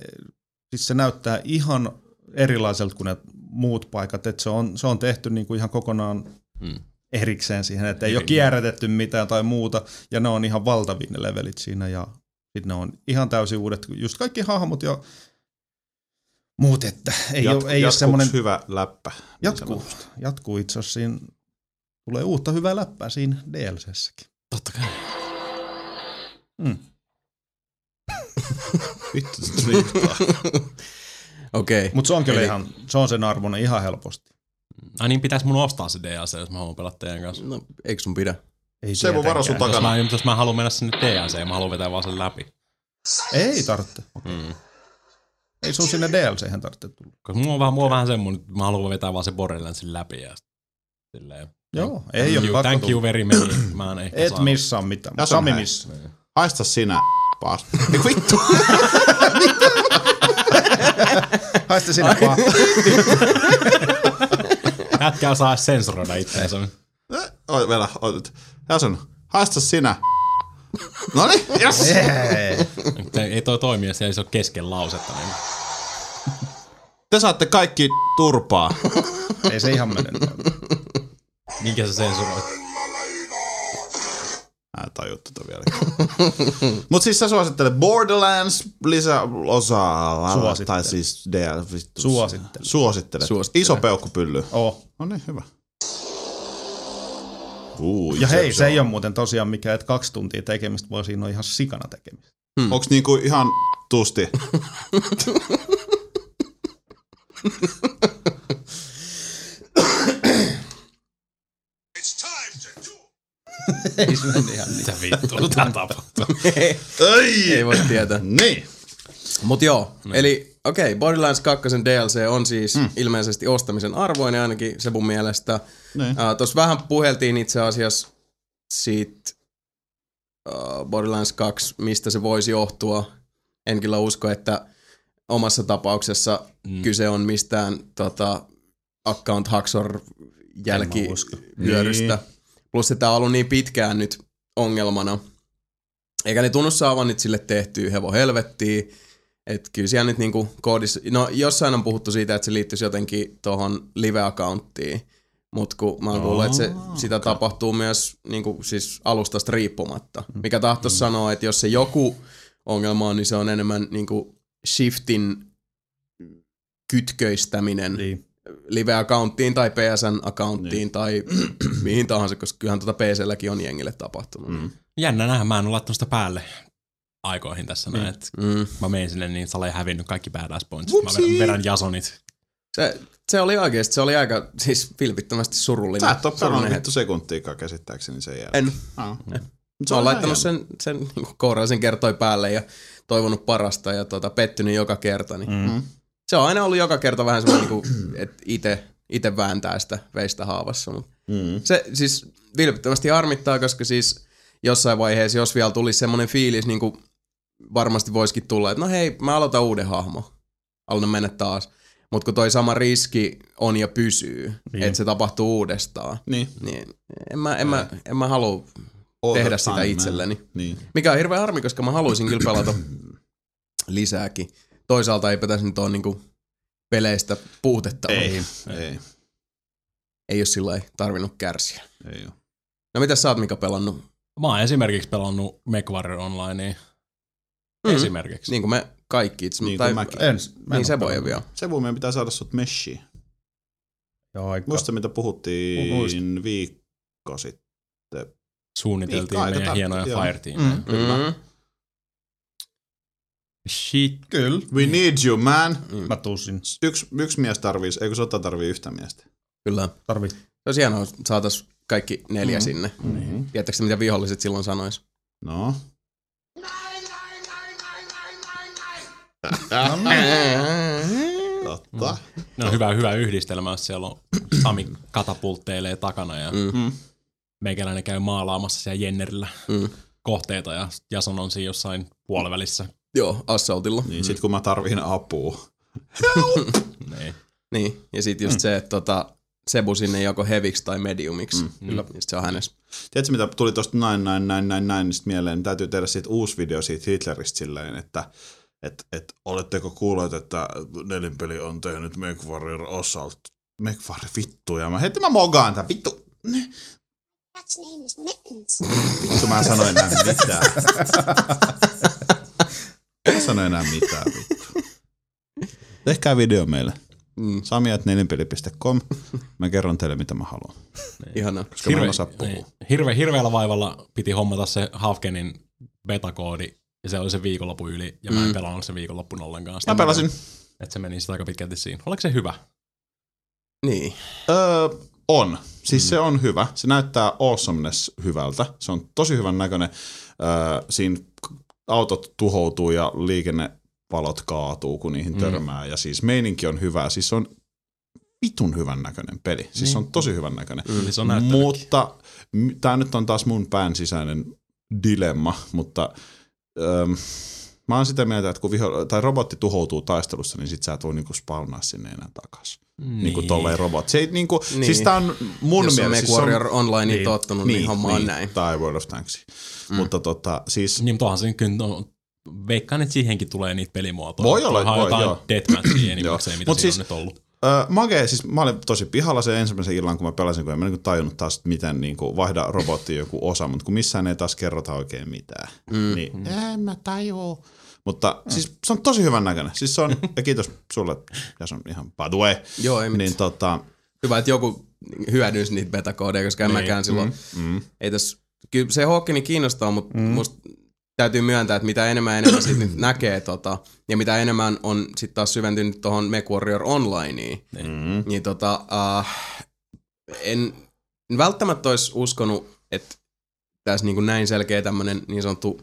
siis se näyttää ihan erilaiselta kuin ne muut paikat, että se on, se on tehty niinku ihan kokonaan Mm. erikseen siihen, että ei ole Eri- kierrätetty mitään tai muuta, ja ne on ihan valtavia ne levelit siinä, ja sitten ne on ihan täysin uudet, just kaikki hahmot ja muut, että ei, Jat- ole, ei ole semmoinen, hyvä läppä. niin jatkuu, sanotusti? jatkuu itse asiassa siinä, tulee uutta hyvää läppää siinä DLCssäkin. Totta kai. Mm. Vittu, se triikkaa. Okei. Mutta se on kyllä Eli- ihan, se on sen arvoinen ihan helposti. Ai niin, pitäis mun ostaa se DLC, jos mä haluan pelata teidän kanssa. No, eikö sun pidä? Ei Se mun varo sun tietenkään. Jos takana. mä, jos mä haluan mennä sinne DLC, mä haluan vetää vaan sen läpi. Ei tarvitse. Mm. Ei sun sinne DLChän tarvitse tulla. Koska mulla on vähän, mulla on vähän semmonen, että mä haluan vetää vaan sen Borderlandsin läpi ja silleen. Joo, ei ole pakko Thank you very much. Mä en ehkä Et saa. missaa mitään. Se on Sami missä. Haista sinä, paas. Eiku vittu. Haista sinne vaan. Jätkää saa sensuroida itseensä. Oi, vielä, oi, nyt. Jason, haista sinä. No niin, yes. Ei, ei toi toimi, jos ei se ole kesken lausetta. Niin. Te saatte kaikki turpaa. Ei se ihan mene. Minkä sä sensuroit? Mä en tajua tota vielä. Mut siis sä suosittelet Borderlands lisäosaa. Suosittelen. Tai siis DL. vittu. Suosittelen. Suosittelet. Suosittelen. Iso peukkupylly. Oh. No niin, hyvä. Uu, Ja hei, Inception. se ei ole muuten tosiaan mikään, että kaksi tuntia tekemistä, vaan siinä on ihan sikana tekemistä. Onks niinku ihan tusti? Ei se mene ihan niin. Mitä vittu, tää tapahtuu? Ei! Ei voi tietää. Niin. Mut joo, eli okei, okay, Borderlands 2 DLC on siis mm. ilmeisesti ostamisen arvoinen ainakin se mun mielestä. Niin. Uh, Tuossa vähän puheltiin itse asiassa siitä uh, Borderlands 2, mistä se voisi johtua. En kyllä usko, että omassa tapauksessa mm. kyse on mistään tota, account hacksor jälkivyörystä. Niin. Plus että tämä on ollut niin pitkään nyt ongelmana. Eikä ne tunnu saavan nyt sille tehtyä hevo helvettiin. Että kyllä siellä nyt niinku koodissa, no jossain on puhuttu siitä, että se liittyisi jotenkin tuohon live-accounttiin. Mutta kun mä oon kuullut, että se, sitä tapahtuu myös niinku, siis alustasta riippumatta. Mikä tahtoisi sanoa, että jos se joku ongelma on, niin se on enemmän niinku shiftin kytköistäminen Niin. live-accounttiin tai PSN-accounttiin niin. tai mihin tahansa, koska kyllähän tuota PClläkin on jengille tapahtunut. Mm. Jännä nähdä, mä en ole laittanut sitä päälle aikoihin tässä näin. että Mm. Mä menin sinne, niin Sale hävinnyt kaikki badass points. Mä vedän, Jasonit. Se, se oli oikeasti, se oli aika siis vilpittömästi surullinen. Sä et surullinen pelannut sekuntiikaan käsittääkseni sen jälkeen. En. Ah. Mä oon laittanut sen, sen niin kouraisen kertoi päälle ja toivonut parasta ja tota, pettynyt joka kerta. Niin. Mm. Se on aina ollut joka kerta vähän semmoinen, niin että itse ite vääntää sitä veistä haavassa. Mutta Mm. se siis vilpittömästi harmittaa, koska siis jossain vaiheessa, jos vielä tulisi semmoinen fiilis, niin kuin varmasti voisikin tulla, että no hei, mä aloitan uuden hahmo. Aloitan mennä taas. Mutta kun toi sama riski on ja pysyy, niin. että se tapahtuu uudestaan, Niin. niin en mä, en mä, en mä halua tehdä sitä time, itselleni. Niin. Mikä on hirveän harmi, koska mä haluaisin kyllä pelata lisääkin. Toisaalta ei tässä nyt ole niinku peleistä puutetta. Ei. Ei. Ei ole sillä tarvinnut kärsiä. Ei oo. No mitä sä oot Mika pelannut? Mä oon esimerkiksi pelannut MechWarrior Onlinea. Mm. esimerkiksi. Niin kuin me kaikki itse. Niin tai, kuin mäkin. Mä en niin se voi vielä. Se voi meidän pitää saada sut meshiin. Joo, aika. Muista mitä Muista. puhuttiin viikko sitten. Suunniteltiin Viikko meidän tarkka, hienoja joo. Fireteameja. Mm. Kyllä. Mm. Shit. Kyllä. We need you, man. Mä tuusin. Yksi, yksi mies tarvii, eikö sota tarvii yhtä miestä? Kyllä. Tarvii. Se olisi hienoa, saatais kaikki neljä mm. sinne. Mm-hmm. Tiedättekö mitä viholliset silloin sanois? No. Totta. Ne on hyvä, hyvä yhdistelmä, jos siellä on Sami katapultteilee takana ja Mm. Mm. meikäläinen käy maalaamassa siellä Jennerillä Mm. kohteita ja Jason on siinä jossain puolivälissä. Joo, Assaultilla. Niin, sit kun mä tarviin apua. Niin. Niin, ja sitten just mm. se, että tota, Sebu sinne joko heviksi tai mediumiksi. Mm. Kyllä. Sit se on hänessä. Tiedätkö, mitä tuli tosta näin, näin, näin, näin, näin, niin sit mieleen, niin täytyy tehdä siitä uusi video siitä Hitleristä silleen, että et, et, oletteko kuulleet, että nelinpeli on tehnyt MechWarrior Assault. MechWarrior vittu, ja mä heti mä mogaan tän, vittu. Cat's name is Mittens. Vittu mä en sano enää mitään. Mä en sano enää mitään, vittu. Tehkää video meille. Mm. Sami.nelinpeli.com. Mä kerron teille, mitä mä haluan. Ihana. Koska mä en osaa puhua. niin. Hirve, hirveällä vaivalla piti hommata se Hafkenin betakoodi ja se oli se viikonloppu yli ja mä en pelannut sen viikonloppun ollenkaan. Mä pelasin. Että se meni sitä aika pitkälti siinä. Oliko se hyvä? Niin. Öö, on. Siis mm. se on hyvä. Se näyttää awesomeness hyvältä. Se on tosi hyvän näköinen. Öö, siinä autot tuhoutuu ja liikennevalot kaatuu, kun niihin törmää. Ja siis meininki on hyvä. Siis se on vitun hyvän näköinen peli. Siis niin. se on tosi hyvän näköinen. Mm. Se on näyttänytkin. Mutta tämä nyt on taas mun pään sisäinen dilemma, mutta öö, mä oon sitä mieltä, että kun viho, tai robotti tuhoutuu taistelussa, niin sit sä et voi niinku spawnaa sinne enää takas. Niin. Niin kuin tolleen robot. Se ei niinku, niin. Niin. siis tää on mun Jos on mielestä... siis se MechWarrior Online niin. niin. tottunut, niin, niin homma on näin. Tai World of Tanks. Mm. Mutta tota, siis... Niin, mutta onhan se kyllä, no, veikkaan, että siihenkin tulee niitä pelimuotoja. Voi olla, voi, joo. deathmatchia enimmäkseen, mitä Mut siinä siis- on nyt ollut. Öö, Mage, siis mä olin tosi pihalla sen ensimmäisen illan, kun mä pelasin, kun en mä niinku tajunnut taas, että miten niinku vaihda robottiin joku osa, mutta kun missään ei taas kerrota oikein mitään. Mm. Niin, en mä tajuu. Mutta mm. siis se on tosi hyvän näköinen. Siis se on, ja kiitos sulle, ja se on ihan way. Joo, ei Niin niin. tota, Hyvä, että joku hyödynsi niitä betakoodeja, koska en Niin. mäkään silloin. mm, Ei tässä, kyllä se Hawkini kiinnostaa, mutta mm. musta täytyy myöntää, että mitä enemmän enemmän siitä nyt näkee tota, ja mitä enemmän on sitten taas syventynyt tuohon MechWarrior Onlineen, mm, niin tota, uh, en, en välttämättä olisi uskonut, että tässä niin kuin näin selkeä tämmöinen niin sanottu uh,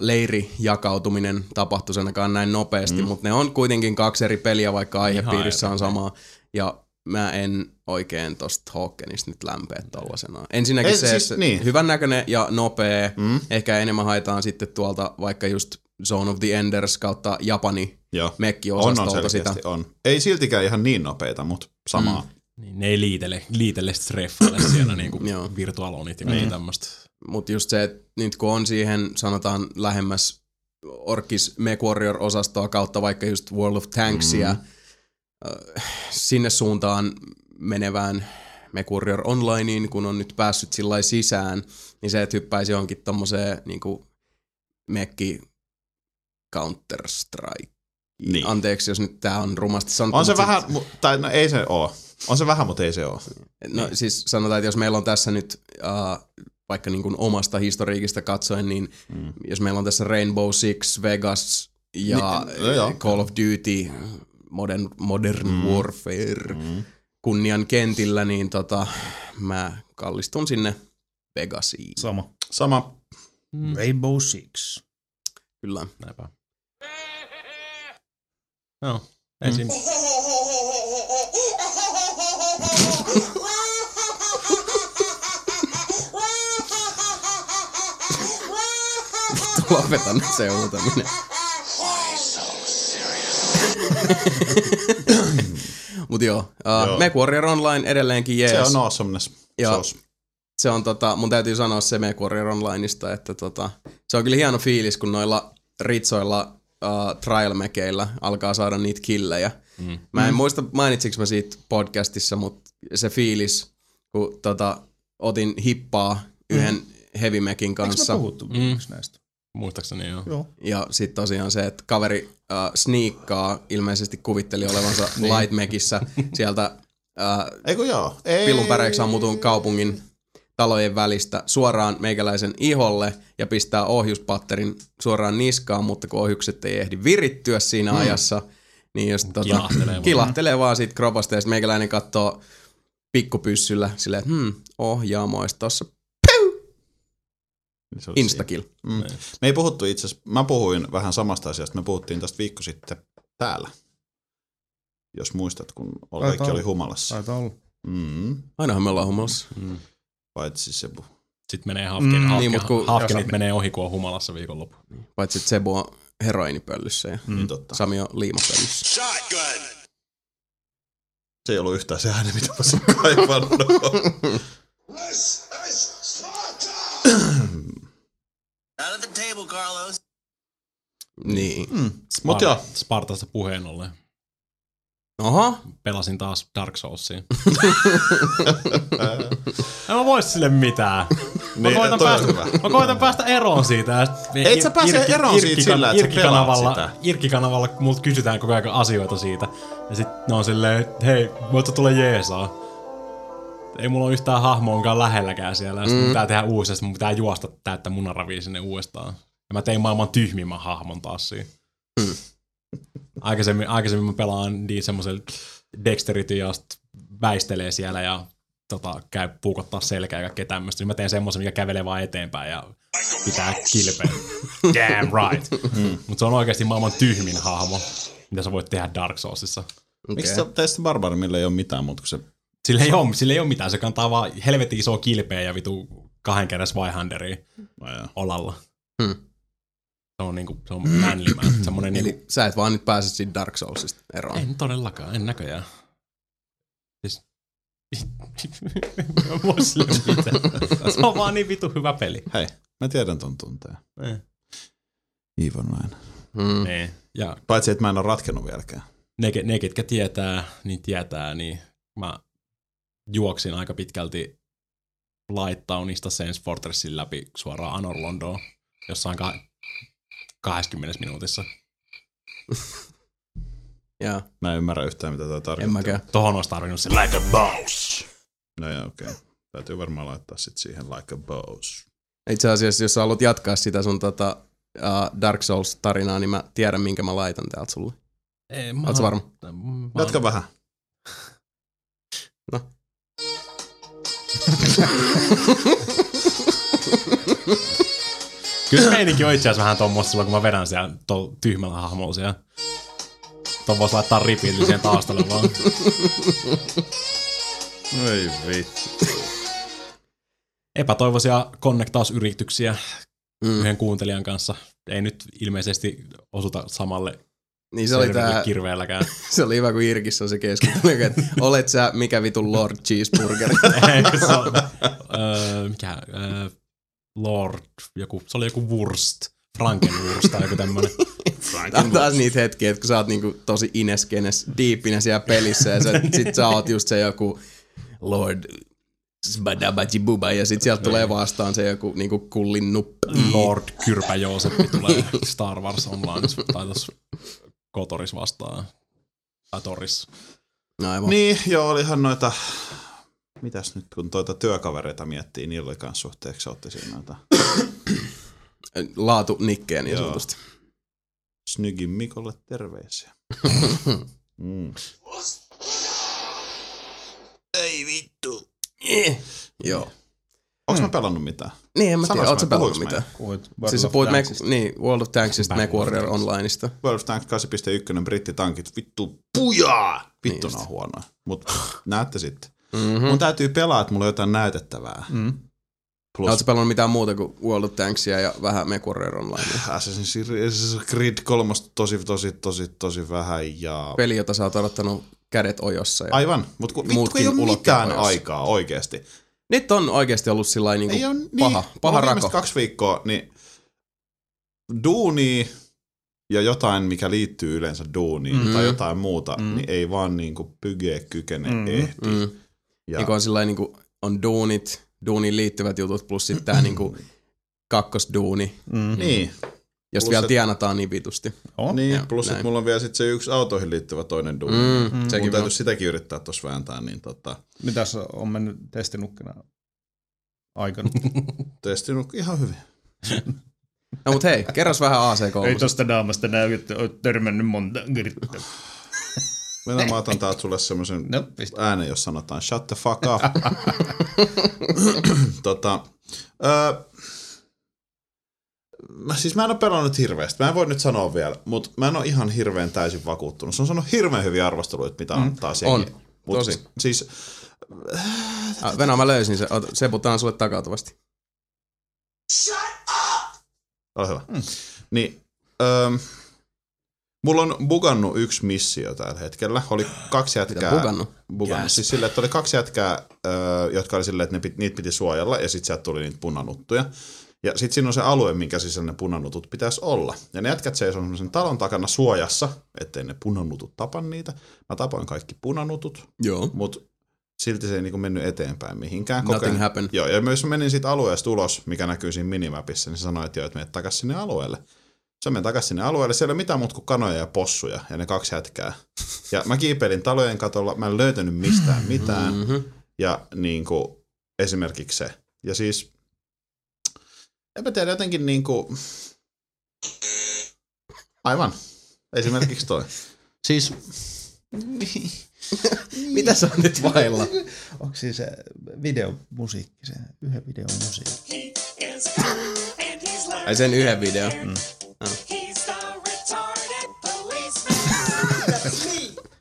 leirijakautuminen tapahtuisi ainakaan näin nopeasti, mm. mutta ne on kuitenkin kaksi eri peliä, vaikka aihepiirissä on sama. Ja mä en oikein tosta Hawkenista nyt lämpeä tollasena. Ensinnäkin Ei, se, siis niin. hyvän näköinen ja nopea. Mm. Ehkä enemmän haetaan sitten tuolta vaikka just Zone of the Enders kautta Japani joo. On, on mekki-osastolta sitä. on. Ei siltikään ihan niin nopeita, mutta samaa. Mm. Niin, ne ei liitele, liitele streffaile siellä niinku virtuaalonit ja kaikki Niin. tämmöistä. Mutta just se, että nyt kun on siihen sanotaan lähemmäs Orkis MechWarrior-osastoa kautta vaikka just World of Tanksia, mm. Äh, sinne suuntaan menevään MechWarrior Onlineen, kun on nyt päässyt sillä sisään, niin se, että hyppäisi johonkin tommoseen niinku Mekki Counter-Strike. Niin. Anteeksi, jos nyt tää on rumasti sanottu. On se vähän, mu- tai no ei se oo. On se vähän, mutta ei se oo. No siis sanotaan, että jos meillä on tässä nyt uh, vaikka niin kuin omasta historiikista katsoen, niin mm. jos meillä on tässä Rainbow Six, Vegas ja Niin, no joo. Call of Duty, Modern, modern mm. Warfare, mm. kunnian kentillä, niin tota, mä kallistun sinne Vegasiin. Sama. Sama. Mm. Rainbow Six. Kyllä. Näinpä. No, ensin. Mm. Nyt se huutaminen. Mut joo, uh, Joo. MechWarrior Online edelleenkin jees. Se on awesomeness. Ja- se on tota, mun täytyy sanoa se MechWarrior Onlineista, että tota, se on kyllä hieno fiilis, kun noilla ritsoilla uh, trial mekeillä alkaa saada niitä killejä. Mm. Mä en muista mainitsinko mä siitä podcastissa, mutta se fiilis, kun tota, otin hippaa yhden heavy mechin Eikö me kanssa. puhuttu Mm. mm. näistä? Muistaakseni joo. Joo. Ja sitten tosiaan se, että kaveri äh, sniikkaa, ilmeisesti kuvitteli olevansa Niin. Lightmakissä sieltä äh, Eikö joo? Ei. pillun päreiksi ammutun kaupungin talojen välistä suoraan meikäläisen iholle ja pistää ohjuspatterin suoraan niskaan, mutta kun ohjukset ei ehdi virittyä siinä ajassa, niin jos tota, Kilahtelee vaan. kilahtelee vaan siitä kropasta ja sitten meikäläinen katsoo pikkupyssyllä silleen, että hmm, ohjaamoista tossa Niin instakill. Mm. Me ei puhuttu itse asiassa, mä puhuin vähän samasta asiasta, me puhuttiin tästä viikko sitten täällä. Jos muistat, kun ol- kaikki olla. oli humalassa. Taitaa olla. Mm. Ainahan me ollaan humalassa. Paitsi se bu. Sitten menee hafken, Mm, mm, niin, kun- hafkenit menee ohi, kun on humalassa viikonloppu. Paitsi että Sebu on heroinipöllyssä ja Mm. Niin totta. Sami on liimapöllyssä. Shotgun! Se ei ollut yhtään se ääni, mitä mä olisin kaivannut. Out of the table, Carlos. Niin. Mm. Mut joo, Spartasta puheen ollen. Oho, Pelasin taas Dark Soulsia. en mä vois sille mitään. Mä, Niin, koitan, päästä, hyvä. mä koitan päästä eroon siitä. Et sä pääse eroon siitä sillä, että sä pelaat sitä. Irkkikanavalla multa kysytään koko ajan asioita siitä. Ja sit ne on silleen, hei, voitko tulla jeesaa? Ei mulla ole yhtään hahmoonkaan lähelläkään siellä. Mm. pitää tehdä uusi, ja sit mun pitää juosta täyttä munaravia sinne uudestaan. Ja mä tein maailman tyhmimmän hahmon taas siinä. Mm. Aikaisemmin, aikaisemmin mä pelaan niin semmoisella dexterity ja väistelee siellä ja tota, käy puukottaa selkää ja kaikkea tämmöistä. Niin mä teen semmoisen, mikä kävelee vaan eteenpäin ja pitää kilpeä. Damn right. Mm. Mutta se on oikeasti maailman tyhmin hahmo, mitä sä voit tehdä Dark Soulsissa. miksi okay. teistä barbarimilla ei ole mitään muuta kuin se... Sillä ei, ole, sillä ei ole mitään, se kantaa vaan helvetin isoa kilpeä ja vitu kahden kerran Swyhanderia olalla. Hmm. Se on niinku, se on manly man. Semmonen eli niinku, sä et vaan nyt pääse siitä Dark Soulsista eroon. en todellakaan, en näköjään. Siis, Mä voi sille mitään. Se on vaan niin vitu hyvä peli. Hei, mä tiedän ton tunteen. Eh. Even näin. Mm. Niin. Ja Paitsi, että mä en ole ratkennut vieläkään. ne, ne, ketkä tietää, niin tietää, niin mä juoksin aika pitkälti Lighttownista Sense Fortressin läpi suoraan Anor Londoon jossain ka- 20 minuutissa. Ja, Mä en ymmärrä yhtään, mitä en tarkoittaa. mäkään. Tohon olisi tarvinnut se like a boss. No joo, okei. Okay. Täytyy varmaan laittaa sit siihen like a boss. Itse asiassa, jos sä haluat jatkaa sitä sun tota, uh, Dark Souls-tarinaa, niin mä tiedän, minkä mä laitan täältä sulle. Ei, mä Oletko varma? Mä Jatka vähän. No. Kyllä se meininki on itse asiassa vähän tommoista silloin, kun mä vedän siellä to, tyhmällä hahmolla siellä. Tuon voisi laittaa ripille siihen taustalle vaan. Ei vittu. Epätoivoisia konnektausyrityksiä Mm. yhden kuuntelijan kanssa. Ei nyt ilmeisesti osuta samalle Niin se oli, serverille tää, kirveelläkään. se oli hyvä, kun Irkissä on se keskustelu, että olet sä mikä vitun Lord Cheeseburger. Se on, öö, mikä, öö, Lord, joku, se oli joku Wurst, Frankenwurst tai joku tämmönen. Tää on taas niitä hetkiä, että kun sä oot niinku tosi ineskenes, diippinä siellä pelissä ja sä, sit sä oot just se joku Lord Sbadabajibuba ja sit sieltä tulee vastaan se joku niinku kullin nuppi. Lord Kyrpä Jooseppi tulee Star Wars Online tai tuossa Kotoris vastaan. Tai Toris. No aivan. Niin, joo, olihan noita... Mitäs nyt, kun toita työkavereita miettii, niillä oli kans suhteeksi, otti siinä noita Laatu nikkeen niin Joo. sanotusti. Snygin Mikolle terveisiä. mm. Ei vittu. Eh. Joo. Onks mä pelannut mitään? Niin, en mä tiedä, mä, pelannut mitään? Puhuit Siis sä of puhuit Tanksista. niin, World of Tanksista, Back Mac Warrior. Onlineista. World of Tanks 8.1 brittitankit, vittu pujaa! Vittu Niin on huonoja. Mut näette sitten. Mm-hmm. Mun täytyy pelaa, että mulla on jotain näytettävää. Mm. Plus Oletko pelannut mitään muuta kuin World of Tanksia ja vähän Mac Warrior Onlinea? Assassin's Creed 3 tosi, tosi, tosi, tosi vähän ja... Peli, jota sä oot odottanut kädet ojossa. Ja... Aivan, mutta kun, vittu, ei ole mitään ojossa. aikaa oikeesti. Nyt on oikeasti ollut sillä niinku on niin, paha, paha rako. kaksi viikkoa, niin duuni ja jotain, mikä liittyy yleensä duuniin mm. tai jotain muuta, Mm. niin ei vaan niinku pyge kykene Mm. ehti. Mm. Ja Niin on sillä niinku, on duunit, duuniin liittyvät jutut, plus sitten tää niinku kakkosduuni, Mm. Niin, josta Plus, vielä et- tienataan niin vitusti. On. niin Joo, plus että mulla on vielä sit se yksi autoihin liittyvä toinen duuni. Mm, Mm, sekin Mun täytyisi sitäkin yrittää tuossa vääntää, niin tota, Mitäs on mennyt testinukkina aikana? testinut ihan hyvin. No mut hei, kerros vähän AC3. Ei tosta naamasta näy, että oot törmännyt monta kertaa. Minä mä otan täältä sulle semmoisen No, äänen, jos sanotaan shut the fuck up. tota, öö, mä, siis mä en ole pelannut hirveästi. Mä en voi nyt sanoa vielä, mutta mä en ole ihan hirveän täysin vakuuttunut. Se on sanonut hirveän hyviä arvosteluita, mitä mm. taas On. jengi. Mut Tosi. si- Siis, Ah, Venä, mä löysin. Ota- Se putaan sulle takautuvasti. ole hyvä. Mm. Niin, öö, mulla on bugannut yksi missio tällä hetkellä. Oli kaksi jätkää. bugannut? Bugannut. Yes. Siis silleen, että oli kaksi jätkää, öö, jotka oli silleen, että ne pit, niitä piti suojella, ja sitten sieltä tuli niitä punanuttuja. Ja sitten siinä on se alue, minkä sisällä ne punanutut pitäisi olla. Ja ne jätkät seisoo semmoisen talon takana suojassa, ettei ne punanutut tapa niitä. Mä tapoin kaikki punanutut, Joo. mutta silti se ei niinku mennyt eteenpäin mihinkään. Nothing happened. Joo, ja myös menin siitä alueesta ulos, mikä näkyy siinä minimapissa, niin se sanoi, että joo, että menet takaisin sinne alueelle. Se meni takaisin sinne alueelle, siellä ei ole mitään muuta kuin kanoja ja possuja, ja ne kaksi jätkää. Ja mä kiipeilin talojen katolla, mä en löytänyt mistään mitään, Mm-hmm. ja niin kuin, esimerkiksi se. Ja siis, en mä tiedä, jotenkin niin kuin, aivan, esimerkiksi toi. Siis, Mitä sä nyt vailla? Onko siis se videomusiikki, se yhden videon musiikki? Ai sen yhden video. Mm.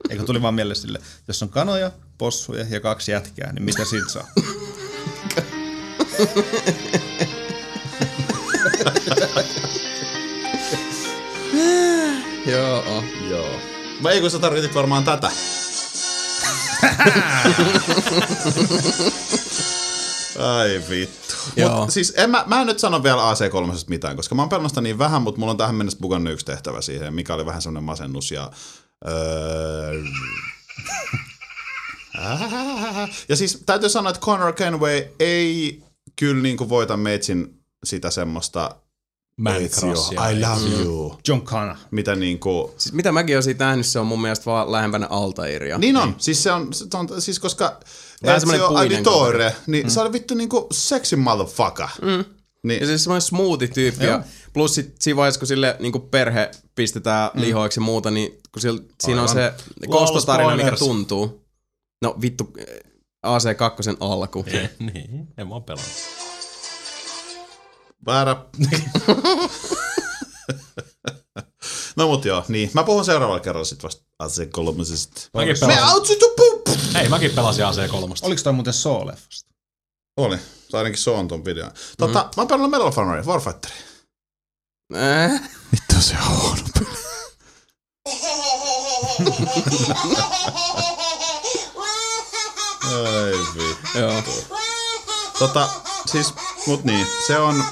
Eikö tuli vaan mieleen sille, jos on kanoja, possuja ja kaksi jätkää, niin mitä siitä saa? Joo. joo. Vai ei kun sä tarvitit varmaan tätä. Ai vittu. Joo. Mut siis en mä, mä en nyt sano vielä AC3 mitään, koska mä oon pelannut sitä niin vähän, mutta mulla on tähän mennessä bugannut yksi tehtävä siihen, mikä oli vähän semmoinen masennus ja... Öö, ja siis täytyy sanoa, että Conor Kenway ei kyllä niinku voita meitsin sitä semmoista Man "It's you, crussia. I love you. John Connor. Mitä niinku... Siis mitä mäkin oon siitä nähnyt, se on mun mielestä vaan lähempänä Altairia. Niin on, siis se on, se on siis koska Vähän Ezio puinen Auditore, niin mm. se oli vittu niinku sexy motherfucker. Mm. Niin, Ja siis semmoinen smoothie-tyyppi. Ja plus sit siinä vaiheessa, kun sille niin perhe pistetään mm. lihoiksi ja muuta, niin kun sillä, siinä on se kostotarina, mikä tuntuu. No vittu, AC2 alku. niin, en mä oon pelannut. Väärä. no mut joo, niin. Mä puhun seuraavalla kerralla sit vasta AC3. Mäkin Me pelasin, out to poop! hei, mäkin pelasin AC3. Oliko toi muuten Soul-leffasta? Oli. Se ainakin se on ton videon. Tota, mm. mä oon pelannut Medal of Honor, Warfighter. Äh? Vittu se on huono peli. Ai vittu. Joo. Tota, siis, mut niin, se on,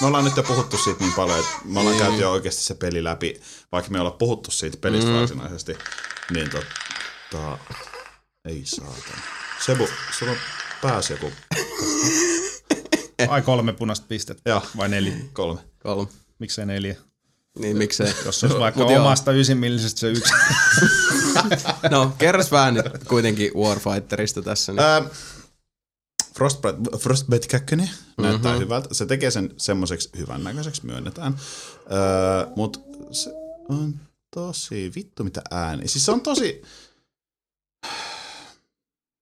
me ollaan nyt jo puhuttu siitä niin paljon, että me ollaan käyty jo oikeasti se peli läpi, vaikka me ei olla puhuttu siitä pelistä mm. varsinaisesti, niin tota, ei saatana. Sebu, sulla on pääsi joku Ai kolme punaista pistettä. Joo. Vai neljä? kolme. Kolme. Miksei neljä? Niin miksei. Jos olisi vaikka Mut joo. omasta ysimillisestä se yksi. No, kerros vähän nyt kuitenkin Warfighterista tässä. Nyt. Ää, Frostbite, Frostbite 2 mm-hmm. näyttää hyvältä. Se tekee sen semmoiseksi hyvän näköiseksi, myönnetään. Öö, Mutta se on tosi, vittu mitä ääni. Siis se on tosi,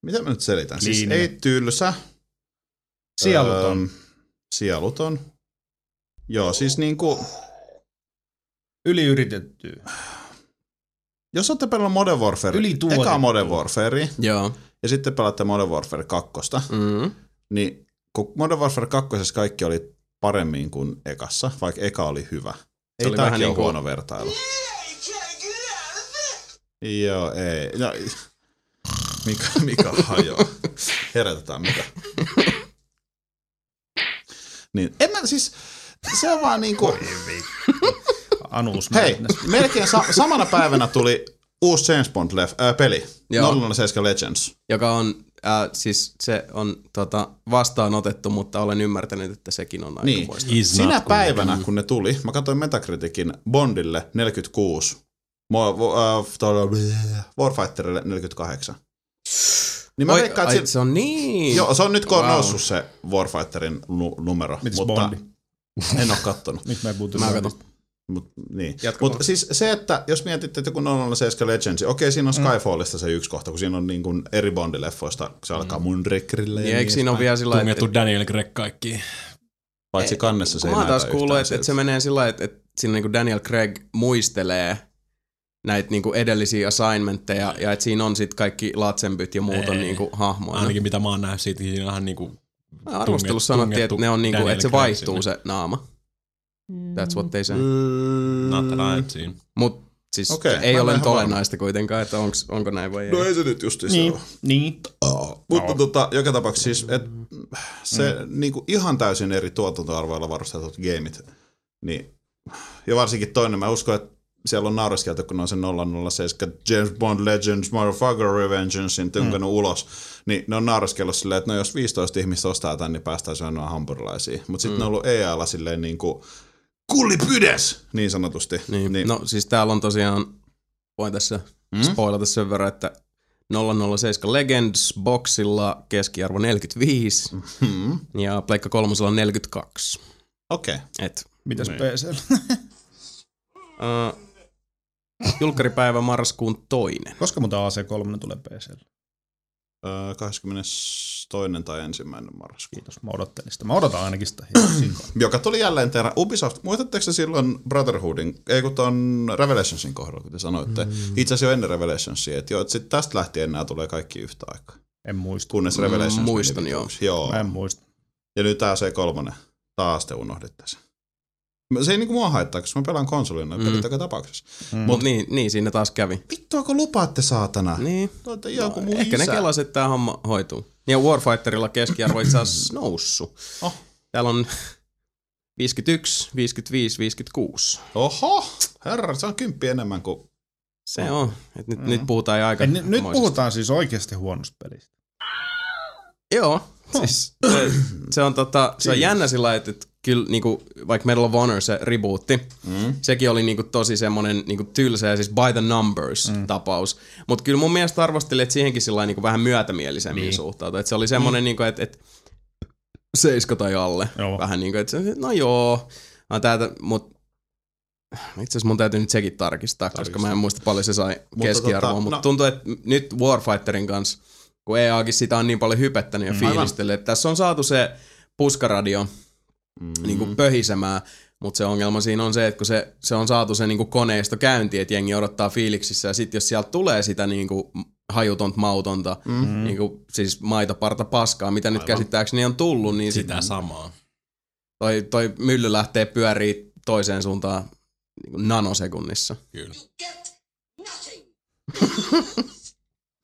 mitä mä nyt selitän? Siis Kliininen. ei tylsä. Sieluton. Öö, sieluton. Joo, siis niinku, Yliyritetty. jos olette pelannut Modern Warfare, Ylituotettu. eka Modern Warfare, Joo. Ja sitten pelaatte Modern Warfare 2, Mm. niin kun Modern Warfare 2 kaikki oli paremmin kuin ekassa, vaikka eka oli hyvä. Ei oli vähän ole niinku- huono vertailu. Joo, ei. No, Mika, Mika hajoaa. Herätetään Mika. Niin, en mä siis, se on vaan niinku, Anuus hei, melkein sa- samana päivänä tuli uusi James Bond lef, äh, peli, Joo. 007 Legends. Joka on Äh, siis se on tota, vastaanotettu, mutta olen ymmärtänyt, että sekin on aika Niin. Sinä päivänä, kun ne tuli, mä katsoin Metacriticin Bondille 46, Mo- vo- äh, bleh, Warfighterille 48. Niin mä Oi, veikkaan, ai, että se on niin. Joo, se on nyt kun on Wow. noussut se Warfighterin nu- numero. Mites mutta Bondi? En ole kattonut. Nyt mä en Mä. Mut, niin. Mut siis se, että jos mietitte, että joku 007 Legends, okei siinä on Skyfallista se yksi kohta, kun siinä on niin kuin eri Bondileffoista, se alkaa mun rekrille Niin, ja eikö siinä ole vielä sillä lailla, Tungettu Daniel Craig kaikkiin. Paitsi kannessa se ei Mä oon taas näytä kuullut, että, että se menee sillä lailla, että, että siinä niinku Daniel Craig muistelee näitä niinku edellisiä assignmentteja ja että siinä on sitten kaikki latsenbyt ja muut on Ei. niinku hahmoina. Ainakin mitä mä oon nähnyt siitä, niin siinä on ihan niinku Mä arvostelussa sanottiin, että ne on niinku, Daniel että se vaihtuu sinne. se naama. That's what they say. Not that I've seen. Mut siis okay, ei ole ole nyt olennaista kuitenkaan, että onks, onko näin vai ei. No ei se nyt justi Niin, se niin. ole. Mutta tota, joka tapauksessa siis, et, se mm. niinku ihan täysin eri tuotantoarvoilla varustetut gameit, niin, ja varsinkin toinen, mä uskon, että siellä on naureskeltu, kun on se 007 James Bond Legends Motherfucker Revengeancein tynkännyt mm. ulos, niin ne on naureskellut silleen, että no jos 15 ihmistä ostaa tän, niin päästään syömään hampurilaisia. Mutta sitten mm. ne on ollut EAlla silleen niin kuin kullipydes, niin sanotusti. Niin, niin. No siis täällä on tosiaan, voin tässä mm? spoilata sen verran, että 007 Legends boxilla keskiarvo 45 Hmm. ja Pleikka kolmosella 42. Okei. Okay. Et, Mitäs Niin. PC? uh, julkkaripäivä marraskuun toinen. Koska muuten AC3 tulee PClle? Öö, 22. tai ensimmäinen marraskuuta. Kiitos, mä odottelin sitä. Mä odotan ainakin sitä. Joka tuli jälleen terä. Ubisoft, muistatteko se silloin Brotherhoodin, ei kun ton Revelationsin kohdalla, kun te sanoitte. Mm. Itse asiassa jo ennen Revelationsia, että joo, että sit tästä lähtien nämä tulee kaikki yhtä aikaa. En muista. Kunnes Revelations meni muistan, vituiksi. joo. Mä en muista. Ja nyt tää C3, taas te unohditte sen. Mä- Se ei niinku mua haittaa, koska mä pelaan konsolina mm. pelit joka tapauksessa. Mm. Mut niin, niin, siinä taas kävi. Vittuako lupaatte saatana? Niin. Tuota joku mun Ehkä isä. ne kelas, että tämä homma hoituu. Ja Warfighterilla keskiarvo itse asiassa noussut. Oh. Täällä on 51, 55, 56. Oho, herra, se on kymppi enemmän kuin... Se on. Et nyt, mm. nyt puhutaan aika En, nyt puhutaan siis oikeasti huonosta pelistä. Joo, siis se, se on, tota, se on jännä sillä että kyllä niinku, vaikka Medal of Honor se rebootti, mm. sekin oli niinku tosi semmoinen niinku tylsä ja siis by the numbers mm. tapaus. Mutta kyllä mun mielestä arvostelin, että siihenkin sillä niinku vähän myötämielisemmin niin. suhtautui. Että se oli semmoinen, mm. niinku, että, että seiska tai alle. Joo. Vähän niinku, että no joo, no, täältä, mut itse asiassa mun täytyy nyt sekin tarkistaa, Tarkistaa. koska mä en muista paljon se sai keskiarvoa, mutta no- tuntuu, että nyt Warfighterin kanssa, kun EAkin sitä on niin paljon hypettänyt ja mm. fiilistellyt, että tässä on saatu se puskaradio mm. niin kuin pöhisemään, mutta se ongelma siinä on se, että kun se, se on saatu se niin kuin koneisto käyntiin, että jengi odottaa fiiliksissä ja sitten jos sieltä tulee sitä niin kuin hajutonta, mautonta, mm-hmm. niin kuin, siis maitoparta paskaa, mitä nyt käsittääkseni on tullut, niin sit Sitä samaa. toi, toi mylly lähtee pyörii toiseen suuntaan niin kuin nanosekunnissa. Kyllä.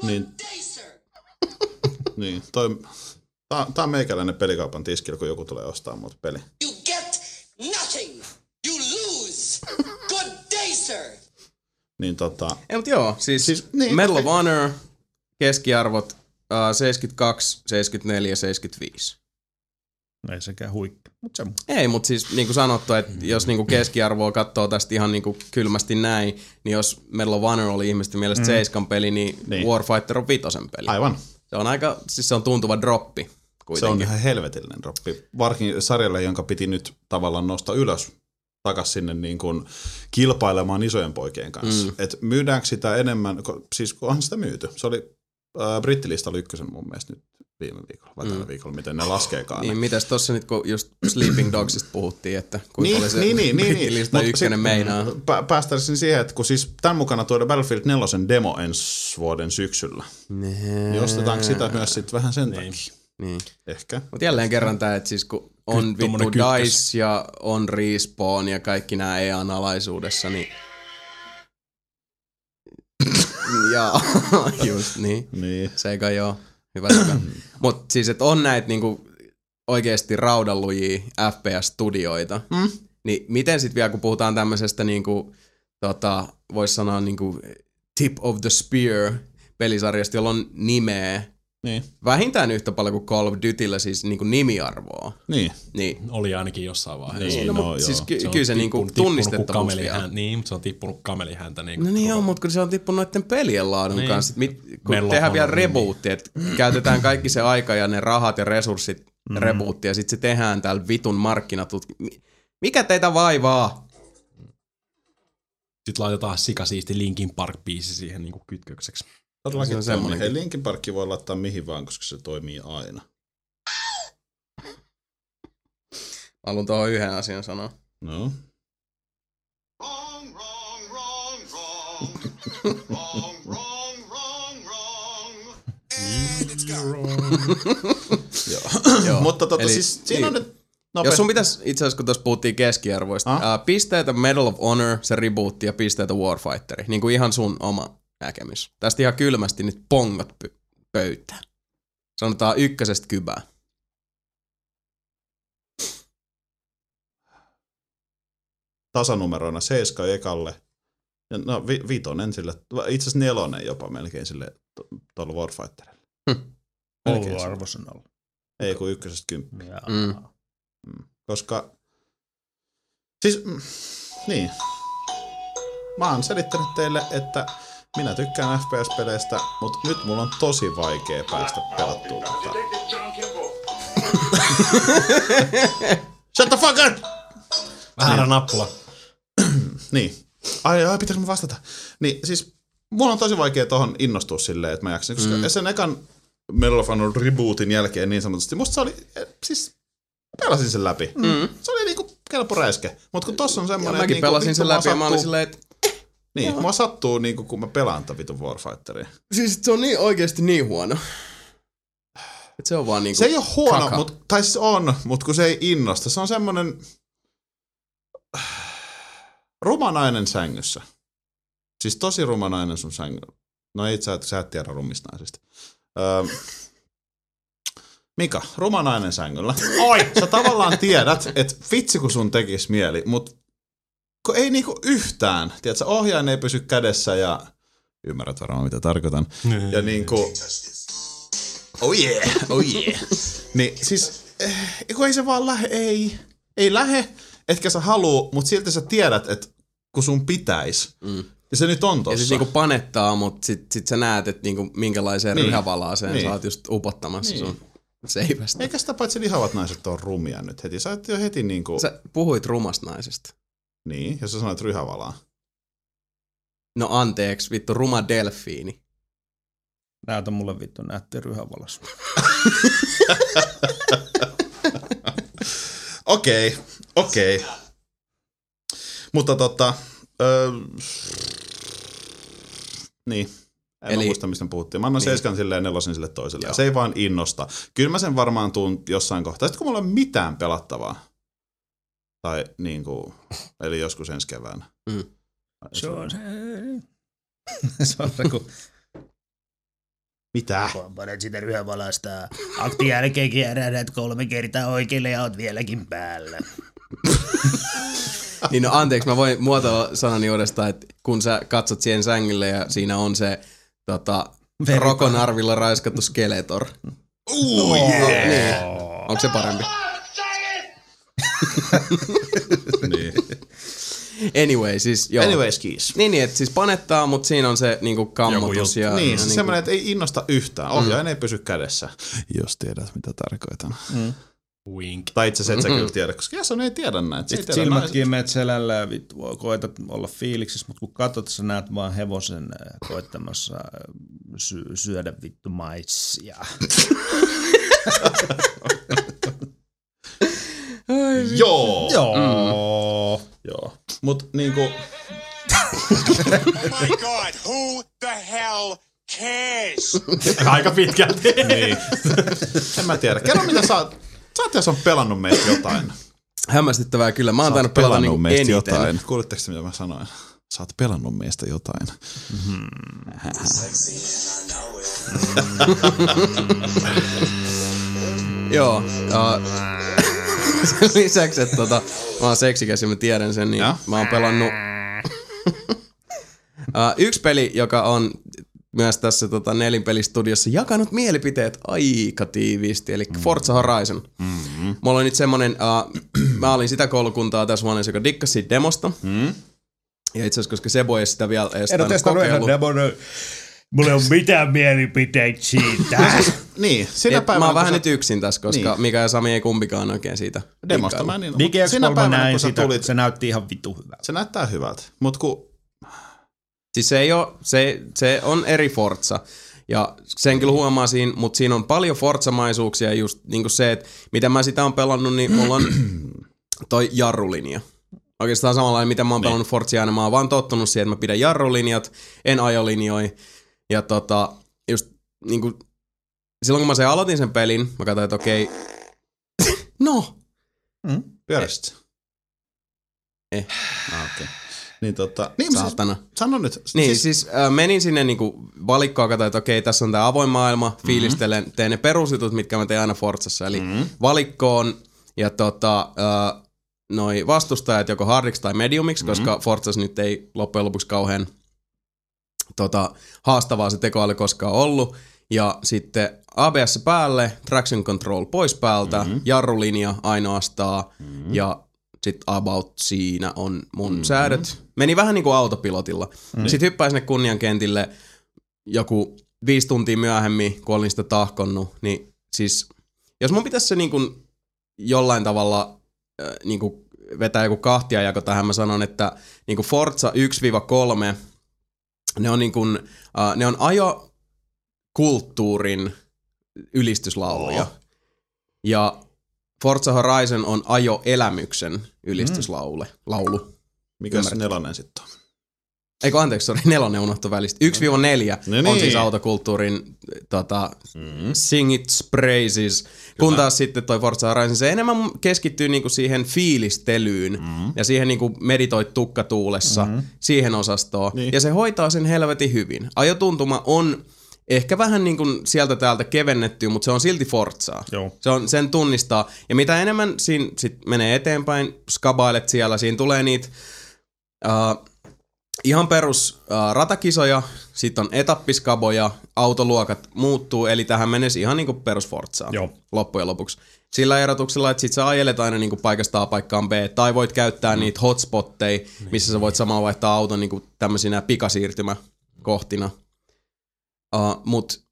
Niin, niin toi, tää, tää on meikäläinen pelikaupan tiskillä, kun joku tulee ostaa mut peli. You get nothing. You lose. Good day, sir. Niin tota, Ei, mutta joo, siis, Siis, niin, Medal of Honor, keskiarvot uh, 72, 74, 75. Ei sekään huikka. Mut se Ei, mutta siis niin kuin sanottu, että jos niin kuin keskiarvoa katsoo tästä ihan niin kuin kylmästi näin, niin jos Medal of Honor oli ihmisten mielestä seiskan peli, niin, Niin. niin Warfighter on vitosen peli. aivan. Se on aika, siis se on tuntuva droppi Se kuitenkin. on ihan helvetillinen droppi. Varsinkin sarjalle, jonka piti nyt tavallaan nostaa ylös takas sinne niin kuin kilpailemaan isojen poikien kanssa. Mm. Et myydäänkö sitä enemmän, ko- siis onhan sitä myyty. Se oli äh, brittilistalla ykkösen mun mielestä nyt viime viikolla, vai tällä viikolla, miten ne laskeekaan. Niin, ne. mitäs tossa nyt, kun just Sleeping Dogsista puhuttiin, että kuinka Niin, oli se niin, niin, niin, niin. brittilista Mut ykkönen sit- meinaa. Pä, päästäisin siihen, että kun siis tämän mukana tuoda Battlefield 4 demo ensi vuoden syksyllä, niin ostetaanko sitä myös sitten vähän sen takia? Niin. Ehkä. Mutta jälleen kerran tämä, että siis kun on vittu. DICE ja on Respawn ja kaikki nämä EAN alaisuudessa, niin... Jaa, just niin. Niin. Sega joo, hyvä seka. Mut siis, että on näitä niinku oikeasti raudallujia FPS-studioita, Mm. niin miten sitten vielä, kun puhutaan tämmöisestä niinku, tota, voisi sanoa niinku tip of the spear pelisarjasta, jolla on nimeä, Niin. vähintään yhtä paljon kuin Call of Dutyllä siis niinku nimiarvoa. Niin. Niin. Oli ainakin jossain vaiheessa. Niin, No, no, mut joo. siis ky- Se on kyllä se niinku tippunut- tippunut tunnistettavuus kuin vielä. Niin, mutta se on tippunut kamelihäntä. Niin No niin joo, mutta kun se on tippunut noiden pelien laadun Niin. kanssa. Mit, kun Mello tehdään vielä Honor, niin. rebootti, että käytetään kaikki se aika ja ne rahat ja resurssit mm. rebootti ja sitten se tehdään täällä vitun markkinatut. Mi- Mikä teitä vaivaa? Sitten laitetaan sikasiisti Linkin Park-biisi siihen niin kuin kytkökseksi. Todellakin Se on. Hei, Linkin Parkki voi laittaa mihin vaan, koska se toimii aina. Haluan tuohon yhden asian sanoa. No. Wrong, wrong, wrong, wrong. wrong, wrong, wrong, wrong. And it's gone. Joo. Mutta tota, Eli- siis siinä on niin. nyt... Jos sun pitäisi, itse asiassa kun tuossa puhuttiin keskiarvoista, Ah? uh, pisteitä Medal of Honor, se rebootti ja pisteitä Warfighteri. Niin kuin ihan sun oma näkemys. Tästä ihan kylmästi nyt pongot py- pöytään. Sanotaan ykkösestä kybää. tasanumeroina 7 ekalle. Ja no vi, vitonen sille, itse asiassa nelonen jopa melkein sille to- tuolla Warfighterille. Melkein Ollut arvosanalla. Ei kun ykkösestä kymppi. Jaa. Mm. Koska, siis, mm, niin. Mä oon selittänyt teille, että minä tykkään FPS-peleistä, mutta nyt mulla on tosi vaikea päästä pelattua tätä. Shut the fuck up! Väärä nappula. Niin. Ai, ai, pitäis mä vastata. Niin, siis mulla on tosi vaikea tohon innostua silleen, että mä jaksin, koska mm. sen ekan Medal of Honor rebootin jälkeen niin sanotusti, musta se oli, eh, siis pelasin sen läpi. Mm. Se oli niinku kelpo räiske. Mut kun tossa on Ja semmonen, mäkin niinku, pelasin sen läpi ja mä olin silleen, että Niin, mua sattuu niinku, kun mä pelaan tätä vitun Warfighteria. siis se on niin oikeasti niin huono. Et se on vaan niinku Se ei ole huono, kaka. mut, tai siis on, mutta kun se ei innosta. Se on semmonen ruma nainen sängyssä. Siis tosi ruma nainen sun sängyllä. No ei, sä, sä et tiedä rumista naisista. Öö, Mika, ruma nainen sängyllä. Oi! Sä tavallaan tiedät, että vitsi kun sun tekis mieli, mut kun ei niinku yhtään. Tiedätkö, ohjaajan ei pysy kädessä ja ymmärrät varmaan mitä tarkoitan. Ja niinku, Oh yeah, oh yeah. niin siis, eh, kun ei se vaan lähe, ei, ei lähe, etkä sä haluu, mutta silti sä tiedät, että kun sun pitäis. Mm. Ja se nyt on Ja tossa. siis niinku panettaa, mutta sit, sit sä näet, että niinku minkälaiseen Niin. niin. ryhävalaaseen Niin. niin. sä oot just upottamassa Niin. niin. sun seivästä. Eikä sitä paitsi lihavat naiset on rumia nyt heti. Sä oot jo heti niinku, sä... Sä puhuit rumasta naisesta. Niin, ja sä sanoit ryhävalaa. No anteeksi, vittu ruma delfiini. Näytä mulle vittu näytti ryhävalas. Okei, okei. Mutta tota, öö, niin. En Eli, muista, mistä puhuttiin. Mä annan niin. Seiskan silleen ja nelosen sille toiselle. Joo. Se ei vaan innosta. Kyllä mä sen varmaan tuun jossain kohtaa. Sitten kun mulla ei ole mitään pelattavaa. Tai niin kuin, eli joskus ensi keväänä. Mm. Se on se. se on se, kun Mitä? Panet sitä ryhävalasta. Akti jälkeen kierrät kolme kertaa oikealle ja oot vieläkin päällä. Niin no anteeksi, mä voin muotoilla sanani uudestaan, että kun sä katsot siihen sängylle ja siinä on se tota, rokonarvilla raiskattu skeletor. Ooh, yeah. niin. Onko se parempi? niin. Anyway, siis joo. Anyways, kiis. Niin, niin että siis panettaa, mutta siinä on se niinku kammotus. Ja, Niin, ja siis niinku, semmoinen, että ei innosta yhtään. Ohjaajan mm. ei pysy kädessä. Jos tiedät, mitä tarkoitan. Mm. Wink. Tai itse asiassa et sä kyllä tiedä, koska Jason ei tiedä näitä. Sitten tiedä silmät naiset. kiinni meet selällä ja vittu, koetat olla fiiliksissä, mutta kun katsot, sä näet vaan hevosen äh, koettamassa äh, sy- syödä vittu maissia. Joo. Joo. Mm. Joo. Mut niinku, Oh my god, who the hell cares? Aika pitkälti. niin. en mä tiedä. Kerro mitä sä oot, sä oot jos on pelannut meistä jotain. Hämmästyttävää kyllä. Mä oon tainnut pelata pelannut niinku meistä eniten. jotain. Kuulitteko te, mitä mä sanoin? Sä oot pelannut meistä jotain. Joo. Uh, sen lisäksi, että tota, mä oon seksikäs ja mä tiedän sen, niin Ja? mä oon pelannut... uh, yksi peli, joka on myös tässä tota, nelinpelistudiossa jakanut mielipiteet aika tiiviisti, eli Forza Horizon. Mm-hmm. Mulla on nyt semmonen, uh, mä olin sitä koulukuntaa tässä huoneessa, joka dikkasi demosta. Mm. Ja itse asiassa, koska Sebo ei sitä vielä edes En ole tainnut testannut ihan kokeillut. Mulla ei ole mitään mielipiteitä siitä. Niin, sinä Et, mä päivänä, oon vähän kun nyt yksin tässä, koska Niin. Mika ja Sami ei kumpikaan oikein siitä. Demosta mä niin, Digi mut sinä X3 päivänä, näin kun sä sitä, tulit, se näytti ihan vitu hyvältä. se näyttää hyvältä. Mutta kun Siis se, ei oo, se, se on eri Forza. Ja sen kyllä huomaa siinä, mutta siinä on paljon Forza-maisuuksia just niin kuin se, että miten mä sitä on pelannut, niin mulla on toi jarrulinja. Oikeastaan samanlainen, mitä mä oon pelannut Forzia aina. Mä oon vaan tottunut siihen, että mä pidän jarrulinjat, en ajolinjoi. Ja tota, just niin kuin, silloin kun mä sen aloitin sen pelin, mä katsoin, että okei, no, pyöräsit Eh. Ah, okei. Niin tota, niin siis, saatana. sano nyt. Niin, siis, siis äh, menin sinne niinku valikkoon, katsoin, että okei, tässä on tämä avoin maailma, Mhm. fiilistelen, teen ne perusjutut, mitkä mä teen aina Forzassa, eli mm-hmm. valikkoon ja tota, äh, noi vastustajat joko hardiksi tai mediumiksi, mm-hmm. koska Forzassa nyt ei loppujen lopuksi kauhean tota, haastavaa se tekoäly koskaan ollut. Ja sitten ABS päälle, traction control pois päältä, mm-hmm. jarrulinja ainoastaan mm-hmm. ja sitten about siinä on mun mm-hmm. säädöt. Meni vähän niin kuin autopilotilla. Mm-hmm. Sitten hyppäin sinne kunniankentille joku viisi tuntia myöhemmin, kun olin sitä tahkonnut, niin siis jos mun pitäisi se niin kuin jollain tavalla äh, niin kuin vetää joku kahtiajako tähän, mä sanon, että niin kuin Forza 1-3, ne on niin kuin, äh, ne on ajokulttuurin ylistyslauluja. Oh. Ja Forza Horizon on ajoelämyksen ylistyslaulu. Mm. Laulu. Mikä se nelonen sitten on? Eikö anteeksi, sori, nelonen unohtu välistä. 1-4 No on niin. siis autokulttuurin tota, mm. sing its praises. Kun taas sitten toi Forza Horizon, se enemmän keskittyy niinku siihen fiilistelyyn mm. ja siihen niinku meditoit tukkatuulessa, mm. siihen osastoon. Niin. Ja se hoitaa sen helvetin hyvin. Ajotuntuma on ehkä vähän niin kuin sieltä täältä kevennetty, mutta se on silti Forzaa. Joo. Se on, sen tunnistaa. Ja mitä enemmän siinä sit menee eteenpäin, skabailet siellä, siinä tulee niitä uh, ihan perus uh, ratakisoja, sitten on etappiskaboja, autoluokat muuttuu, eli tähän menisi ihan niinku perus Forzaa Joo. loppujen lopuksi. Sillä erotuksella, että sit sä ajelet aina niinku paikasta A paikkaan B, tai voit käyttää mm. niitä hotspotteja, missä sä voit samalla vaihtaa auton niinku tämmöisinä pikasiirtymäkohtina. Uh, mut,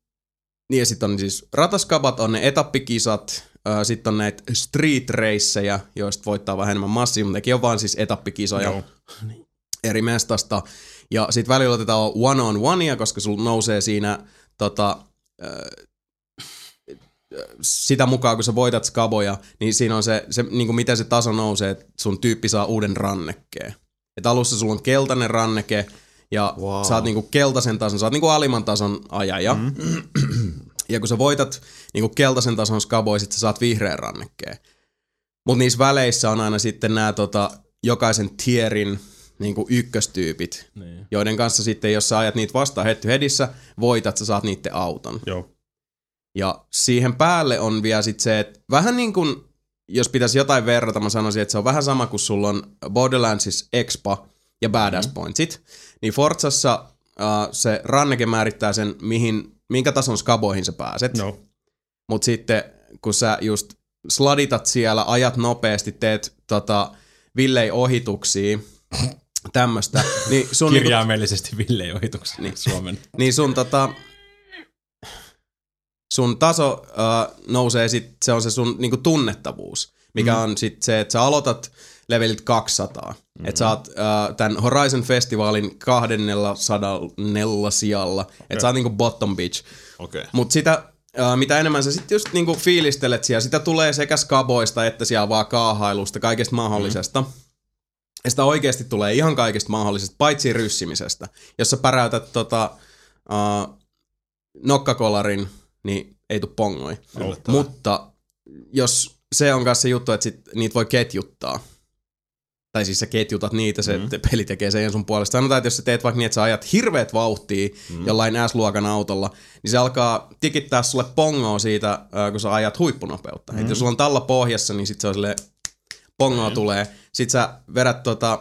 niin ja sitten on siis rataskabat, on ne etappikisat, uh, sitten on näitä street raceja, joista voittaa vähän enemmän massia, mutta nekin on vaan siis etappikisoja Joo. eri mestasta. Ja sitten välillä otetaan one on onea, koska sulla nousee siinä tota, äh, sitä mukaan, kun sä voitat skaboja, niin siinä on se, se niin kuin miten se taso nousee, että sun tyyppi saa uuden rannekkeen. Et alussa sulla on keltainen ranneke, ja wow. Sä oot niinku keltaisen tason, sä oot niinku alimman tason ajaja. Mm. ja kun sä voitat niinku keltaisen tason skaboja, sit sä saat vihreän rannekkeen. Mutta niissä väleissä on aina sitten nämä tota, jokaisen tierin niinku ykköstyypit, Niin. joiden kanssa sitten, jos sä ajat niitä vastaan hetty hedissä, voitat, sä saat niiden auton. Joo. Ja siihen päälle on vielä sit se, että vähän niin kuin, jos pitäisi jotain verrata, mä sanoisin, että se on vähän sama kuin sulla on Borderlandsissa Expa ja Badass mm. Pointsit. Niin Forzassa uh, se ranneke määrittää sen, mihin, minkä tason skaboihin sä pääset. No. Mutta sitten kun sä just sladitat siellä, ajat nopeasti, teet tota, villei ohituksia, tämmöstä, niin sun, niinku, Kirjaimellisesti Ville ohituksen niin. Suomen. niin sun tota, sun taso äh, nousee sit, se on se sun niinku tunnettavuus, mikä mm. on sit se, että sä aloitat levelit 200. Mm. Että sä oot äh, tämän Horizon Festivalin 200 sijalla, että sä oot niinku bottom bitch. Okay. Mutta sitä, äh, mitä enemmän sä sitten just niinku fiilistelet siellä, sitä tulee sekä skaboista että siellä vaan kaahailusta, kaikesta mahdollisesta. Mm. Ja sitä oikeasti tulee ihan kaikesta mahdollisesta, paitsi ryssimisestä. Jos sä päräytät tota, uh, nokkakolarin, niin ei tuu pongoi. Mutta jos se on kanssa se juttu, että sit niitä voi ketjuttaa, tai siis sä ketjutat niitä, se mm. peli tekee sen sun puolesta. Sanotaan, että jos sä teet vaikka niin, että sä ajat hirveät vauhtia mm. jollain S-luokan autolla, niin se alkaa tikittää sulle pongoa siitä, kun sä ajat huippunopeutta. Mm. Et jos sulla on talla pohjassa, niin sit se on silleen, pongoa mm. tulee. Sit sä vedät tota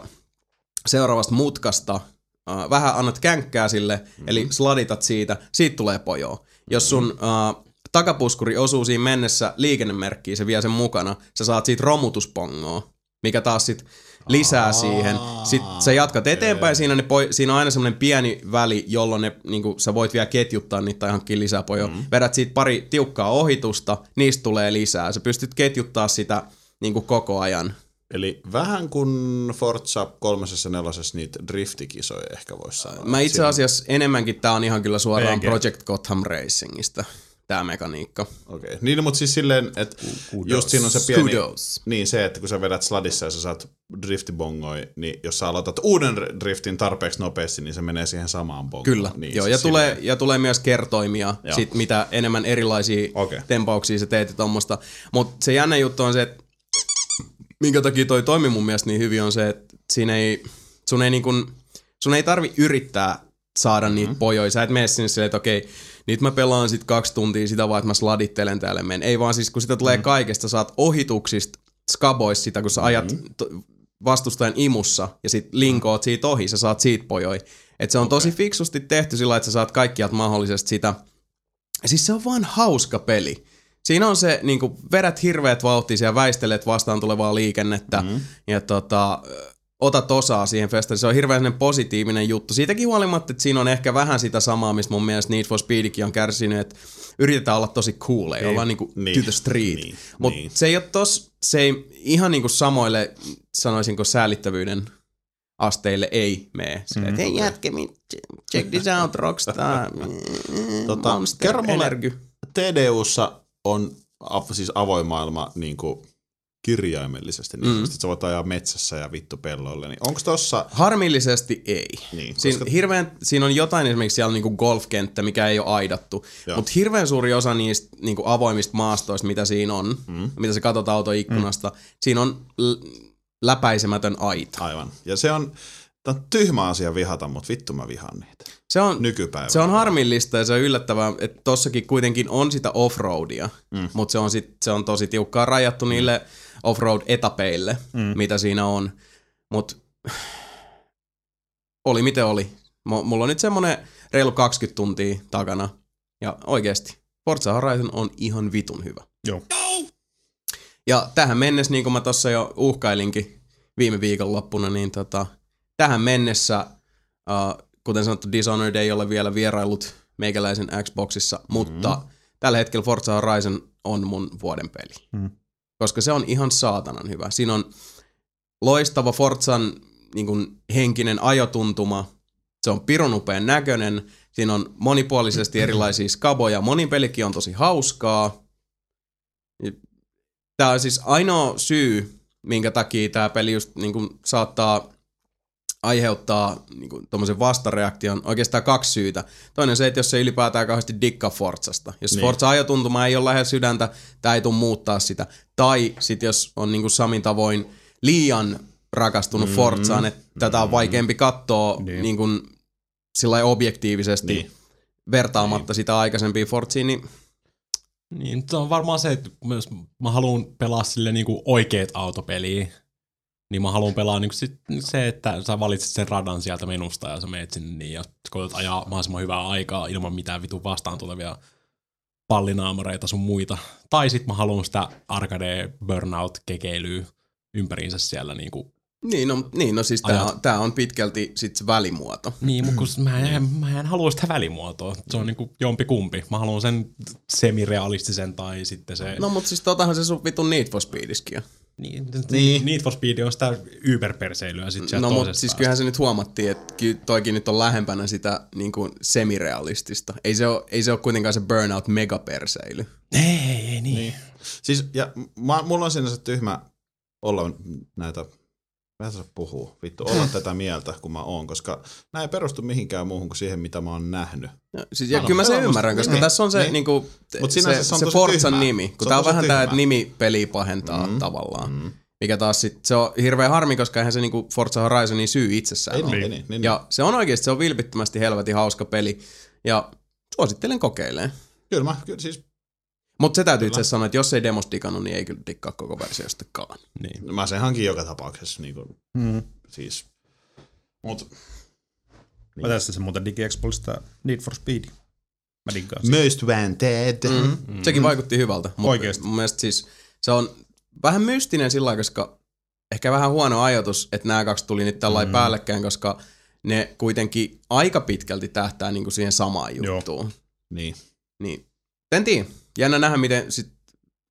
seuraavasta mutkasta uh, vähän annat känkkää sille, mm-hmm. eli sladitat siitä, siitä tulee pojoa. Jos sun uh, takapuskuri osuu siinä mennessä liikennemerkkiin, se vie sen mukana, sä saat siitä romutuspongoa, mikä taas sit lisää siihen. Sitten sä jatkat eteenpäin, siinä, ne poi, siinä on aina semmoinen pieni väli, jolloin ne, niinku, sä voit vielä ketjuttaa niitä tai hankkia lisää pojoa. Mm. Vedät siitä pari tiukkaa ohitusta, niistä tulee lisää. Sä pystyt ketjuttaa sitä niinku, koko ajan. Eli vähän kuin Forza kolmosessa nelosessa niitä driftikisoja ehkä voisi sanoa. Mä itse Siinä- asiassa enemmänkin tää on ihan kyllä suoraan PG. Project Gotham Racingista, tää mekaniikka. Okei. Niin, mutta siis silleen, että just siinä on se pieni... Kudos. Niin, se, että kun sä vedät sladissa ja sä saat driftibongoi, niin jos sä aloitat uuden driftin tarpeeksi nopeasti, niin se menee siihen samaan bongoon. Kyllä, niin, joo, siis ja, tulee, ja tulee myös kertoimia, Joo. sit mitä enemmän erilaisia Okei. tempauksia sä teet ja tommosta. Mutta se jännä juttu on se, että minkä takia toi toimi mun mielestä niin hyvin on se, että siinä ei, sun ei, niin kun, sun ei tarvi yrittää saada mm-hmm. niitä pojoja. Sä et mene sinne silleen, että okei, nyt mä pelaan sit kaksi tuntia sitä vaan, että mä sladittelen täällä menen. Ei vaan siis, kun sitä tulee mm-hmm. kaikesta, saat ohituksista, skaboista sitä, kun sä ajat mm-hmm. to, vastustajan imussa ja sit linkoot siitä ohi, sä saat siitä pojoi. Et se on okay. tosi fiksusti tehty sillä, että sä saat kaikkialta mahdollisesti sitä. Siis se on vaan hauska peli. Siinä on se, niin kuin, vedät hirveät vauhtia ja väistelet vastaan tulevaa liikennettä mm-hmm. ja tota, otat osaa siihen festariin. Se on hirveän positiivinen juttu. Siitäkin huolimatta, että siinä on ehkä vähän sitä samaa, mistä mun mielestä Need for Speedikin on kärsinyt, että yritetään olla tosi cool, ei Niin. olla niinku Niin. to the street. Niin. Mutta Niin. se ei ole tos, se ei ihan niinku samoille, sanoisinko säälittävyyden asteille ei mene. Mm, Mm, hei jätkä, check this out, Rockstar, Tota, Monster kerro mulle. TDUssa on siis avoin maailma niin kuin kirjaimellisesti, niin Mm. että sä voit ajaa metsässä ja vittu pelloille. Niin onko tossa... Harmillisesti ei. Niin, Siin, koska- hirveän, siinä on jotain esimerkiksi siellä niinku golfkenttä, mikä ei ole aidattu, mutta hirveän suuri osa niistä niinku avoimista maastoista, mitä siinä on, mm. mitä sä katsot autoikkunasta, mm. siinä on l- läpäisemätön aita. Aivan. Ja se on, tää on tyhmä asia vihata, mutta vittu mä vihaan niitä. Se on, Nykypäivänä. se on harmillista ja se on yllättävää, että tossakin kuitenkin on sitä offroadia, mm. mutta se on, sit, se on tosi tiukkaan rajattu mm. niille offroad-etapeille, mm. mitä siinä on. Mutta oli miten oli. M- mulla on nyt semmonen reilu 20 tuntia takana ja oikeasti Forza Horizon on ihan vitun hyvä. Joo. Ja tähän mennessä, niin kuin mä tuossa jo uhkailinkin viime viikonloppuna, niin tota, tähän mennessä, uh, kuten sanottu, Dishonored ei ole vielä vierailut meikäläisen Xboxissa, mutta tällä hetkellä Forza Horizon on mun vuoden peli. Mm. Koska se on ihan saatanan hyvä. Siinä on loistava Forzan niin kuin, henkinen ajotuntuma, se on pirun upean näköinen, siinä on monipuolisesti erilaisia skaboja, monin pelikin on tosi hauskaa. Tämä on siis ainoa syy, minkä takia tämä peli just niin kuin, saattaa aiheuttaa niin kuin, tommosen vastareaktion. Oikeastaan kaksi syytä. Toinen se, että jos se ylipäätään kauheasti dikkaa Forzasta. Jos Niin. Forza ajotuntuma ei ole lähellä sydäntä, tämä ei tule muuttaa sitä. Tai sitten jos on niin kuin Samin tavoin liian rakastunut Mm. mm. Forzaan, että mm. tätä on vaikeampi katsoa Niin. niin. Kuin, sillä objektiivisesti Niin. vertaamatta niin. sitä aikaisempiin Forziin, niin Niin, se on varmaan se, että jos mä haluan pelaa sille niinku oikeet autopeliä, niin mä haluan pelaa niinku sit se, että sä valitset sen radan sieltä menusta ja sä meet sinne niin, ja koetat ajaa mahdollisimman hyvää aikaa ilman mitään vitun vastaan tulevia pallinaamareita sun muita. Tai sit mä haluan sitä arcade burnout kekeilyä ympäriinsä siellä niinku Niin, no, niin, no siis tämä on, tää on pitkälti sit se välimuoto. Niin, mutta kun mä en, mä en halua sitä välimuotoa. Se on niinku jompi kumpi. Mä haluan sen semirealistisen tai sitten se... No mut siis totahan se sun vitun Need for Speediskin on. Niin, niin. Need for Speed on sitä yberperseilyä sit sieltä No mutta siis päästä. kyllähän se nyt huomattiin, että ky- toikin nyt on lähempänä sitä niin kuin semirealistista. Ei se, ole, ei se ole kuitenkaan se burnout megaperseily. Ei, ei, ei niin. niin. Siis, ja mä, mulla on siinä se tyhmä olla näitä, vähän se puhuu, vittu, olla tätä mieltä, kun mä oon, koska nämä ei perustu mihinkään muuhun kuin siihen, mitä mä oon nähnyt. Ja, siis, ja Mä kyllä mä sen ymmärrän, koska Niin, tässä on se, niin. niin. niinku, Mut se, se, se on se Forzan tyhmää. nimi. Kun on tää on tosi vähän tää, että nimi peli pahentaa Mm, tavallaan. mm. Mikä taas sit, se on hirveän harmi, koska eihän se niinku Forza Horizonin syy itsessään Ei ole. niin, niin, niin, Ja se on oikeasti, se on vilpittömästi helvetin hauska peli. Ja suosittelen kokeilemaan. Kyllä mä, kyllä siis, Mutta se täytyy itse sanoa, että jos ei demos digannut, niin ei kyllä dikkaa koko versiostakaan. niin. mä sen hankin joka tapauksessa, niin kuin, Mm. siis, mut Mä testasin muuten DigiExpolista Need for Speed. Mä diggaan sitä. Most Wanted. Mm. Mm. Sekin vaikutti hyvältä. Mutta Oikeesti. Mun mielestä siis se on vähän mystinen sillä lailla, koska ehkä vähän huono ajatus, että nämä kaksi tuli nyt tällä mm. päällekkäin, koska ne kuitenkin aika pitkälti tähtää niinku siihen samaan juttuun. Niin. Niin. En tiedä. Jännä nähdä, miten sit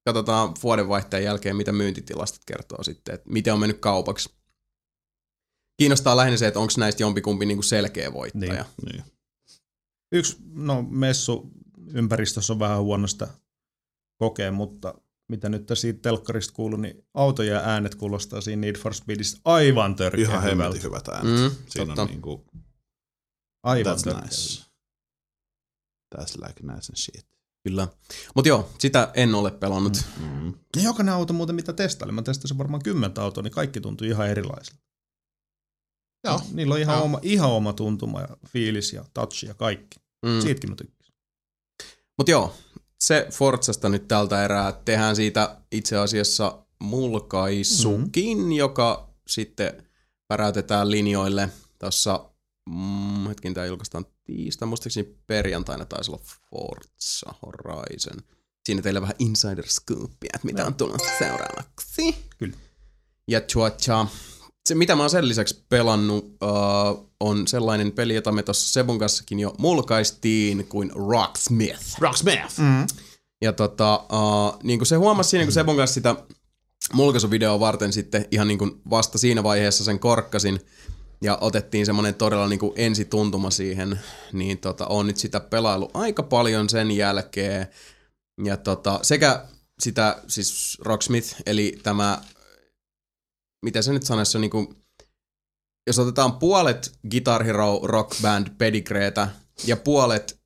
katsotaan vuodenvaihteen jälkeen, mitä myyntitilastot kertoo sitten, että miten on mennyt kaupaksi. Kiinnostaa lähinnä se, että onko näistä jompikumpi niinku selkeä voittaja. niin. Yksi, no messu ympäristössä on vähän huonosta kokea, mutta mitä nyt siitä telkkarista kuuluu, niin autojen äänet kuulostaa siinä Need for Speedissä aivan törkeä Ihan hemmetin hyvät äänet. Mm, Siinä totta. on niinku, Aivan that's törkeä. nice. That's like nice and shit. Kyllä. Mutta joo, sitä en ole pelannut. Mm. Mm. Ja jokainen auto muuten, mitä testailin, mä testasin varmaan kymmentä autoa, niin kaikki tuntui ihan erilaisilta. Joo. Niillä on ihan, Joo. oma, ihan oma tuntuma ja fiilis ja touch ja kaikki. Mm. Siitäkin mä tykkäsin. Mutta joo, se Forzasta nyt tältä erää. Tehdään siitä itse asiassa mulkaisukin, mm-hmm. joka sitten päräytetään linjoille tuossa, mm, hetkin tää julkaistaan tiistai, muistaakseni perjantaina taisi olla Forza Horizon. Siinä teille vähän insider scoopia, että mitä on tulossa seuraavaksi. Kyllä. Ja tja, se mitä mä oon sen lisäksi pelannut uh, on sellainen peli, jota me tuossa Sebun kanssakin jo mulkaistiin kuin Rocksmith. Rocksmith! Mm. Ja tota, uh, niin kuin se huomasi siinä, kun Sebon kanssa sitä mulkaisuvideoa varten sitten ihan niin kuin vasta siinä vaiheessa sen korkkasin ja otettiin semmoinen todella niin kuin ensituntuma siihen, niin tota, on nyt sitä pelailu aika paljon sen jälkeen. Ja tota, sekä sitä, siis Rocksmith, eli tämä, miten se nyt sanoisi, se on niin kuin, jos otetaan puolet Guitar Hero Rock Band pedigreetä ja puolet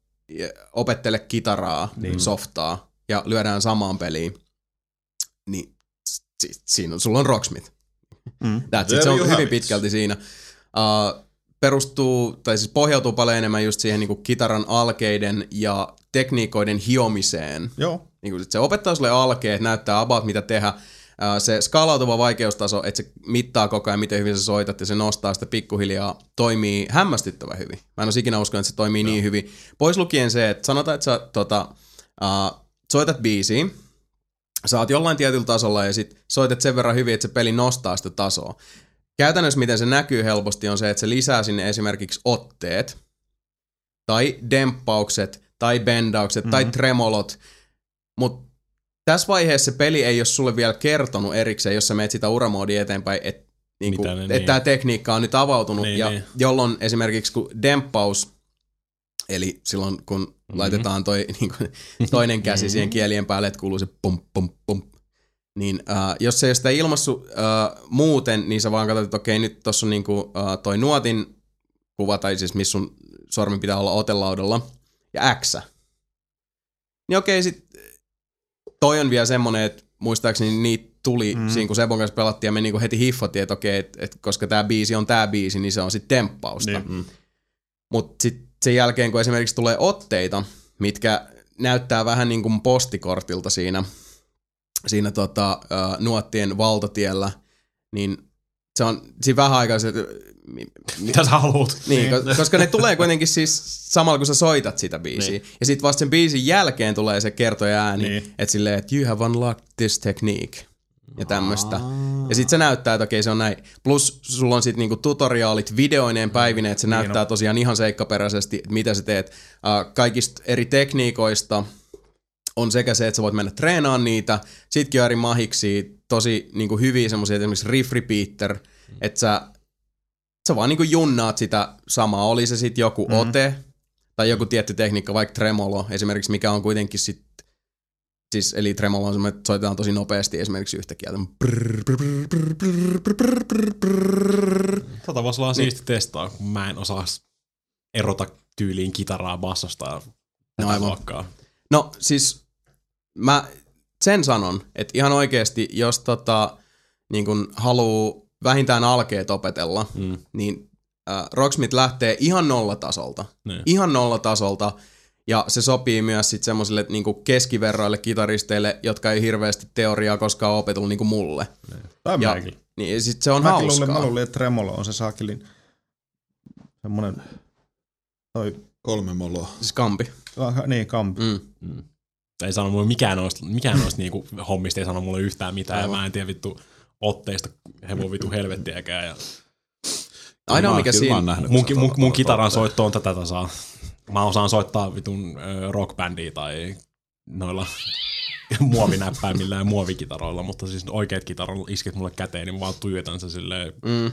opettele kitaraa, niin. softaa, ja lyödään samaan peliin, niin si- siinä on, sulla on Rocksmith. Mm. That's it. Se on hyvin pitkälti siinä. Uh, perustuu, tai siis pohjautuu paljon enemmän just siihen niin kitaran alkeiden ja tekniikoiden hiomiseen. Joo. Niin kuin, se opettaa sulle alkeet, näyttää about mitä tehdä. Ää, Se skaalautuva vaikeustaso, että se mittaa koko ajan, miten hyvin sä soitat ja se nostaa sitä pikkuhiljaa, toimii hämmästyttävän hyvin. Mä en ole ikinä uskonut, että se toimii niin hyvin. Pois lukien se, että sanotaan, että sä tota, uh, soitat biisiä, sä oot jollain tietyllä tasolla ja sit soitat sen verran hyvin, että se peli nostaa sitä tasoa. Käytännössä miten se näkyy helposti on se, että se lisää sinne esimerkiksi otteet, tai demppaukset, tai bendaukset, mm-hmm. tai tremolot, mutta tässä vaiheessa se peli ei ole sulle vielä kertonut erikseen, jos sä meet sitä uramoodia eteenpäin, että niinku, Mitä ne et niin. tämä tekniikka on nyt avautunut, Niin, ja niin. jolloin esimerkiksi kun demppaus, eli silloin kun Mhm. mm-hmm. laitetaan toi niinku, toinen käsi siihen kielien päälle, että kuuluu se pum pum pum, niin äh, jos se ei ole sitä ilmassu äh, muuten, niin sä vaan katsot, että okei, nyt tossa on niinku, äh, toi nuotin kuva, tai siis missä sun sormi pitää olla otelaudalla, ja X. Niin okei, sit toi on vielä semmonen, että muistaakseni niitä tuli mm. siinä, kun Sebon kanssa pelattiin, ja me niinku heti hiffottiin, että okei, et, et koska tämä biisi on tämä biisi, niin se on sitten temppausta. Niin. Mm. Mutta sitten sen jälkeen, kun esimerkiksi tulee otteita, mitkä näyttää vähän niin kuin postikortilta siinä, siinä tota, nuottien valtatiellä, niin se on siinä vähän aikaa se, Mitä sä haluut? niin, ko- koska ne tulee kuitenkin siis samalla kun sä soitat sitä biisiä. Niin. Ja sitten vasta sen biisin jälkeen tulee se kertoja ääni, niin. Niin. että silleen, että you have unlocked this technique. Ja tämmöstä. Ja sitten se näyttää, että okei se on näin. Plus sulla on sitten niinku tutoriaalit videoineen päivineen, että se näyttää tosiaan ihan seikkaperäisesti, että mitä sä teet. Uh, kaikista eri tekniikoista on sekä se, että sä voit mennä treenaamaan niitä, sitkin on eri mahiksi, tosi niinku hyviä semmoisia, esimerkiksi riff repeater, että sä sä vaan niinku junnaat sitä samaa, oli se sitten joku mm. ote tai joku tietty tekniikka, vaikka tremolo esimerkiksi, mikä on kuitenkin sit, siis eli tremolo on semmoinen, että soitetaan tosi nopeasti esimerkiksi yhtä kieltä. Tota voisi olla siisti testaa, kun mä en osaa erota tyyliin kitaraa bassosta no, aivan. luokkaa. No siis mä sen sanon, että ihan oikeasti, jos tota, niin kun haluu vähintään alkeet opetella, Mm. niin äh, Rocksmith lähtee ihan nollatasolta. Niin. Ihan nollatasolta. Ja se sopii myös sitten semmoisille niinku keskiverroille kitaristeille, jotka ei hirveästi teoriaa koskaan opetellut niinku mulle. Tai Ja, mäkin. niin, sit se on Mäkin hauskaa. luulin, mä luulin, että tremolo on se saakelin semmoinen Toi, Kolme moloa. Siis kampi. ah, niin, kampi. Mm. Ei sano mulle mikään noista, mikään noista niinku hommista ei sano mulle yhtään mitään. Ja mä en tiedä vittu otteista hevon vittu helvettiäkään. Ja Ainoa Mä- mikä siinä... nähnyt, kun mun, mun, mun ottanut kitaran soitto on tätä tasaa. Mä osaan soittaa vitun rockbändiä tai noilla muovinäppäimillä ja muovikitaroilla, mutta siis oikeat kitaroilla isket mulle käteen, niin mä vaan tuijotan se silleen Mm.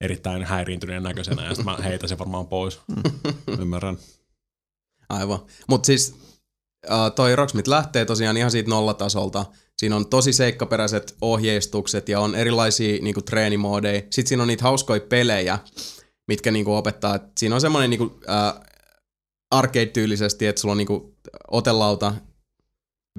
erittäin häiriintyneen näköisenä ja sitten mä heitän sen varmaan pois. Ymmärrän. Aivan. Mutta siis äh, toi Rocksmith lähtee tosiaan ihan siitä nollatasolta. Siinä on tosi seikkaperäiset ohjeistukset ja on erilaisia niinku, treenimoodeja. Sitten siinä on niitä hauskoja pelejä, mitkä niinku, opettaa. Et siinä on semmoinen niinku, äh, arcade-tyylisesti, että sulla on niinku, otelauta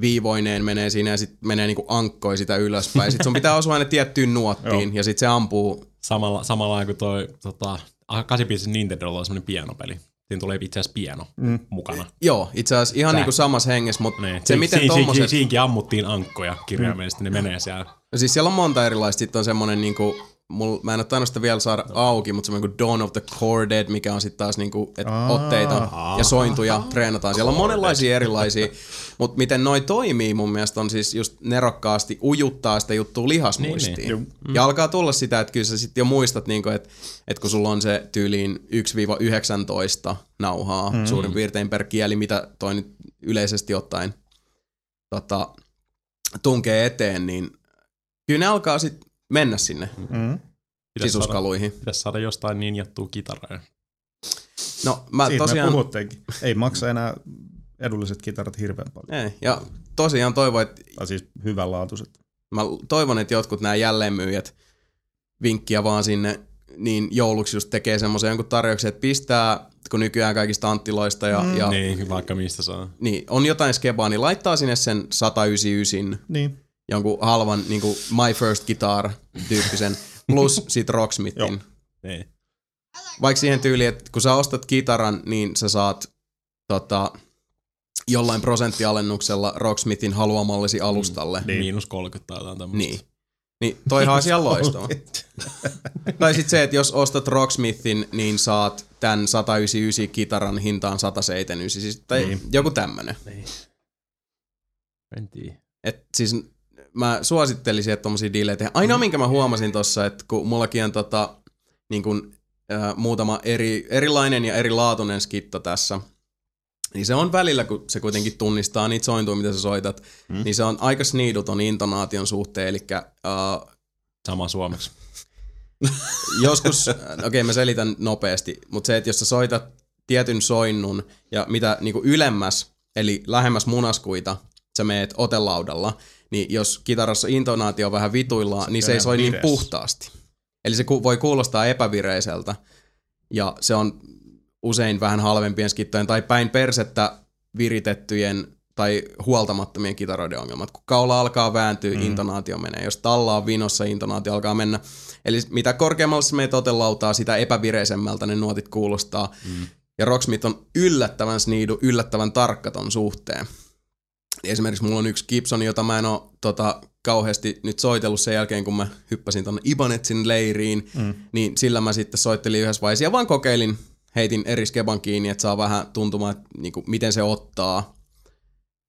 viivoineen menee siinä ja sitten menee niinku ankkoi sitä ylöspäin. Sitten sun pitää osua aina tiettyyn nuottiin ja sitten se ampuu. Samalla, samalla kuin toi tota, 8 Nintendolla on semmoinen pianopeli. Siinä tulee itse asiassa piano Mm. mukana. Joo, itse asiassa ihan Sä- niinku samassa hengessä, mutta Niin. se miten siinä, tommoset... siinkin ammuttiin ankkoja kirjaimellisesti, ne menee siellä. No siis siellä on monta erilaista. Sitten on semmonen niinku, mul, mä en ole tainnut sitä vielä saada auki, mutta semmoinen kuin Dawn of the Corded, mikä on sitten taas niinku, et Aa. otteita ja sointuja treenataan. Siellä on monenlaisia erilaisia, mutta miten noi toimii mun mielestä on siis just nerokkaasti ujuttaa sitä juttua lihasmuistiin. Niin, niin. Ja alkaa tulla sitä, että kyllä sä sitten jo muistat, niinku, että et kun sulla on se tyyliin 1-19 nauhaa mm. suurin piirtein per kieli, mitä toi nyt yleisesti ottaen tota, tunkee eteen, niin kyllä ne alkaa sitten mennä sinne Mm. Pitäis saada, sisuskaluihin. pitäis saada jostain niin jattua kitaraa. No mä Siitä tosiaan... me. Ei maksa enää edulliset kitarat hirveän paljon. Ei, ja tosiaan toivon, että Tai siis hyvänlaatuiset. mä toivon, että jotkut nämä jälleenmyyjät vinkkiä vaan sinne, niin jouluksi just tekee semmoisen jonkun tarjouksen, että pistää, kun nykyään kaikista anttiloista ja, mm. ja niin. Niin, vaikka mistä saa. Niin, on jotain skebaa, niin laittaa sinne sen 199 Niin. Jonkun halvan niin kuin My First Guitar tyyppisen, plus sit Rocksmithin. Niin. Vaikka siihen tyyliin, että kun sä ostat kitaran, niin sä saat tota, jollain prosenttialennuksella Rocksmithin haluamallesi alustalle. Niin. Miinus 30 tai jotain tämmöistä. Niin. Niin, toihan on siellä loistava. tai sitten se, että jos ostat Rocksmithin, niin saat tämän 199 kitaran hintaan 179, siis, tai niin. joku tämmönen. En tiedä. Et siis mä suosittelisin, että tommosia diilejä tehdään. Ainoa, minkä mä huomasin tossa, että kun mullakin on tota, niin kun, äh, muutama eri, erilainen ja erilaatuinen skitto tässä, niin se on välillä, kun se kuitenkin tunnistaa niitä sointuja, mitä sä soitat, mm. niin se on aika sniiduton intonaation suhteen, eli äh, Sama suomeksi. joskus, okei okay, mä selitän nopeasti, mutta se, että jos sä soitat tietyn soinnun ja mitä niinku ylemmäs, eli lähemmäs munaskuita, sä meet otelaudalla, niin jos kitarassa intonaatio on vähän vituillaan, niin se ei soi niin puhtaasti. Eli se ku- voi kuulostaa epävireiseltä, ja se on usein vähän halvempien skittojen tai päin persettä viritettyjen tai huoltamattomien kitaroiden ongelmat. Kun kaula alkaa vääntyä, mm. intonaatio menee. Jos talla on vinossa, intonaatio alkaa mennä. Eli mitä korkeammalle sä meet otelautaa, sitä epävireisemmältä ne nuotit kuulostaa. Mm. Ja Rocksmith on yllättävän sniidu, yllättävän tarkka ton suhteen. Esimerkiksi mulla on yksi Gibson, jota mä en oo tota, kauheasti nyt soitellut sen jälkeen, kun mä hyppäsin tonne Ibanetsin leiriin, mm. niin sillä mä sitten soittelin yhdessä vaiheessa ja vaan kokeilin, heitin eri skeban kiinni, että saa vähän tuntumaan, että niinku, miten se ottaa.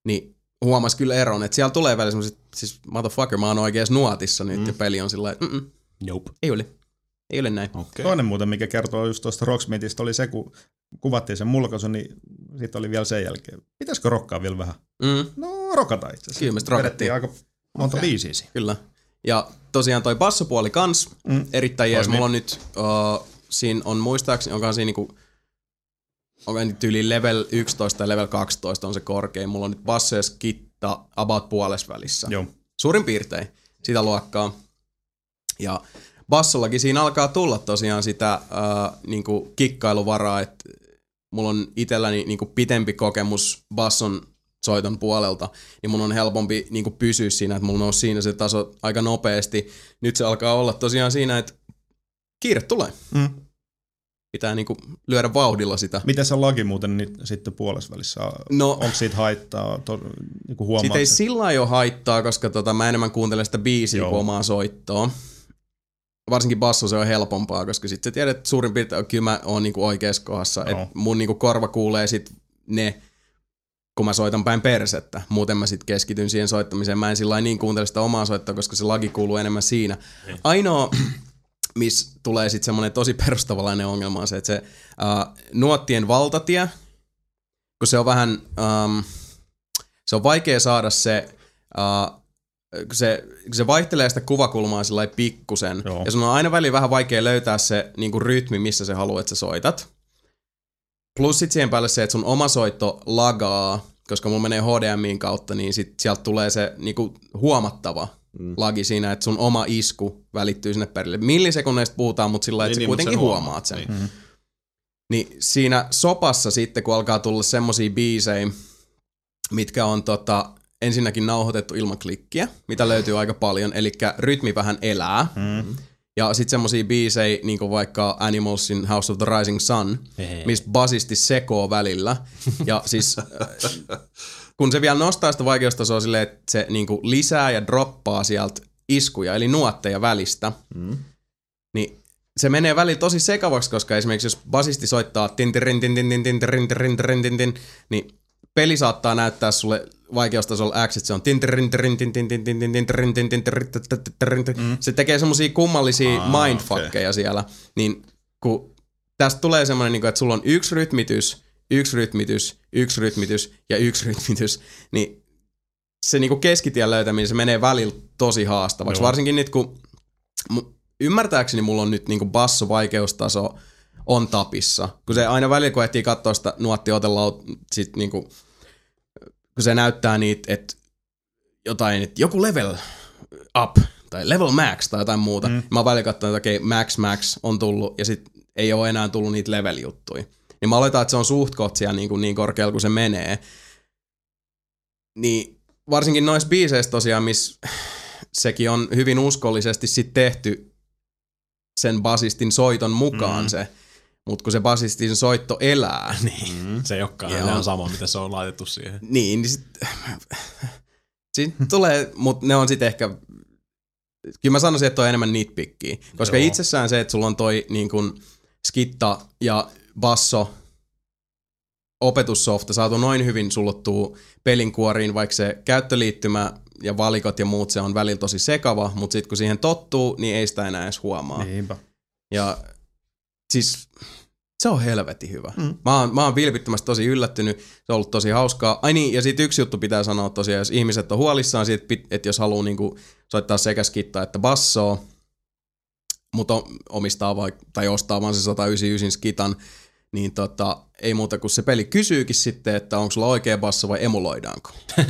Niin huomas kyllä eron, että siellä tulee välillä semmoiset, siis motherfucker, mä oon oikeassa nuotissa nyt mm. ja peli on sillä mm Nope. ei ole. Ei ole näin. Okei. Toinen muuten, mikä kertoo just tuosta Rocksmithista, oli se, kun kuvattiin sen mulkaisun, niin sitten oli vielä sen jälkeen. Pitäisikö rokkaa vielä vähän? Mm, No, rokata itse asiassa. Kyllä me rokattiin. Aika monta okay. biisiä siinä. kyllä. Ja tosiaan toi bassopuoli kans, Mm. erittäin jees. Mulla on nyt, uh, siinä on muistaakseni, onkaan siinä niinku, onko nyt yli level 11 tai level 12 on se korkein. Mulla on nyt basso ja skitta about puolessa välissä. Joo. Suurin piirtein sitä luokkaa. Ja bassollakin siinä alkaa tulla tosiaan sitä uh, niinku kikkailuvaraa, että mulla on itselläni niinku pitempi kokemus basson soiton puolelta, niin mun on helpompi niinku pysyä siinä, että mulla nousi siinä se taso aika nopeasti. Nyt se alkaa olla tosiaan siinä, että kiire tulee. Mm. Pitää niinku lyödä vauhdilla sitä. Miten se lagi muuten nyt sitten puolessa välissä? No, Onko siitä haittaa? To, niin kuin Siitä ei sillä ole haittaa, koska tota, mä enemmän kuuntelen sitä biisiä Joo. kuin omaa soittoa. Varsinkin basso se on helpompaa, koska sitten sä tiedät että suurin piirtein, että kyllä mä oon niinku oikeassa kohdassa. Joo. Et mun niinku korva kuulee sit ne, kun mä soitan päin persettä. Muuten mä sitten keskityn siihen soittamiseen. Mä en sillä niin kuuntele sitä omaa soittoa, koska se lagi kuuluu enemmän siinä. Ainoa, missä tulee sitten semmoinen tosi perustavalainen ongelma on se, että se uh, nuottien valtatie, kun se on vähän, um, se on vaikea saada se, uh, kun se, kun se vaihtelee sitä kuvakulmaa sillä pikkusen, Joo. ja sun on aina väliin vähän vaikea löytää se niinku rytmi, missä se haluat, että sä soitat. Plus sit siihen päälle se, että sun oma soitto lagaa, koska mulla menee HDMIin kautta, niin sit sieltä tulee se niinku huomattava mm. lagi siinä, että sun oma isku välittyy sinne perille. Millisekunneista puhutaan, mutta sillä lailla, että Niin, sä niin, kuitenkin sen huomaa. huomaat sen. Niin. Niin siinä sopassa sitten, kun alkaa tulla semmosia biisejä, mitkä on tota, ensinnäkin nauhoitettu ilman klikkiä, mitä löytyy aika paljon, eli rytmi vähän elää. Mm. Ja sitten semmosia biisejä, niin kuin vaikka Animalsin House of the Rising Sun, Hehe. missä basisti sekoo välillä. Ja siis kun se vielä nostaa sitä vaikeustasoa silleen, että se niin kuin lisää ja droppaa sieltä iskuja, eli nuotteja välistä, Mm. niin se menee välillä tosi sekavaksi, koska esimerkiksi jos basisti soittaa tin tin tin tin tin tin tin tin tin tin tin tin, niin peli saattaa näyttää sulle vaikeustasolla X, se on se tekee semmoisia kummallisia mindfuckeja siellä, niin kun tästä tulee semmoinen, että sulla on yksi rytmitys, yksi rytmitys, yksi rytmitys ja yksi rytmitys, niin se niinku keskitien löytäminen, se menee välillä tosi haastavaksi. Joo. Varsinkin nyt kun ymmärtääkseni mulla on nyt niinku basso vaikeustaso on tapissa. Kun se aina välillä koettiin katsoa sitä nuotti otelaut, sit niinku kun se näyttää niitä, että jotain, että joku level up tai level max tai jotain muuta. Mm. Mä oon välillä katsonut, että okei, okay, max max on tullut ja sit ei ole enää tullut niitä level-juttuja. Niin mä oletan, että se on suht koht siellä niin, kuin niin korkealla kuin se menee. Niin varsinkin noissa biiseissä tosiaan, missä sekin on hyvin uskollisesti sit tehty sen basistin soiton mukaan mm. se, mutta kun se basistin soitto elää, Niin, mm. se ei olekaan ihan sama, mitä se on laitettu siihen. niin, niin sit, sit tulee, mutta ne on sitten ehkä, kyllä mä sanoisin, että on enemmän nitpickiä, koska Joo. itsessään se, että sulla on toi niin kun skitta ja basso opetussofta saatu noin hyvin sullottua pelin kuoriin, vaikka se käyttöliittymä ja valikot ja muut, se on välillä tosi sekava, mutta sitten kun siihen tottuu, niin ei sitä enää edes huomaa. Niinpä. Ja siis se on helvetin hyvä. Mm. Mä, oon, mä oon vilpittömästi tosi yllättynyt. Se on ollut tosi hauskaa. Ai niin, ja sitten yksi juttu pitää sanoa tosiaan, jos ihmiset on huolissaan siitä, että jos haluaa niinku soittaa sekä skittaa että bassoa, mutta omistaa vai, tai ostaa vaan se 199 skitan, niin tota, ei muuta kuin se peli kysyykin sitten, että onko sulla oikea basso vai emuloidaanko.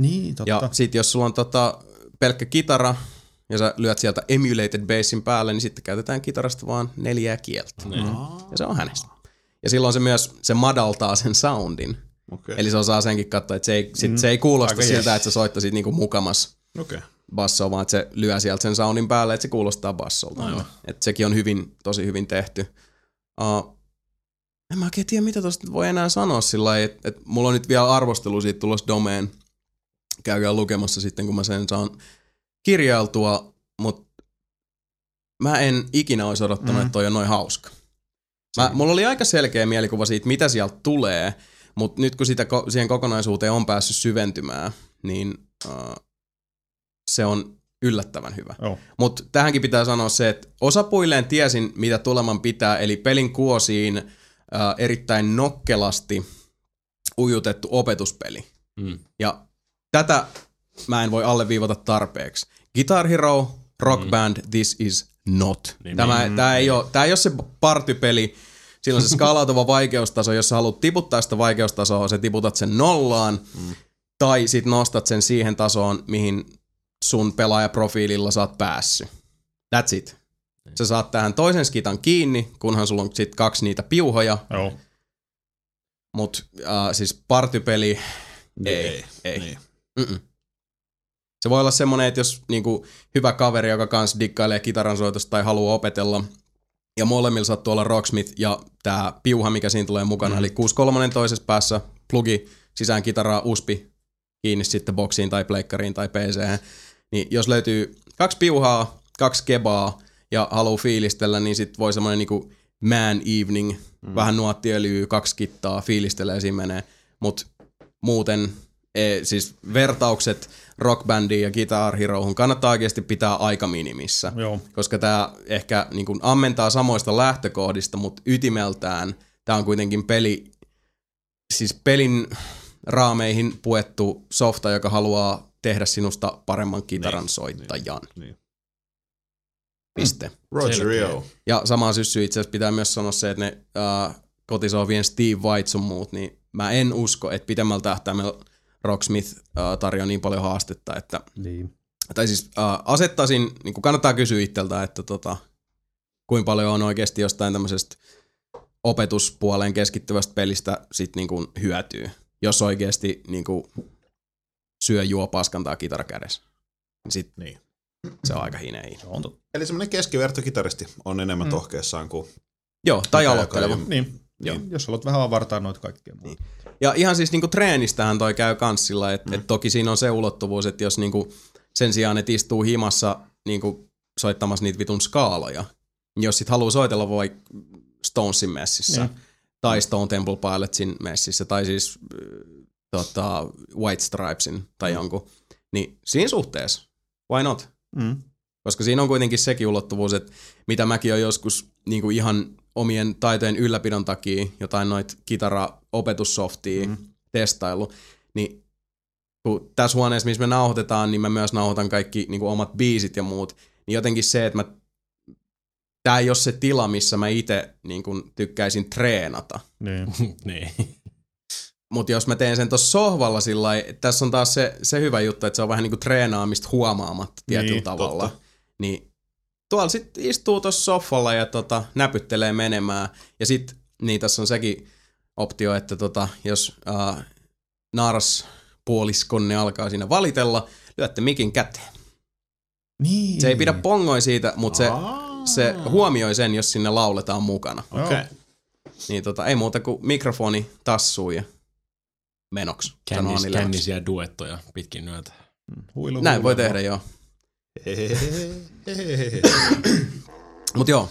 Niin, totta. Ja sit jos sulla on tota pelkkä kitara, ja sä lyöt sieltä emulated bassin päälle, niin sitten käytetään kitarasta vaan neljää kieltä. Niin. Ja se on hänestä. Ja silloin se myös, se madaltaa sen soundin. Okei. Eli se osaa senkin katsoa, että se ei, sit, se ei kuulosta Aika siltä, jees. että sä soittaisit niinku mukamas Okei. bassoa, vaan että se lyö sieltä sen soundin päälle, että se kuulostaa bassolta. Että sekin on hyvin, tosi hyvin tehty. Uh, en mä oikein tiedä, mitä tosta voi enää sanoa sillä että, että mulla on nyt vielä arvostelu siitä tulossa domeen. Käykää lukemassa sitten, kun mä sen saan kirjailtua, mutta mä en ikinä olisi odottanut, mm. että toi on noin hauska. Mä, mulla oli aika selkeä mielikuva siitä, mitä sieltä tulee, mutta nyt kun sitä, ko- siihen kokonaisuuteen on päässyt syventymään, niin uh, se on yllättävän hyvä. Joo. Mutta tähänkin pitää sanoa se, että osapuilleen tiesin, mitä tuleman pitää, eli pelin kuosiin ää, erittäin nokkelasti ujutettu opetuspeli. Mm. Ja tätä mä en voi alleviivata tarpeeksi. Guitar Hero, Rock mm. Band, this is not. Niin, tämä, niin. tämä, ei ole, tämä ei ole se partypeli, Sillä on se skaalautuva vaikeustaso, jos sä haluat tiputtaa sitä vaikeustasoa, sä tiputat sen nollaan, mm. tai sit nostat sen siihen tasoon, mihin sun pelaajaprofiililla sä oot päässyt. That's it. Sä saat tähän toisen skitan kiinni, kunhan sulla on sit kaksi niitä piuhoja, Joo. mut äh, siis partypeli, ei, ei. ei. Niin. Mm-mm. Se voi olla semmonen, että jos niinku, hyvä kaveri, joka kanssa dikkailee kitaransoitosta tai haluaa opetella, ja molemmilla sattuu olla Rocksmith ja tämä piuha, mikä siinä tulee mukana, mm. eli 6-3 toisessa päässä, plugi, sisään kitaraa, uspi, kiinni sitten boksiin tai pleikkariin tai pc niin jos löytyy kaksi piuhaa, kaksi kebaa ja haluaa fiilistellä, niin sit voi semmoinen niinku man evening, mm. vähän nuottiöljyä, kaksi kittaa, fiilistelee siinä menee. Mut muuten, e, siis vertaukset rockbandiin ja Guitar kannattaa oikeasti pitää aika minimissä. Joo. Koska tämä ehkä niinku ammentaa samoista lähtökohdista, mutta ytimeltään tämä on kuitenkin peli, siis pelin raameihin puettu softa, joka haluaa tehdä sinusta paremman kitaran niin, soittajan. Niin, niin. Piste. Rogerio. Ja samaan syssyyn itse asiassa pitää myös sanoa se, että ne äh, kotisohvien Steve White sun muut, niin mä en usko, että pitemmällä tähtäimellä Rocksmith äh, tarjoaa niin paljon haastetta, että Niin. tai siis äh, asettaisin, niin kuin kannattaa kysyä itseltä, että tota, kuinka paljon on oikeasti jostain tämmöisestä opetuspuoleen keskittyvästä pelistä sit niin kuin hyötyy, jos oikeasti niin kuin syö, juo, paskantaa kitara kädessä. Niin sit Niin. se on aika hinein. Se on totta. Eli semmoinen keskivertokitaristi on enemmän Mm. tohkeessaan kuin... Joo, tai aloitteleva. ei- Niin. Joo. niin. Jos haluat vähän avartaa noita kaikkea muuta. Ja ihan siis niinku treenistähän toi käy kans sillä, että mm. et toki siinä on se ulottuvuus, että jos niinku sen sijaan, että istuu himassa niinku soittamassa niitä vitun skaaloja, niin jos sit haluaa soitella voi Stonesin messissä, mm. tai Stone Temple Pilotsin messissä, tai siis äh, tota, White Stripesin tai mm. jonkun, niin siinä suhteessa, why not? Mm. Koska siinä on kuitenkin sekin ulottuvuus, että mitä mäkin on joskus niin kuin ihan omien taitojen ylläpidon takia jotain noita kitara-opetussoftia mm. testailu, niin kun tässä huoneessa, missä me nauhoitetaan, niin mä myös nauhoitan kaikki niin kuin omat biisit ja muut, niin jotenkin se, että mä Tämä ei ole se tila, missä mä itse niin kun, tykkäisin treenata. Niin. niin. Mutta jos mä teen sen tuossa sohvalla sillä tässä on taas se, se hyvä juttu, että se on vähän niin kuin treenaamista huomaamatta tietyllä Niin, tavalla. totta. Niin tuolla sitten istuu tuossa soffalla ja tota, näpyttelee menemään. Ja sitten, niin tässä on sekin optio, että tota, jos äh, naaras puoliskonne alkaa siinä valitella, lyötte mikin käteen. niin. Se ei pidä pongoi siitä, mutta se, se huomioi sen, jos sinne lauletaan mukana. Okei. Okay. Niin tota, ei muuta kuin mikrofoni tassuu ja menoksi. Kännis, kännisiä duettoja pitkin yötä. Huilu, Näin huilu. voi tehdä, joo. Mut joo,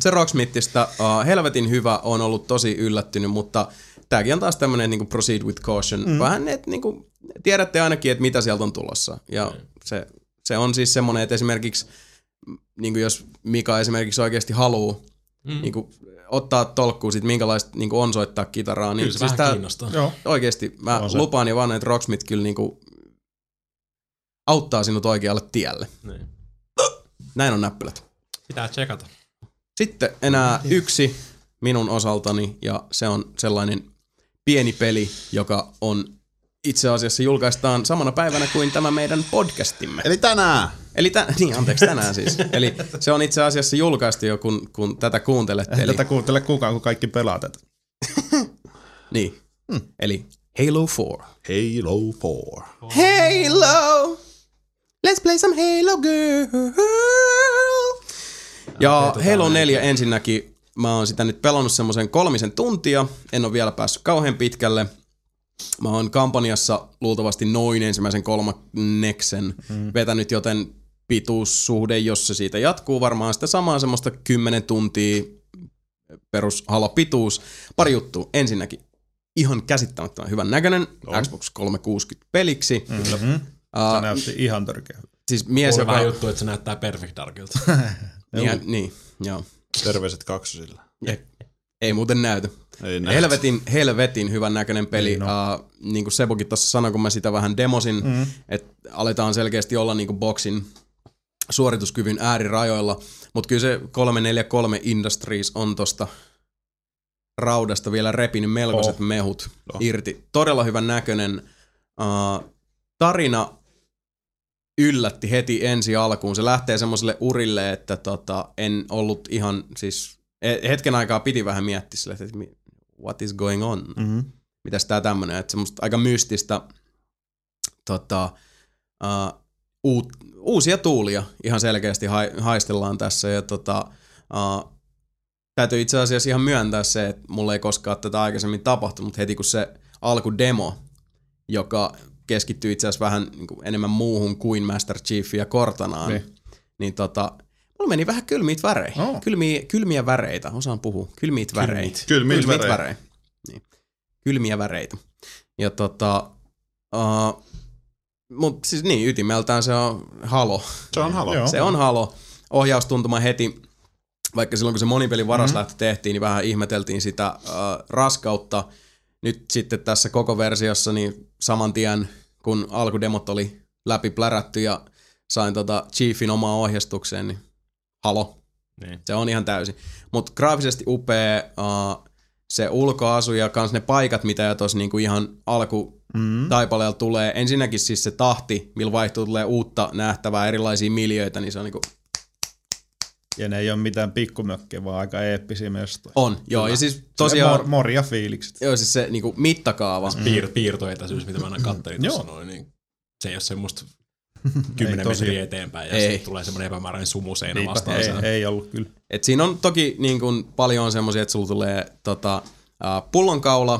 se Rocksmithista uh, helvetin hyvä, on ollut tosi yllättynyt, mutta tääkin on taas tämmönen niinku proceed with caution. Mm. Vähän, että niinku, tiedätte ainakin, että mitä sieltä on tulossa. Ja se, se on siis semmonen, että esimerkiksi, niinku jos Mika esimerkiksi oikeasti haluaa mm. niinku, ottaa tolkkuun sit minkälaista niinku on soittaa kitaraa, niin Kyllä se siis vähän tää, kiinnostaa. Joo. oikeesti mä On lupaan ja vannoin, että Rocksmith kyllä niinku auttaa sinut oikealle tielle. Niin. Näin on näppylät. Pitää tsekata. Sitten enää yksi minun osaltani, ja se on sellainen pieni peli, joka on itse asiassa julkaistaan samana päivänä kuin tämä meidän podcastimme. Eli tänään. Eli tä- niin, anteeksi, tänään siis. Eli se on itse asiassa julkaistu jo, kun, kun tätä kuuntelette. Eli, tätä kuuntele kukaan, kun kaikki pelaa tätä. niin. Eli Halo 4. Halo 4. Halo! Let's play some Halo girl! Ja Halo 4 ensinnäkin, mä oon sitä nyt pelannut semmoisen kolmisen tuntia, en ole vielä päässyt kauhean pitkälle. Mä oon kampanjassa luultavasti noin ensimmäisen kolmanneksen mm. vetänyt, joten pituussuhde, jos se siitä jatkuu, varmaan sitä samaa semmoista 10 tuntia perus pituus. Pari juttua. Ensinnäkin ihan käsittämättömän hyvän näköinen Xbox 360 peliksi. Mm-hmm. Se Uh, näytti ihan törkeä. siis mies, joka... vähän juttu, että se näyttää Perfect Darkilta. Niin, niin, joo. Terveiset kaksosille. Ei, ei muuten näytä. Ei näytä. Helvetin, helvetin hyvän näköinen peli. Niin Niin, uh, niin kuin Sebukin tuossa sanoi, kun mä sitä vähän demosin, mm. että aletaan selkeästi olla niin kuin boksin suorituskyvyn äärirajoilla. Mutta kyllä se 343 Industries on tosta raudasta vielä repinyt melkoiset Oh. mehut oh. irti. Todella hyvän näköinen. Uh, tarina yllätti heti ensi alkuun. Se lähtee semmoiselle urille, että tota, en ollut ihan, siis e- hetken aikaa piti vähän miettiä sille, että what is going on? Mm-hmm. Mitäs tää tämmönen, että semmoista aika mystistä tota, uh, uut, uusia tuulia ihan selkeästi ha- haistellaan tässä ja tota, uh, täytyy itse asiassa ihan myöntää se, että mulla ei koskaan tätä aikaisemmin tapahtunut, mutta heti kun se alkudemo, joka keskittyy itse asiassa vähän niin kuin enemmän muuhun kuin Master Chiefia Cortanaan, Niin. niin, niin tota, Mulla meni vähän kylmiitä värejä. Oh. Kylmiä, kylmiä väreitä, osaan puhua. Kylmiitä väreitä. Kylmiitä värejä. värejä. Niin. Kylmiä väreitä. Ja tota, uh, mut siis niin, ytimeltään se on Halo. Se on halo. Joo. Se on Halo. Ohjaustuntuma heti, vaikka silloin kun se monipelin varaslähtö Mhm. tehtiin, niin vähän ihmeteltiin sitä äh, raskautta. Nyt sitten tässä koko versiossa, niin saman tien kun alkudemot oli läpi plärätty ja sain tota Chiefin omaa ohjastukseen, niin Halo. Niin. Se on ihan täysin. Mutta graafisesti upea uh, se ulkoasu ja kans ne paikat, mitä jo tuossa niinku ihan alku Mm. taipaleella tulee. Ensinnäkin siis se tahti, millä vaihtuu tulee uutta nähtävää, erilaisia miljöitä, niin se on niinku Ja ne ei ole mitään pikkumökkejä, vaan aika eeppisiä mestoja. On, joo. Ja siis Tosiaan... Mor- morja fiilikset. joo, siis se niinku mittakaava. Piir, piirtoetäisyys, mitä mä aina kattelin tuossa Joo. noin, niin se ei ole semmoista Ei 10 tosi- metriä eteenpäin ja Ei. sitten tulee semmoinen epämääräinen sumuseinä Niinpä, vastaan. ei, ei ollut kyllä. Et siinä on toki niin kuin, paljon on semmoisia, että sulla tulee tota, uh, pullonkaula,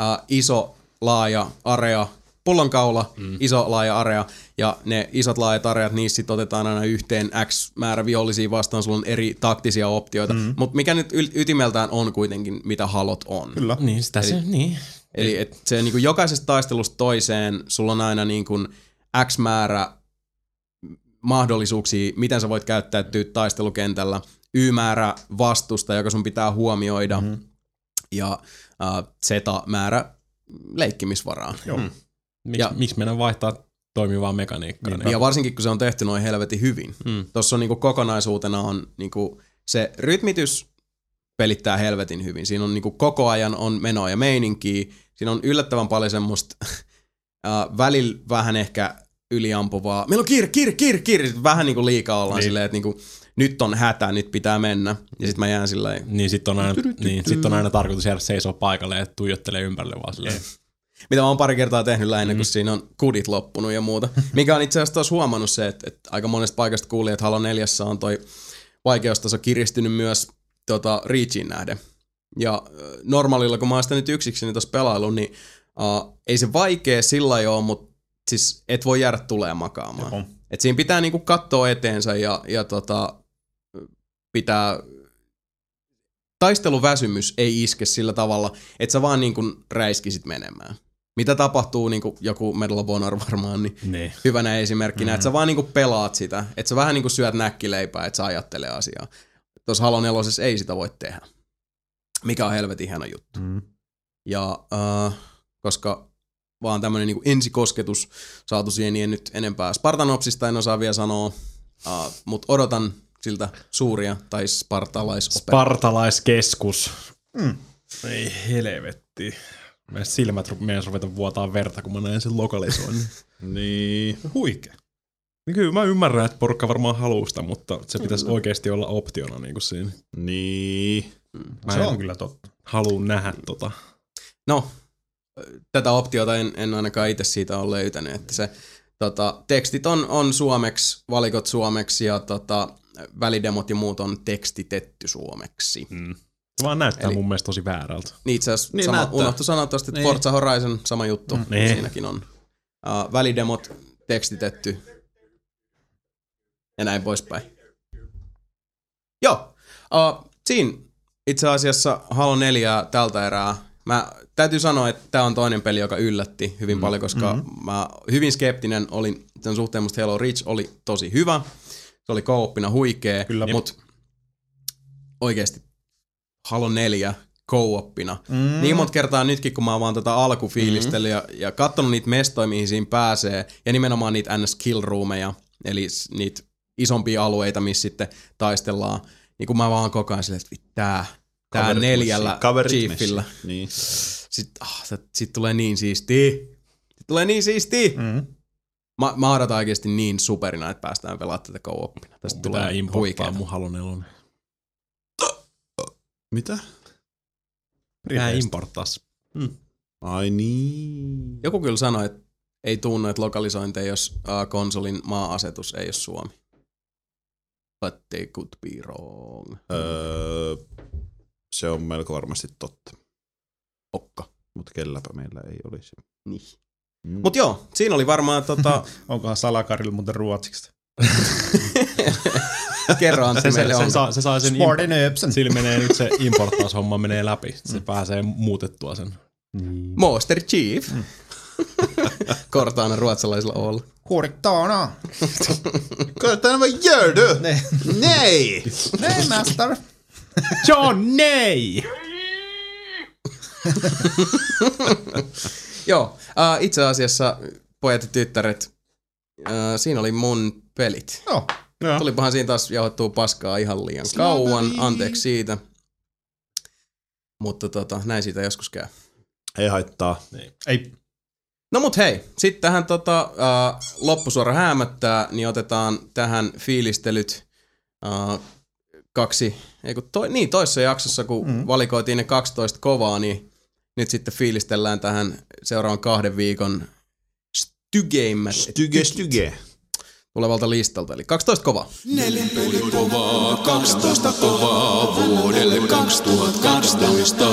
uh, iso laaja area, pullonkaula, mm. iso laaja area, ja ne isot laajat areat, niissä sit otetaan aina yhteen X määrä vihollisia vastaan, sulla on eri taktisia optioita, mm. mutta mikä nyt yl- ytimeltään on kuitenkin, mitä halot on. Kyllä. Niin, sitä se, niin. Eli et se niin kuin jokaisesta taistelusta toiseen, sulla on aina niin kuin X määrä mahdollisuuksia, miten sä voit käyttäytyä taistelukentällä, Y-määrä vastusta, joka sun pitää huomioida, mm-hmm. ja äh, Z-määrä leikkimisvaraa. Joo. Miksi, Ja- ja, miksi meidän vaihtaa toimivaa mekaniikkaa? Niin, Ja varsinkin, kun se on tehty noin helvetin hyvin. Mm. Tuossa on niinku kokonaisuutena on niinku se rytmitys pelittää helvetin hyvin. Siinä on niinku koko ajan on menoa ja meininkiä. Siinä on yllättävän paljon semmoista äh, välillä vähän ehkä yliampuvaa. Meillä on kiire, kiire, kiire, kiire. Vähän niinku liikaa ollaan niin. silleen, että niinku, nyt on hätä, nyt pitää mennä. Ja sitten mä jään silleen, niin sitten on, aina, niin, sit on aina tarkoitus jäädä seisoo paikalle ja tuijottelee ympärille vaan silleen. Mitä mä oon pari kertaa tehnyt lähinnä, Mm. kun siinä on kudit loppunut ja muuta. Mikä on itse asiassa taas huomannut se, että, että aika monesta paikasta kuulin, että Halo 4 on toi vaikeustaso kiristynyt myös tota, Reachiin nähden. Ja normaalilla, kun mä oon sitä nyt yksikseni tuossa pelailu, niin uh, ei se vaikea sillä ole, mutta siis et voi jäädä tulee makaamaan. Joo. Et siinä pitää niinku katsoa eteensä ja, ja tota, pitää... Taisteluväsymys ei iske sillä tavalla, että sä vaan niinku räiskisit menemään. Mitä tapahtuu, niinku joku Medal of Honor varmaan, niin Niin. hyvänä esimerkkinä, mm-hmm. että sä vaan niinku pelaat sitä, että sä vähän niinku syöt näkkileipää, että sä ajattelee asiaa. Tuossa Halo 4 ei sitä voi tehdä, mikä on helvetin hieno juttu. Mm. Ja äh, koska vaan tämmönen niinku ensikosketus saatu siihen, niin en nyt enempää Spartanopsista en osaa vielä sanoa, äh, mutta odotan siltä suuria tai spartalaisopera. Spartalaiskeskus. Mm. Ei helvetti. Meidän silmät ru- meidän ruveta vuotaa verta, kun mä näen sen lokalisoinnin. Niin. Huikea. Niin Kyllä mä ymmärrän, että porukka varmaan haluaa sitä, mutta se pitäisi oikeasti olla optiona niin kuin siinä. Niin. Mä Se en on kyllä totta. halua nähdä tota. No, tätä optiota en, en ainakaan itse siitä ole löytänyt, että se tota, tekstit on, on suomeksi, valikot suomeksi ja tota, välidemot ja muut on tekstitetty suomeksi. Mm. Se vaan näyttää Eli- mun mielestä tosi väärältä. Niin itse asiassa Niin sama, näyttää. unohtu sanoa tuosta, että Niin. Forza Horizon sama juttu, mm, Niin. siinäkin on uh, välidemot tekstitetty ja näin poispäin. Joo, uh, siinä itse asiassa Halo 4 tältä erää. Mä täytyy sanoa, että tämä on toinen peli, joka yllätti hyvin mm. paljon, koska mm-hmm. mä hyvin skeptinen olin sen suhteen, musta Halo Reach oli tosi hyvä. Se oli kooppina huikea, Kyllä. mutta oikeasti Halo 4 co-oppina. Mm. Niin monta kertaa nytkin, kun mä oon vaan tätä alkufiilistellyt ja, ja katsonut niitä mestoja, mihin siinä pääsee, ja nimenomaan niitä NS Kill Roomeja, eli niitä isompia alueita, missä sitten taistellaan, niin kun mä vaan koko ajan silleen, että tää, tää Kaverit neljällä Chiefillä. Niin. Sitten ah, sit, tulee niin siistiä. Sit tulee niin siistiä. Mm. Mä, mä odotan oikeasti niin superina, että päästään pelaamaan tätä co-opina. Tästä Pitää tulee huikeeta. mun 4. Mitä? Ripeästi. importtaa se. Ai niin. Joku kyllä sanoi, että ei tuu noita lokalisointeja, jos konsolin maa-asetus ei ole Suomi. But they could be wrong. Öö, se on melko varmasti totta. Okka. Mutta kelläpä meillä ei olisi. Niin. Mm. Mut joo, siinä oli varmaan tota... Onkohan Salakarilla muuten ruotsiksi? Kerro Antti Se, se, meille se, onko. saa, se saa sen Sportin Öpsen. Sillä menee nyt se importtaushomma menee läpi. Se pääsee muutettua sen. Master Chief. Kortaana ruotsalaisella olla. Kortana. Kortana, vad gör du? Nej. Nej! Nej, master. John, nej! Joo, äh, itse asiassa pojat ja tyttäret, äh, siinä oli mun pelit. Joo. Joo. Tulipahan siinä taas jauhettua paskaa ihan liian kauan, anteeksi siitä. Mutta tota, näin siitä joskus käy. Ei haittaa. Ei. No mut hei, sitten tähän tota, äh, loppusuora häämättää, niin otetaan tähän fiilistelyt äh, kaksi, ei kun toi, niin toisessa jaksossa, kun mm. valikoitiin ne 12 kovaa, niin nyt sitten fiilistellään tähän seuraavan kahden viikon stygeimmät Styge, styge. Tulevalta listalta, eli 12 kovaa. kovaa, 12 kovaa vuodelle 2012.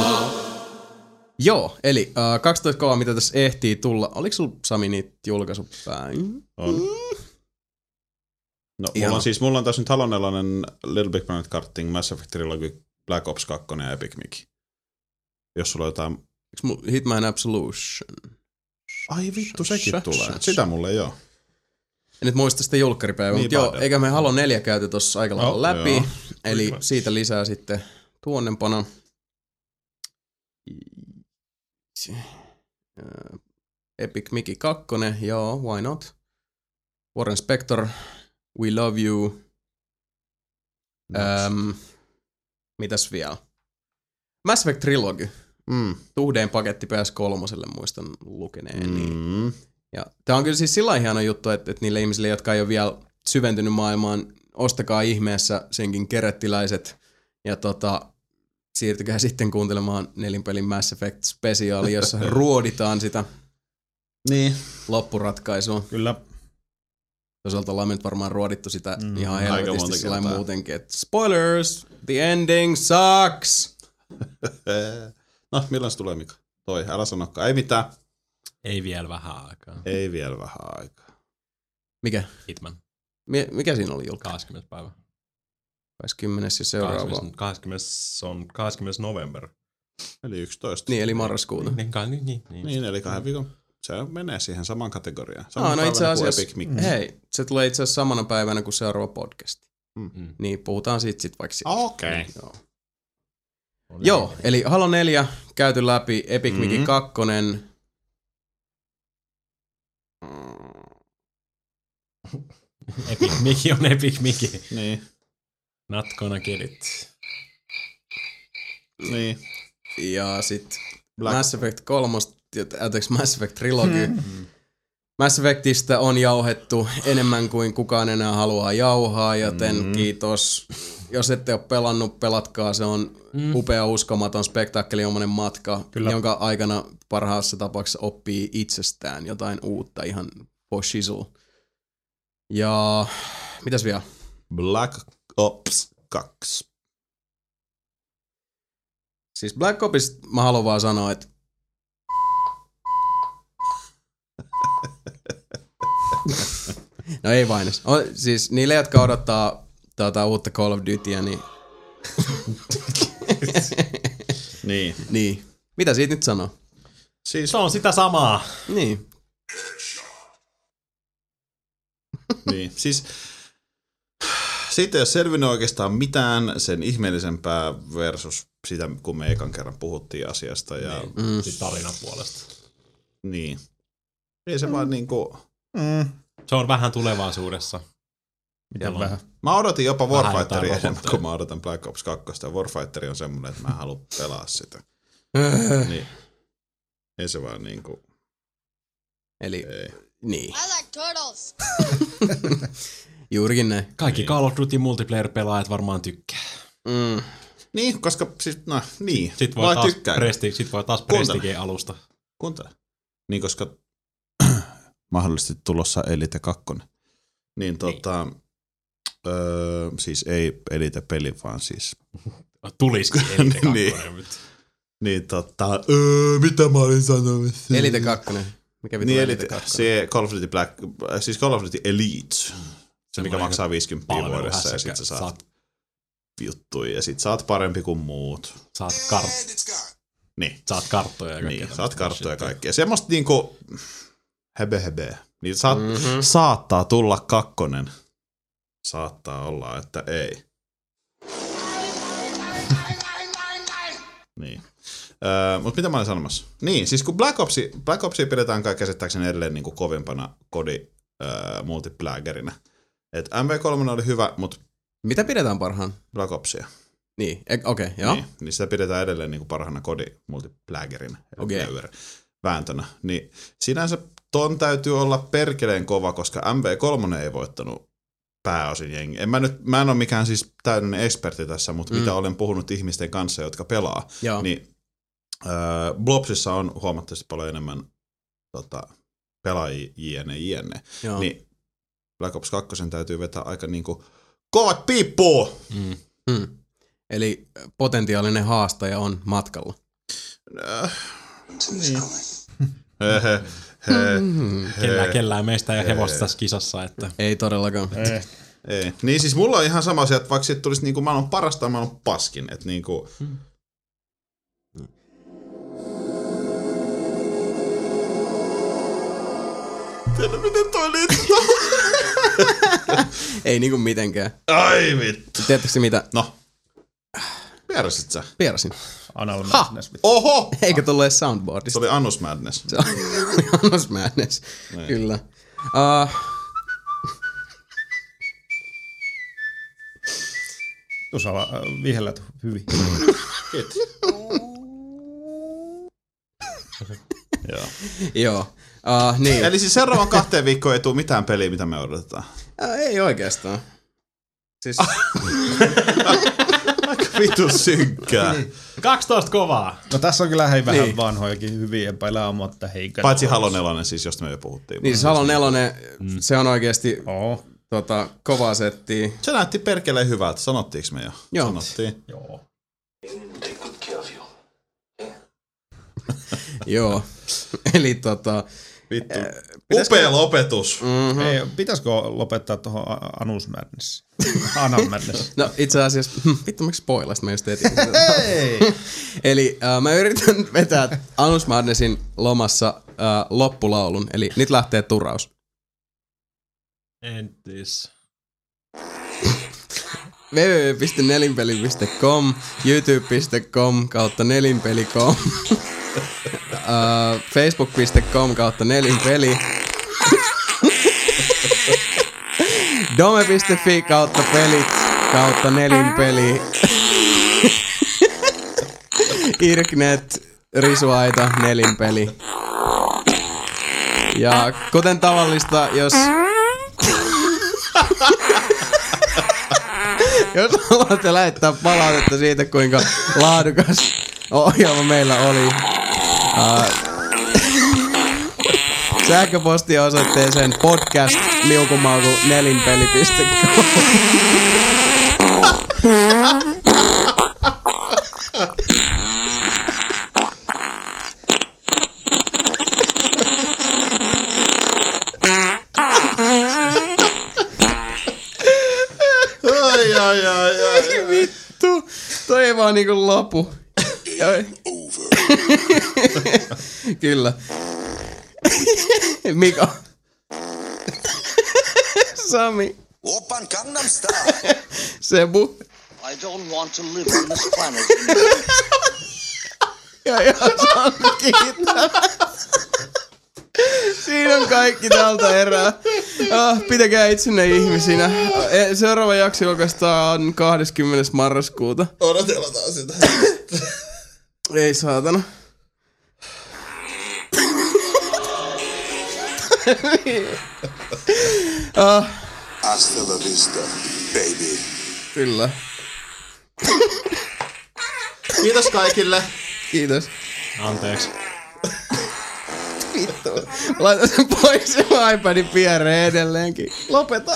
Joo, eli äh, 12 kovaa, mitä tässä ehtii tulla. Oliko sulla Sami niitä julkaisupäin? On. No, mulla on siis, mulla on tässä nyt Halo 4, Little Big Planet Karting, Mass Effect Trilogy, Black Ops 2 ja Epic Mickey. Jos sulla on jotain... Hitman Absolution? Ai vittu, sekin tulee. Sitä mulle ei oo. En nyt muista sitä julkkaripäivää, Niin mutta joo, eikä me Halo 4 käyty tuossa aika lailla No, läpi, joo. eli Kyllä. siitä lisää sitten tuonnempana. Äh, Epic Mickey 2, joo, why not? Warren Spector, We Love You. Ähm, mitäs vielä? Mass Effect Trilogy. Mm. Tuhdeen paketti PS3 muistan lukeneen. Niin. Ja tämä on kyllä siis sillä hieno juttu, että, että niille ihmisille, jotka ei ole vielä syventynyt maailmaan, ostakaa ihmeessä senkin kerettiläiset ja tota, siirtykää sitten kuuntelemaan nelinpelin Mass Effect spesiaali, jossa ruoditaan sitä Niin. loppuratkaisua. Kyllä. Toisaalta ollaan nyt varmaan ruodittu sitä mm, ihan helvetisti sillä muutenkin, että spoilers, the ending sucks. no, milloin se tulee, Mika? Toi, älä sanokaan. Ei mitään. Ei vielä vähän aikaa. Ei vielä vähän aikaa. Mikä? Hitman. Mi- mikä siinä oli julkaisu? 20. päivä. 20. ja seuraava. 20, 20 on 20. november. Eli 11. Niin, eli marraskuuta. Niin, niin, niin, niin, niin. Niin, eli kahden viikon. Se menee siihen samaan kategoriaan. Aa, Saman no itse päivänä kuin asiassa, Epic Mickey. hei, se tulee itse asiassa samana päivänä kuin seuraava podcast. Mm. Niin puhutaan siitä sitten vaikka siitä. Okei. Okay. Joo. Joo, eli Halo 4 käyty läpi, Epic Mhm. mm-hmm. Mickey 2. Epic Mickey on Epic Mickey. Niin. Not gonna get it. Niin. Ja sit Black- Mass Effect 3, anteeksi Mass Effect Trilogy. Mass Effectistä on jauhettu enemmän kuin kukaan enää haluaa jauhaa, joten mm. kiitos. Jos ette ole pelannut, pelatkaa. Se on mm. upea, uskomaton, spektaakkeliomainen matka, Kyllä. jonka aikana parhaassa tapauksessa oppii itsestään jotain uutta ihan for shizzle. Ja mitäs vielä? Black Ops 2. Siis Black Opista mä haluan vaan sanoa, että No ei vain. O, siis niille, jotka odottaa tuota, uutta Call of Dutyä, niin... Niin. niin. Mitä siitä nyt sanoo? Siis, Se on sitä samaa. Niin. niin. Siis siitä ei ole selvinnyt oikeastaan mitään sen ihmeellisempää versus sitä, kun me ekan kerran puhuttiin asiasta. Ja Niin. Mm. Tarinan puolesta. niin. Ei se vaan niinku... Mm. Se on vähän tulevaisuudessa. Miten vähän? Mä odotin jopa Warfighteria enemmän kuin mä odotan Black Ops 2. Ja Warfighter on semmonen, että mä en halua pelaa sitä. niin. Ei se vaan niinku... Eli, Ei. niin. I like turtles. Juurikin näin. Kaikki niin. Call of Duty multiplayer-pelaajat varmaan tykkää. Mm. Niin, koska siis, no, niin. Sitten voi, taas presti, sit voi taas Kuuntele. Prestige-alusta. Kuuntele. Niin, koska mahdollisesti tulossa Elite 2. Niin tota, öö, siis ei Elite-peli, vaan siis... Tulisikin Elite 2. Niin. niin. Niin tota, öö, mitä mä olin sanomassa? Elite 2. Mikä vittu Niin Elite, Elite 2? se Call of Duty Black, siis Call of Duty Elite. mikä maksaa 50 vuodessa ja sit sä saat, saat, juttuja ja sit saat parempi kuin muut. saat, kar, Niin. saat karttoja ja kaikkea. Niin, saat karttoja ja kaikkea. Semmoista niinku, hebe hebe. Niin saat, Mhm. mm-hmm. saattaa tulla kakkonen. Saattaa olla, että ei. niin. Öö, mutta mitä mä olin sanomassa? Niin, siis kun Black, Opsi, Black Opsia pidetään kai käsittääkseni edelleen niin kuin kovimpana kodi öö, multiplagerina. Et MV3 oli hyvä, mutta Mitä pidetään parhaan? Black Opsia. Niin, e- okei, okay, joo. Niin, niin sitä pidetään edelleen niin kuin parhaana kodi multiplagerina. Okei. Okay. Vääntönä. Niin sinänsä ton täytyy olla perkeleen kova, koska MV3 ei voittanut pääosin jengi. En mä, nyt, mä en ole mikään siis täydellinen ekspertti tässä, mutta Mm. mm. mitä olen puhunut ihmisten kanssa, jotka pelaa, Joo. niin öö, Blobsissa on huomattavasti paljon enemmän tota, pelaajia jne, jne. Joo. Niin Black Ops 2 täytyy vetää aika niinku kovat piippuu! Mm. Hmm. Eli potentiaalinen haastaja on matkalla. Äh, niin. Mm. Kellään, kellään meistä ei hevosta tässä kisassa, että Ei todellakaan. Eh. Ei. Niin siis mulla on ihan sama asia, että vaikka siitä tulisi niinku maailman parasta maailman paskin, että niinku... Tiedä miten toi liittyy. Ei niinku mitenkään. Ai vittu. Tiedättekö mitä? No. Vierasit sä? Pierasin. Anal Ha! madness. Oho! Eikö tullut edes Se soundboardista? oli Annus Madness. Se oli Annos Madness. Niin. Kyllä. Uh, Tuossa äh, vihellät hyvin. Kiitos. Joo. joo. Uh, niin. Eli siis seuraavan kahteen viikkoon ei tule mitään peliä, mitä me odotetaan. Uh, ei oikeastaan. Siis, vitu synkkää. 12 kovaa. No tässä on kyllä hei vähän Niin. vanhojakin hyviä pelejä, mutta hei. Paitsi Halo 4 siis, josta me jo puhuttiin. niin siis Halo 4, se on oikeasti Oo. tota, kovaa settiä. Se näytti perkeleen hyvältä, sanottiinko me jo? Joo. Sanottiin. Joo. Joo. Eli tota... Vittu. Pitäisikö- Upea lopetus. Mm-hmm. Ei, pitäisikö lopettaa tuohon Anus Madness? Anal Madness. No itse asiassa, vittu miksi spoilasit mä just etin. Eli äh, mä yritän vetää Anus Madnessin lomassa äh, loppulaulun, eli nyt lähtee turaus. Entis. www.nelinpeli.com, youtube.com kautta nelinpeli.com, uh, facebook.com kautta nelinpeli, dome.fi kautta pelit kautta nelinpeli, Irknet, Risuaita, nelinpeli. Ja kuten tavallista, jos Jos haluatte lähettää palautetta siitä, kuinka laadukas ohjelma meillä oli. Sähköpostia osoitteeseen podcast liukumauku nelinpeli.com. Ai, ai, ai, ai. Vittu, toi ei vaan niinku lopu. Kyllä. Mika. Sami. Open Gangnam Style. Sebu. I don't want to live on this planet. Ja kiittää. Siinä on kaikki tältä erää. Ah, pitäkää itsenne ihmisinä. Eh, Seuraava jakso julkaistaan 20. marraskuuta. Odotellaan sitä. Ei saatana. ah, Hasta la vista, baby. kyllä. Kiitos kaikille. Kiitos. Anteeksi. Vittu. Laita sen pois se iPadin viereen edelleenkin. Lopeta.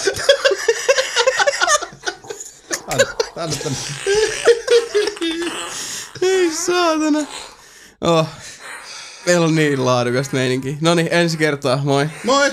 Tänne, tänne. Ei saatana. Oh. Meillä on niin laadukasta meininki. Noniin, ensi kertaa. Moi. Moi!